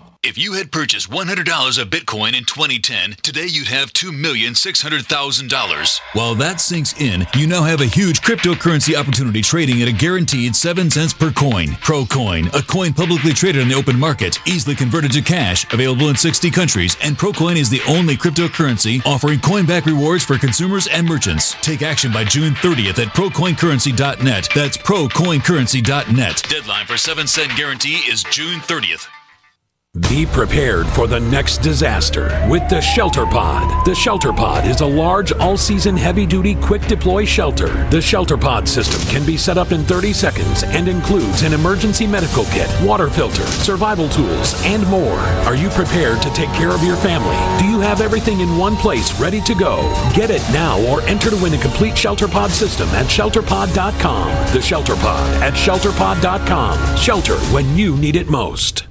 If you had purchased $100 of Bitcoin in 2010, today you'd have $2,600,000. While that sinks in, you now have a huge cryptocurrency opportunity trading at a guaranteed 7 cents per coin. ProCoin, a coin publicly traded in the open market, easily converted to cash, available in 60 countries, and ProCoin is the only cryptocurrency offering coinback rewards for consumers and merchants. Take action by June 30th at procoincurrency.net. That's procoincurrency.net. Deadline for 7 cent guarantee is June 30th. Be prepared for the next disaster with the Shelter Pod. The Shelter Pod is a large, all season, heavy duty, quick deploy shelter. The Shelter Pod system can be set up in 30 seconds and includes an emergency medical kit, water filter, survival tools, and more. Are you prepared to take care of your family? Do you have everything in one place ready to go? Get it now or enter to win a complete Shelter Pod system at shelterpod.com. The Shelter Pod at shelterpod.com. Shelter when you need it most.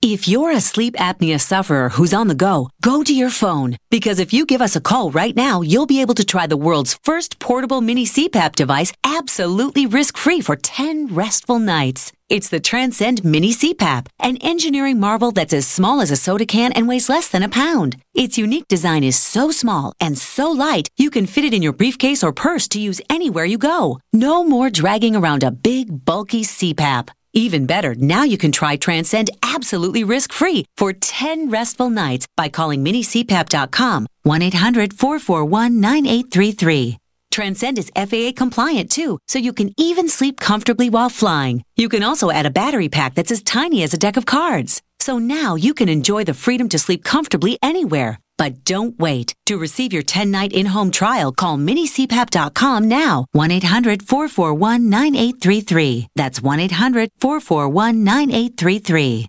If you're a sleep apnea sufferer who's on the go, go to your phone. Because if you give us a call right now, you'll be able to try the world's first portable mini CPAP device absolutely risk free for 10 restful nights. It's the Transcend Mini CPAP, an engineering marvel that's as small as a soda can and weighs less than a pound. Its unique design is so small and so light, you can fit it in your briefcase or purse to use anywhere you go. No more dragging around a big, bulky CPAP. Even better, now you can try Transcend absolutely risk free for 10 restful nights by calling minicpap.com 1 800 441 9833. Transcend is FAA compliant too, so you can even sleep comfortably while flying. You can also add a battery pack that's as tiny as a deck of cards. So now you can enjoy the freedom to sleep comfortably anywhere. But don't wait. To receive your 10 night in home trial, call minicpap.com now. 1 800 441 9833. That's 1 800 441 9833.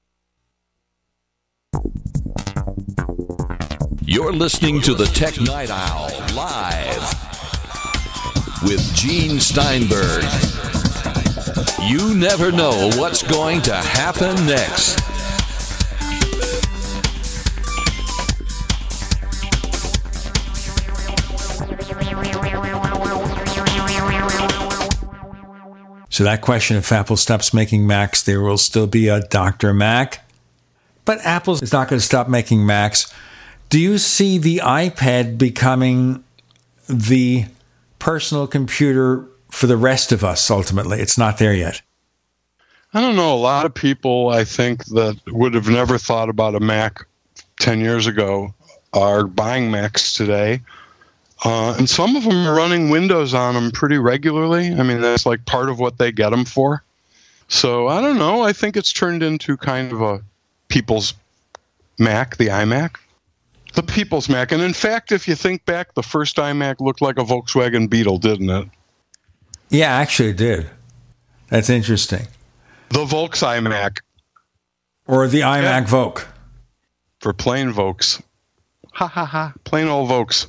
You're listening to the Tech Night Owl live with Gene Steinberg. You never know what's going to happen next. So that question, if Apple stops making Macs, there will still be a Dr. Mac. But Apple is not going to stop making Macs. Do you see the iPad becoming the personal computer for the rest of us ultimately? It's not there yet. I don't know. A lot of people, I think, that would have never thought about a Mac 10 years ago are buying Macs today. Uh, and some of them are running Windows on them pretty regularly. I mean, that's like part of what they get them for. So I don't know. I think it's turned into kind of a people's Mac, the iMac. The people's Mac. And in fact, if you think back, the first iMac looked like a Volkswagen Beetle, didn't it? Yeah, actually, it did. That's interesting. The Volks iMac. Or the iMac yeah. Vogue. For plain Volks. Ha ha ha. Plain old Volks.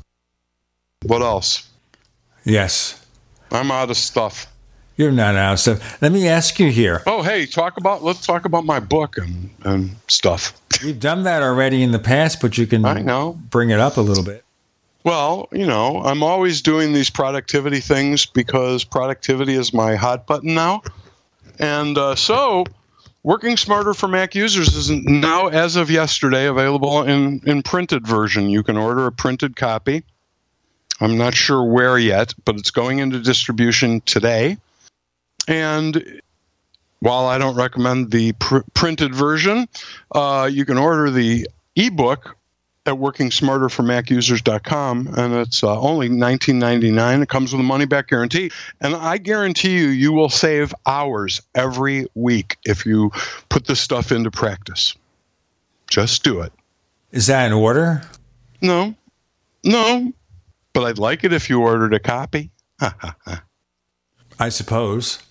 What else? Yes. I'm out of stuff. You're not out of stuff. Let me ask you here. Oh, hey, talk about let's talk about my book and, and stuff. We've done that already in the past, but you can I know. bring it up a little bit. Well, you know, I'm always doing these productivity things because productivity is my hot button now. And uh, so, Working Smarter for Mac users is now, as of yesterday, available in, in printed version. You can order a printed copy. I'm not sure where yet, but it's going into distribution today. And while I don't recommend the pr- printed version, uh, you can order the ebook at workingsmarterformacusers.com and it's uh, only $19.99 it comes with a money back guarantee. And i guarantee you you will save hours every week if you put this stuff into practice. Just do it. Is that an order? No. No. But i'd like it if you ordered a copy. *laughs* I suppose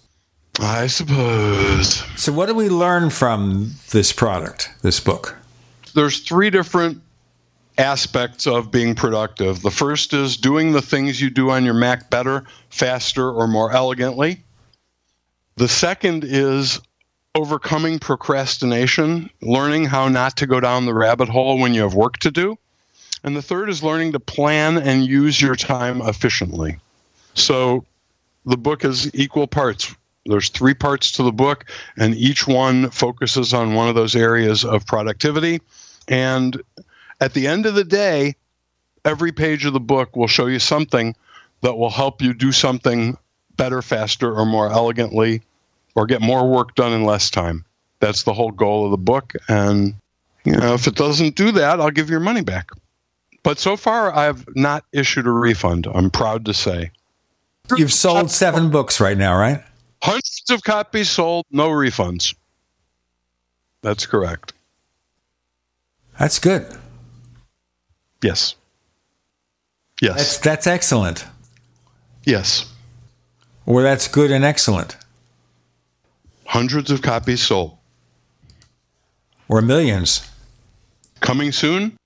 I suppose. So, what do we learn from this product, this book? There's three different aspects of being productive. The first is doing the things you do on your Mac better, faster, or more elegantly. The second is overcoming procrastination, learning how not to go down the rabbit hole when you have work to do. And the third is learning to plan and use your time efficiently. So the book is equal parts there's three parts to the book, and each one focuses on one of those areas of productivity. And at the end of the day, every page of the book will show you something that will help you do something better, faster, or more elegantly, or get more work done in less time. That's the whole goal of the book. And you know, if it doesn't do that, I'll give your money back. But so far, I've not issued a refund. I'm proud to say. You've sold seven books right now, right? Hundreds of copies sold, no refunds. That's correct. That's good. Yes. Yes. That's that's excellent. Yes. Or that's good and excellent. Hundreds of copies sold. Or millions. Coming soon.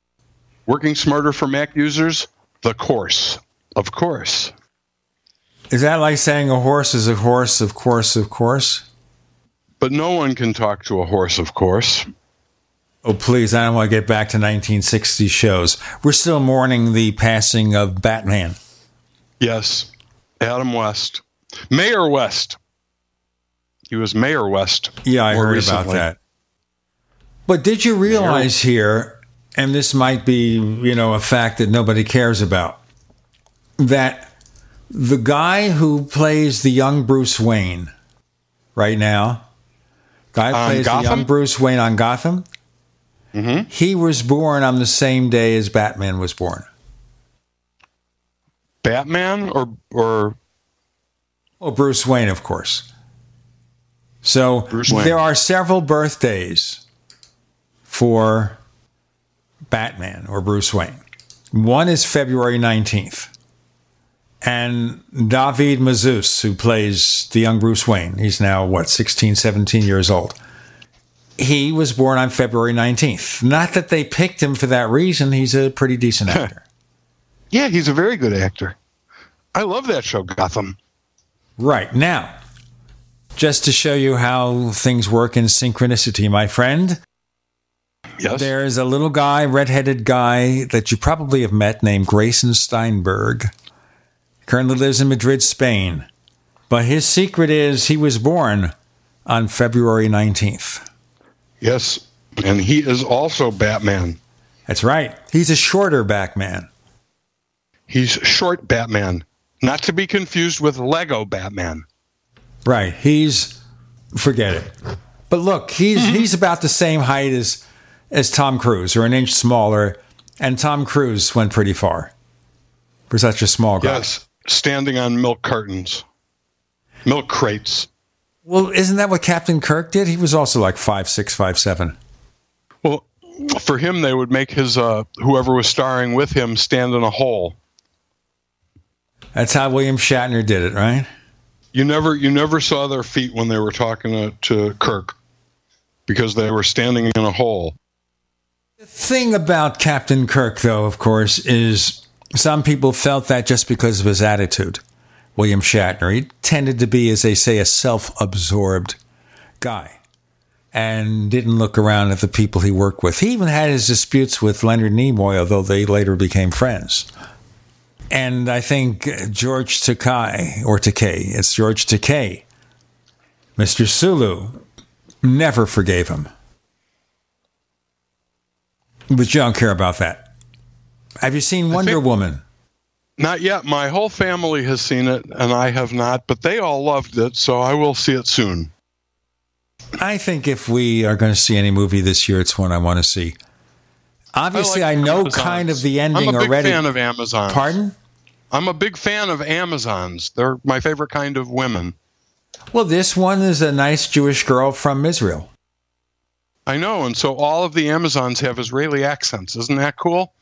Working smarter for Mac users, the course. Of course. Is that like saying a horse is a horse, of course, of course? But no one can talk to a horse, of course. Oh, please, I don't want to get back to 1960 shows. We're still mourning the passing of Batman. Yes, Adam West. Mayor West. He was Mayor West. Yeah, I heard recently. about that. But did you realize here and this might be, you know, a fact that nobody cares about, that the guy who plays the young Bruce Wayne right now, guy who On plays the young Bruce Wayne on Gotham, Mm-hmm. he was born on the same day as Batman was born. Batman or or Well, Bruce Wayne, of course. So there are several birthdays for Batman or Bruce Wayne. One is February 19th. And David Mazouz, who plays the young Bruce Wayne, he's now, what, 16, 17 years old. He was born on February 19th. Not that they picked him for that reason. He's a pretty decent *laughs* actor. yeah, he's a very good actor. I love that show, Gotham. Right. Now, just to show you how things work in synchronicity, my friend. Yes. There's a little guy, redheaded guy that you probably have met named Grayson Steinberg. Currently lives in Madrid, Spain. But his secret is he was born on February 19th. Yes, and he is also Batman. That's right. He's a shorter Batman. He's short Batman, not to be confused with Lego Batman. Right. He's forget it. But look, he's mm-hmm. he's about the same height as as Tom Cruise, or an inch smaller, and Tom Cruise went pretty far for such a small guy. Yes, standing on milk cartons, milk crates. Well, isn't that what Captain Kirk did? He was also like five six, five seven. Well, for him, they would make his uh, whoever was starring with him stand in a hole. That's how William Shatner did it, right? You never, you never saw their feet when they were talking to, to Kirk because they were standing in a hole. The thing about Captain Kirk, though, of course, is some people felt that just because of his attitude. William Shatner, he tended to be, as they say, a self absorbed guy and didn't look around at the people he worked with. He even had his disputes with Leonard Nimoy, although they later became friends. And I think George Takei, or Takei, it's George Takei, Mr. Sulu, never forgave him. But you don't care about that. Have you seen Wonder Woman? Not yet. My whole family has seen it, and I have not, but they all loved it, so I will see it soon. I think if we are going to see any movie this year, it's one I want to see. Obviously, I, like know Amazons. kind of the ending I'm a big already. fan of Amazon. Pardon? I'm a big fan of Amazons. They're my favorite kind of women. Well, this one is a nice Jewish girl from Israel. I know, and so all of the Amazons have Israeli accents. Isn't that cool?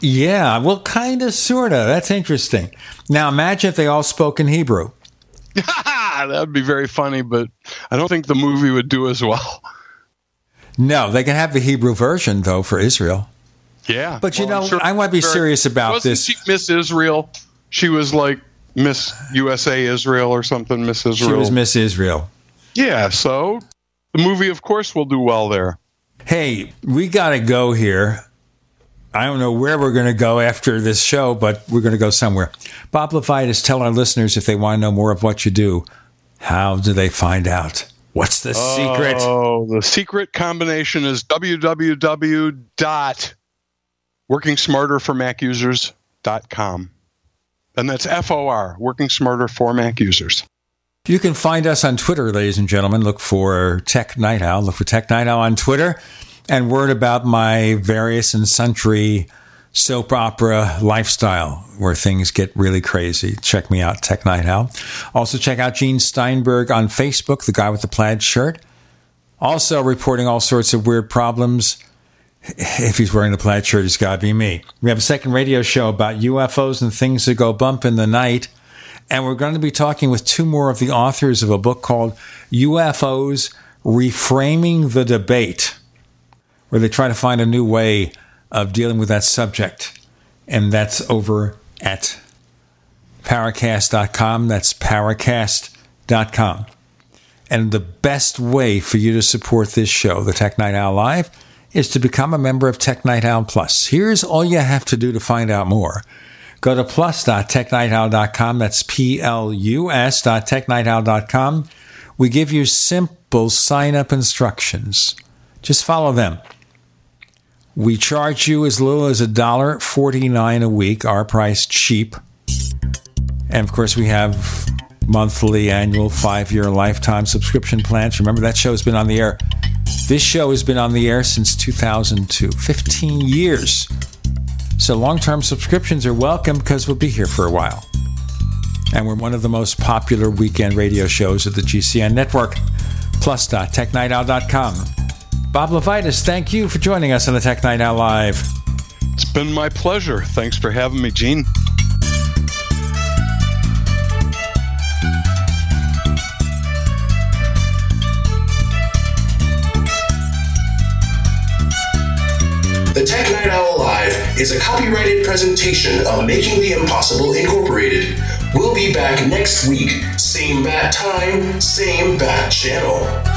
Yeah, well, kind of, sort of. That's interesting. Now, imagine if they all spoke in Hebrew. *laughs* that would be very funny, but I don't think the movie would do as well. No, they can have the Hebrew version, though, for Israel. Yeah. But you Well, know, sure I want to be very- serious about this. She Miss Israel. She was like Miss USA Israel or something. Miss Israel. She was Miss Israel. Yeah. So the movie, of course, will do well there. Hey, we got to go here. I don't know where we're going to go after this show, but we're going to go somewhere. Bob LeVitus, tell our listeners if they want to know more of what you do, how do they find out? What's the secret? Oh, the secret combination is www.workingsmarterformacusers.com. And that's F O R, Working Smarter for Mac Users. You can find us on Twitter, ladies and gentlemen. Look for Tech Night Owl. Look for Tech Night Owl on Twitter and word about my various and sundry soap opera lifestyle where things get really crazy. Check me out, Tech Night Owl. Also, check out Gene Steinberg on Facebook, the guy with the plaid shirt. Also, reporting all sorts of weird problems. If he's wearing the plaid shirt, it's got to be me. We have a second radio show about UFOs and things that go bump in the night. And we're going to be talking with two more of the authors of a book called UFOs Reframing the Debate, where they try to find a new way of dealing with that subject. And that's over at Paracast.com. That's Paracast.com. And the best way for you to support this show, the Tech Night Owl Live, is to become a member of Tech Night Owl Plus. Here's all you have to do to find out more. Go to plus.technightowl.com. That's P L U S.technightowl.com. We give you simple sign up instructions. Just follow them. We charge you as little as a dollar forty-nine a week, our price cheap. And of course, we have monthly, annual, five year, lifetime subscription plans. Remember, that show has been on the air. This show has been on the air since 2002, 15 years. So long term subscriptions are welcome because we'll be here for a while. And we're one of the most popular weekend radio shows at the GCN network. Plus.technightowl.com. Bob LeVitus, thank you for joining us on the Tech Night Owl Live. It's been my pleasure. Thanks for having me, Gene. The Tech Night Owl Live is a copyrighted presentation of Making the Impossible Incorporated. We'll be back next week, same bat time, same bat channel.